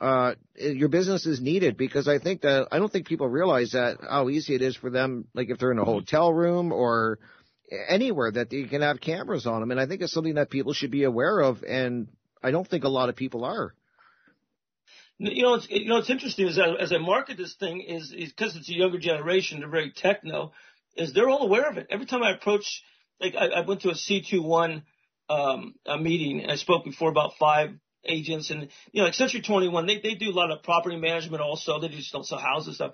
uh, your business is needed because I think that I don't think people realize that how easy it is for them, like if they're in a hotel room or anywhere that you can have cameras on them. And I think it's something that people should be aware of. And I don't think a lot of people are. You know, it's, you know, it's interesting is that as I market this thing is, because it's a younger generation, they're very techno, is they're all aware of it. Every time I approach, like I, I went to a C21, um, a meeting. I spoke before about five agents and you know like Century 21 they they do a lot of property management also. They just don't sell houses stuff.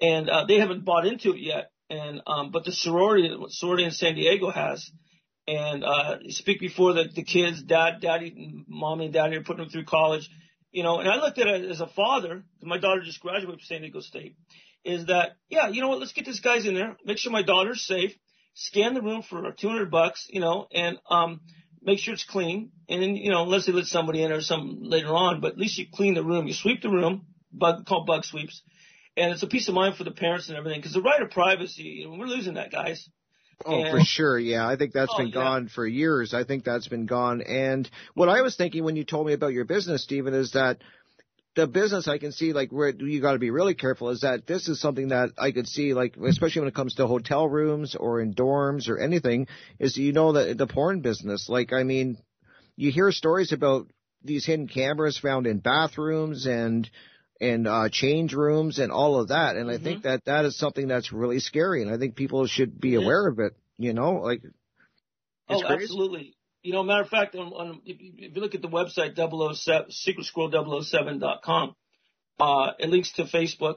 And uh, they haven't bought into it yet. And um but the sorority sorority in San Diego has. And uh speak before the the kids dad daddy mommy and daddy are putting them through college. You know and I looked at it as a father my daughter just graduated from San Diego State is that yeah you know what let's get these guys in there make sure my daughter's safe scan the room for 200 bucks you know and um make sure it's clean. And then, you know, unless they let somebody in or something later on, but at least you clean the room. You sweep the room, bug, called bug sweeps. And it's a peace of mind for the parents and everything because the right of privacy, you know, we're losing that, guys. Oh, and, for sure. Yeah. I think that's oh, been gone yeah. for years. I think that's been gone. And what I was thinking when you told me about your business, Stephen, is that the business I can see like where you got to be really careful is that this is something that I could see like especially when it comes to hotel rooms or in dorms or anything is you know that the porn business like I mean you hear stories about these hidden cameras found in bathrooms and and uh change rooms and all of that and mm-hmm. I think that that is something that's really scary and I think people should be aware of it you know like oh crazy. absolutely you know, matter of fact, on, on if, you look at the website 007, secretsquirrel007.com, uh, it links to Facebook.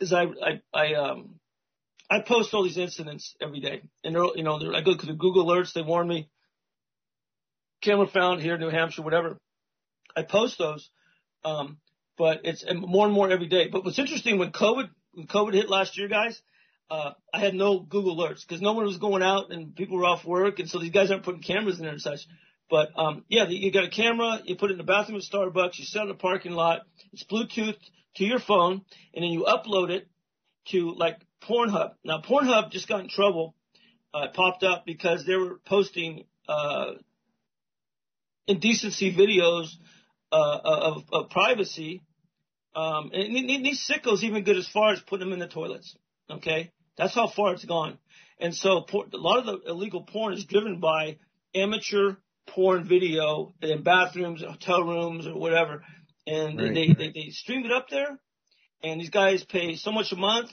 Is I, I, I, um, I post all these incidents every day, and they're, you know, they're, I go to the Google alerts. They warn me. Camera found here, in New Hampshire, whatever. I post those, um, but it's more and more every day. But what's interesting when COVID, when COVID hit last year, guys, uh, I had no Google alerts because no one was going out and people were off work, and so these guys aren't putting cameras in there and such. But um, yeah, you got a camera, you put it in the bathroom at Starbucks, you set it in the parking lot, it's Bluetooth to your phone, and then you upload it to like Pornhub. Now Pornhub just got in trouble. Uh, it popped up because they were posting uh, indecency videos uh, of, of privacy. Um, and these sickos even good as far as putting them in the toilets. Okay, that's how far it's gone. And so a lot of the illegal porn is driven by amateur porn video in bathrooms, hotel rooms, or whatever. And right. they, they, they stream it up there, and these guys pay so much a month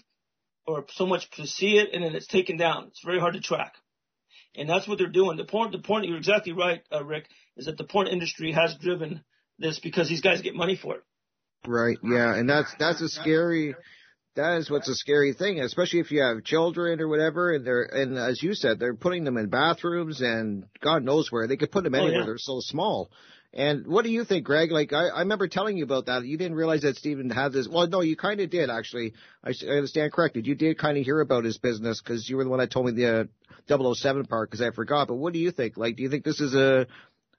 or so much to see it, and then it's taken down. It's very hard to track. And that's what they're doing. The porn, the porn, you're exactly right, uh, Rick, is that the porn industry has driven this because these guys get money for it. Right. Yeah. And that's, that's a scary, that is what's a scary thing, especially if you have children or whatever, and they're and as you said, they're putting them in bathrooms and God knows where they could put them oh, anywhere. Oh, yeah. They're so small, And what do you think, Greg? Like, I, I remember telling you about that. You didn't realize that Stephen had this. Well, no, you kind of did, actually. I, I understand corrected. You did kind of hear about his business because you were the one that told me the uh, 007 part because I forgot. But what do you think? Like, do you think this is a,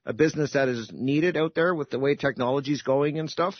a business that is needed out there with the way technology's going and stuff?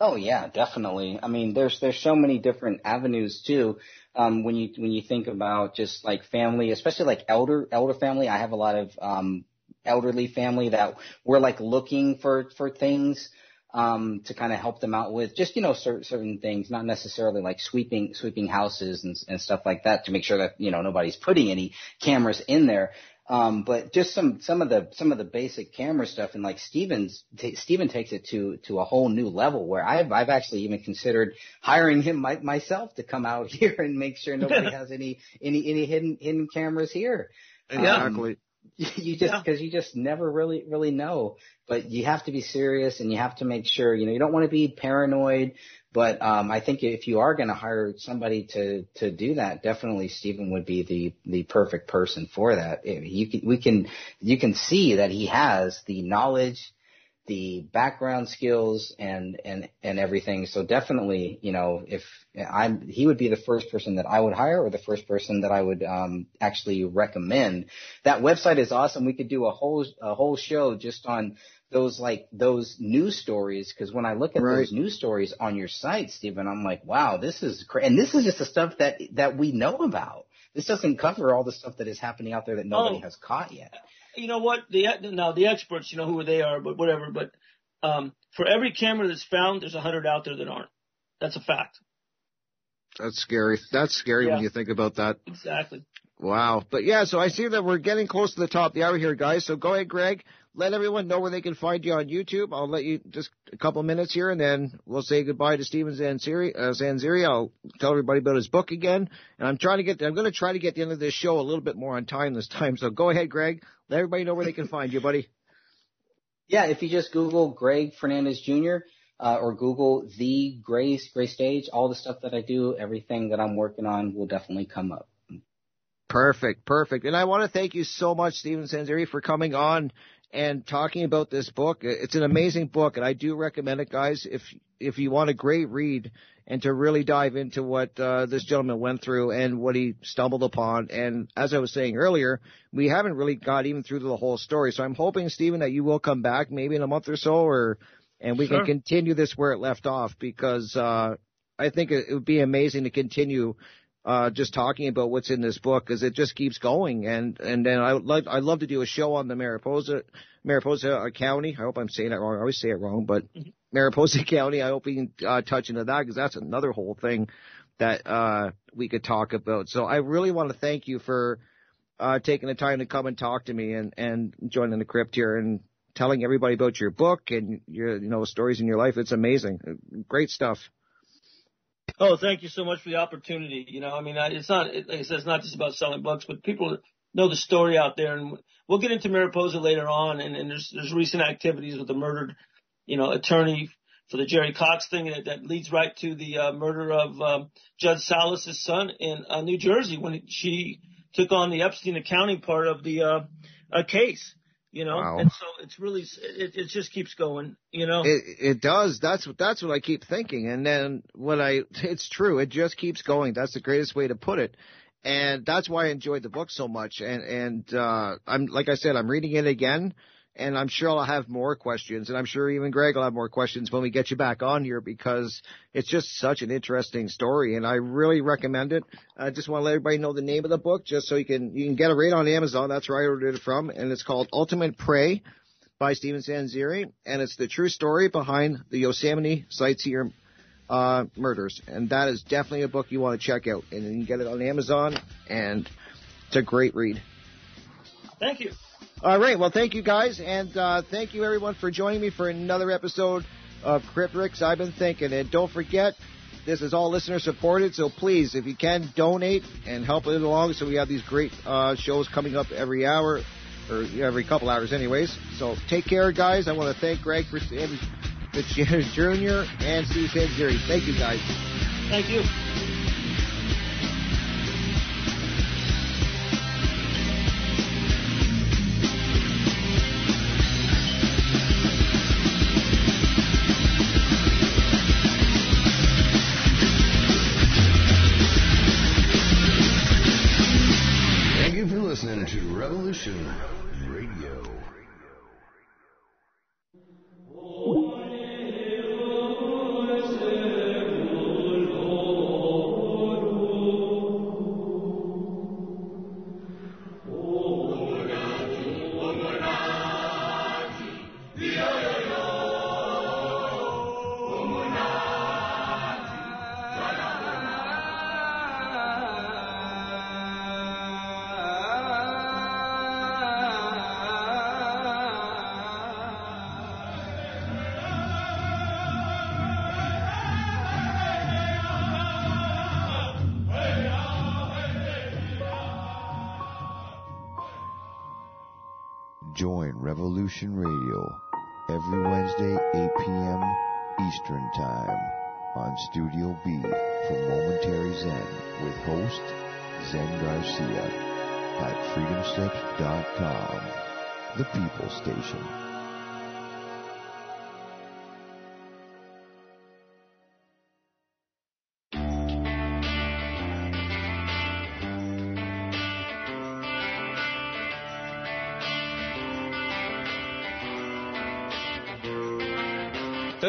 Oh yeah, definitely. I mean, there's there's so many different avenues too. Um, when you when you think about just like family, especially like elder elder family, I have a lot of um, elderly family that we're like looking for for things um, to kind of help them out with just you know certain certain things, not necessarily like sweeping sweeping houses and and stuff like that to make sure that you know nobody's putting any cameras in there. Um, but just some some of the some of the basic camera stuff and like Steven's t- Steven takes it to to a whole new level where I've I've actually even considered hiring him my, myself to come out here and make sure nobody has any any any hidden hidden cameras here. Exactly. Um, you just because yeah. you just never really really know. But you have to be serious and you have to make sure you know you don't want to be paranoid. But um i think if you are going to hire somebody to to do that definitely Stephen would be the the perfect person for that. You can we can you can see that he has the knowledge the background skills and and and everything. So definitely, you know, if I'm he would be the first person that I would hire or the first person that I would um actually recommend. That website is awesome. We could do a whole a whole show just on those like those news stories because when I look at right. those news stories on your site, Stephen, I'm like, wow, this is crazy. And this is just the stuff that that we know about. This doesn't cover all the stuff that is happening out there that nobody oh. has caught yet you know what? The now the experts, you know who they are, but whatever. But um, for every camera that's found, there's a hundred out there that aren't. That's a fact. That's scary. That's scary yeah. when you think about that. Exactly. Wow. But yeah, so I see that we're getting close to the top of the hour here, guys. So go ahead, Greg. Let everyone know where they can find you on YouTube. I'll let you just a couple minutes here, and then we'll say goodbye to Steven Zanziri. Uh, Zanziri. I'll tell everybody about his book again. And I'm trying to get. I'm going to try to get the end of this show a little bit more on time this time. So go ahead, Greg. Let everybody know where they can find you, buddy. Yeah, if you just Google Greg Fernandez Jr. Uh, or Google the Grace Gray Stage, all the stuff that I do, everything that I'm working on will definitely come up. Perfect, perfect. And I want to thank you so much, Steven Zanziri, for coming on and talking about this book. It's an amazing book, and I do recommend it, guys. If if you want a great read and to really dive into what uh, this gentleman went through and what he stumbled upon, and as I was saying earlier, we haven't really got even through the whole story. So I'm hoping, Stephen, that you will come back maybe in a month or so, or and we sure. can continue this where it left off because uh, I think it, it would be amazing to continue uh, just talking about what's in this book because it just keeps going. And and then I would like I'd love to do a show on the Mariposa Mariposa County. I hope I'm saying that wrong. I always say it wrong, but mm-hmm. Mariposa County. I hope we can uh, touch into that because that's another whole thing that uh, we could talk about. So I really want to thank you for uh, taking the time to come and talk to me and and joining the crypt here and telling everybody about your book and your you know stories in your life. It's amazing, great stuff. Oh, thank you so much for the opportunity. You know, I mean, it's not, like I said, it's not just about selling books, but people know the story out there. And we'll get into Mariposa later on. And, and there's, there's recent activities with the murdered, you know, attorney for the Jerry Cox thing that, that leads right to the uh, murder of um, Judge Salas's son in uh, New Jersey when she took on the Epstein accounting part of the uh, uh, case you know? Wow. and so it's really it, it just keeps going you know? It it does. That's what that's what i keep thinking. And then when i it's true. It just keeps going. That's the greatest way to put it. And that's why i enjoyed the book so much. And and uh i'm like i said i'm reading it again and I'm sure I'll have more questions, and I'm sure even Greg will have more questions when we get you back on here because it's just such an interesting story, and I really recommend it. I just want to let everybody know the name of the book, just so you can you can get it right on Amazon. That's where I ordered it from, and it's called Ultimate Prey by Steven Zanziri, and it's the true story behind the Yosemite sightseer uh, murders, and that is definitely a book you want to check out, and you can get it on Amazon, and it's a great read. Thank you. All right. Well, thank you guys, and uh, thank you everyone for joining me for another episode of Crypt. I've been thinking, and don't forget, this is all listener supported. So please, if you can, donate and help it along. So we have these great uh, shows coming up every hour, or every couple hours, anyways. So take care, guys. I want to thank Greg for Jr. and Steve Sanzeri. Thank you, guys. Thank you. Revolution Radio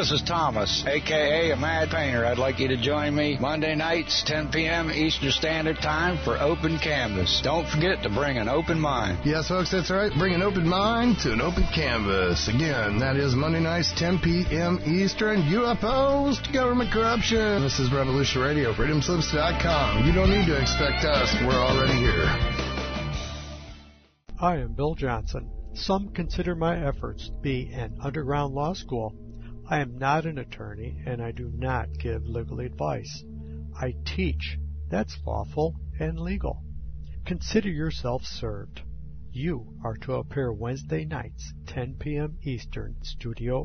This is Thomas, aka a Mad Painter. I'd like you to join me Monday nights, 10 p.m. Eastern Standard Time for Open Canvas. Don't forget to bring an open mind. Yes, folks, that's right. Bring an open mind to an open canvas. Again, that is Monday nights, 10 p.m. Eastern. UFOs to government corruption. This is Revolution Radio, freedomslips.com. You don't need to expect us. We're already here. I am Bill Johnson. Some consider my efforts to be an underground law school. I am not an attorney and I do not give legal advice. I teach. That's lawful and legal. Consider yourself served. You are to appear Wednesday nights, 10 p.m. Eastern, Studio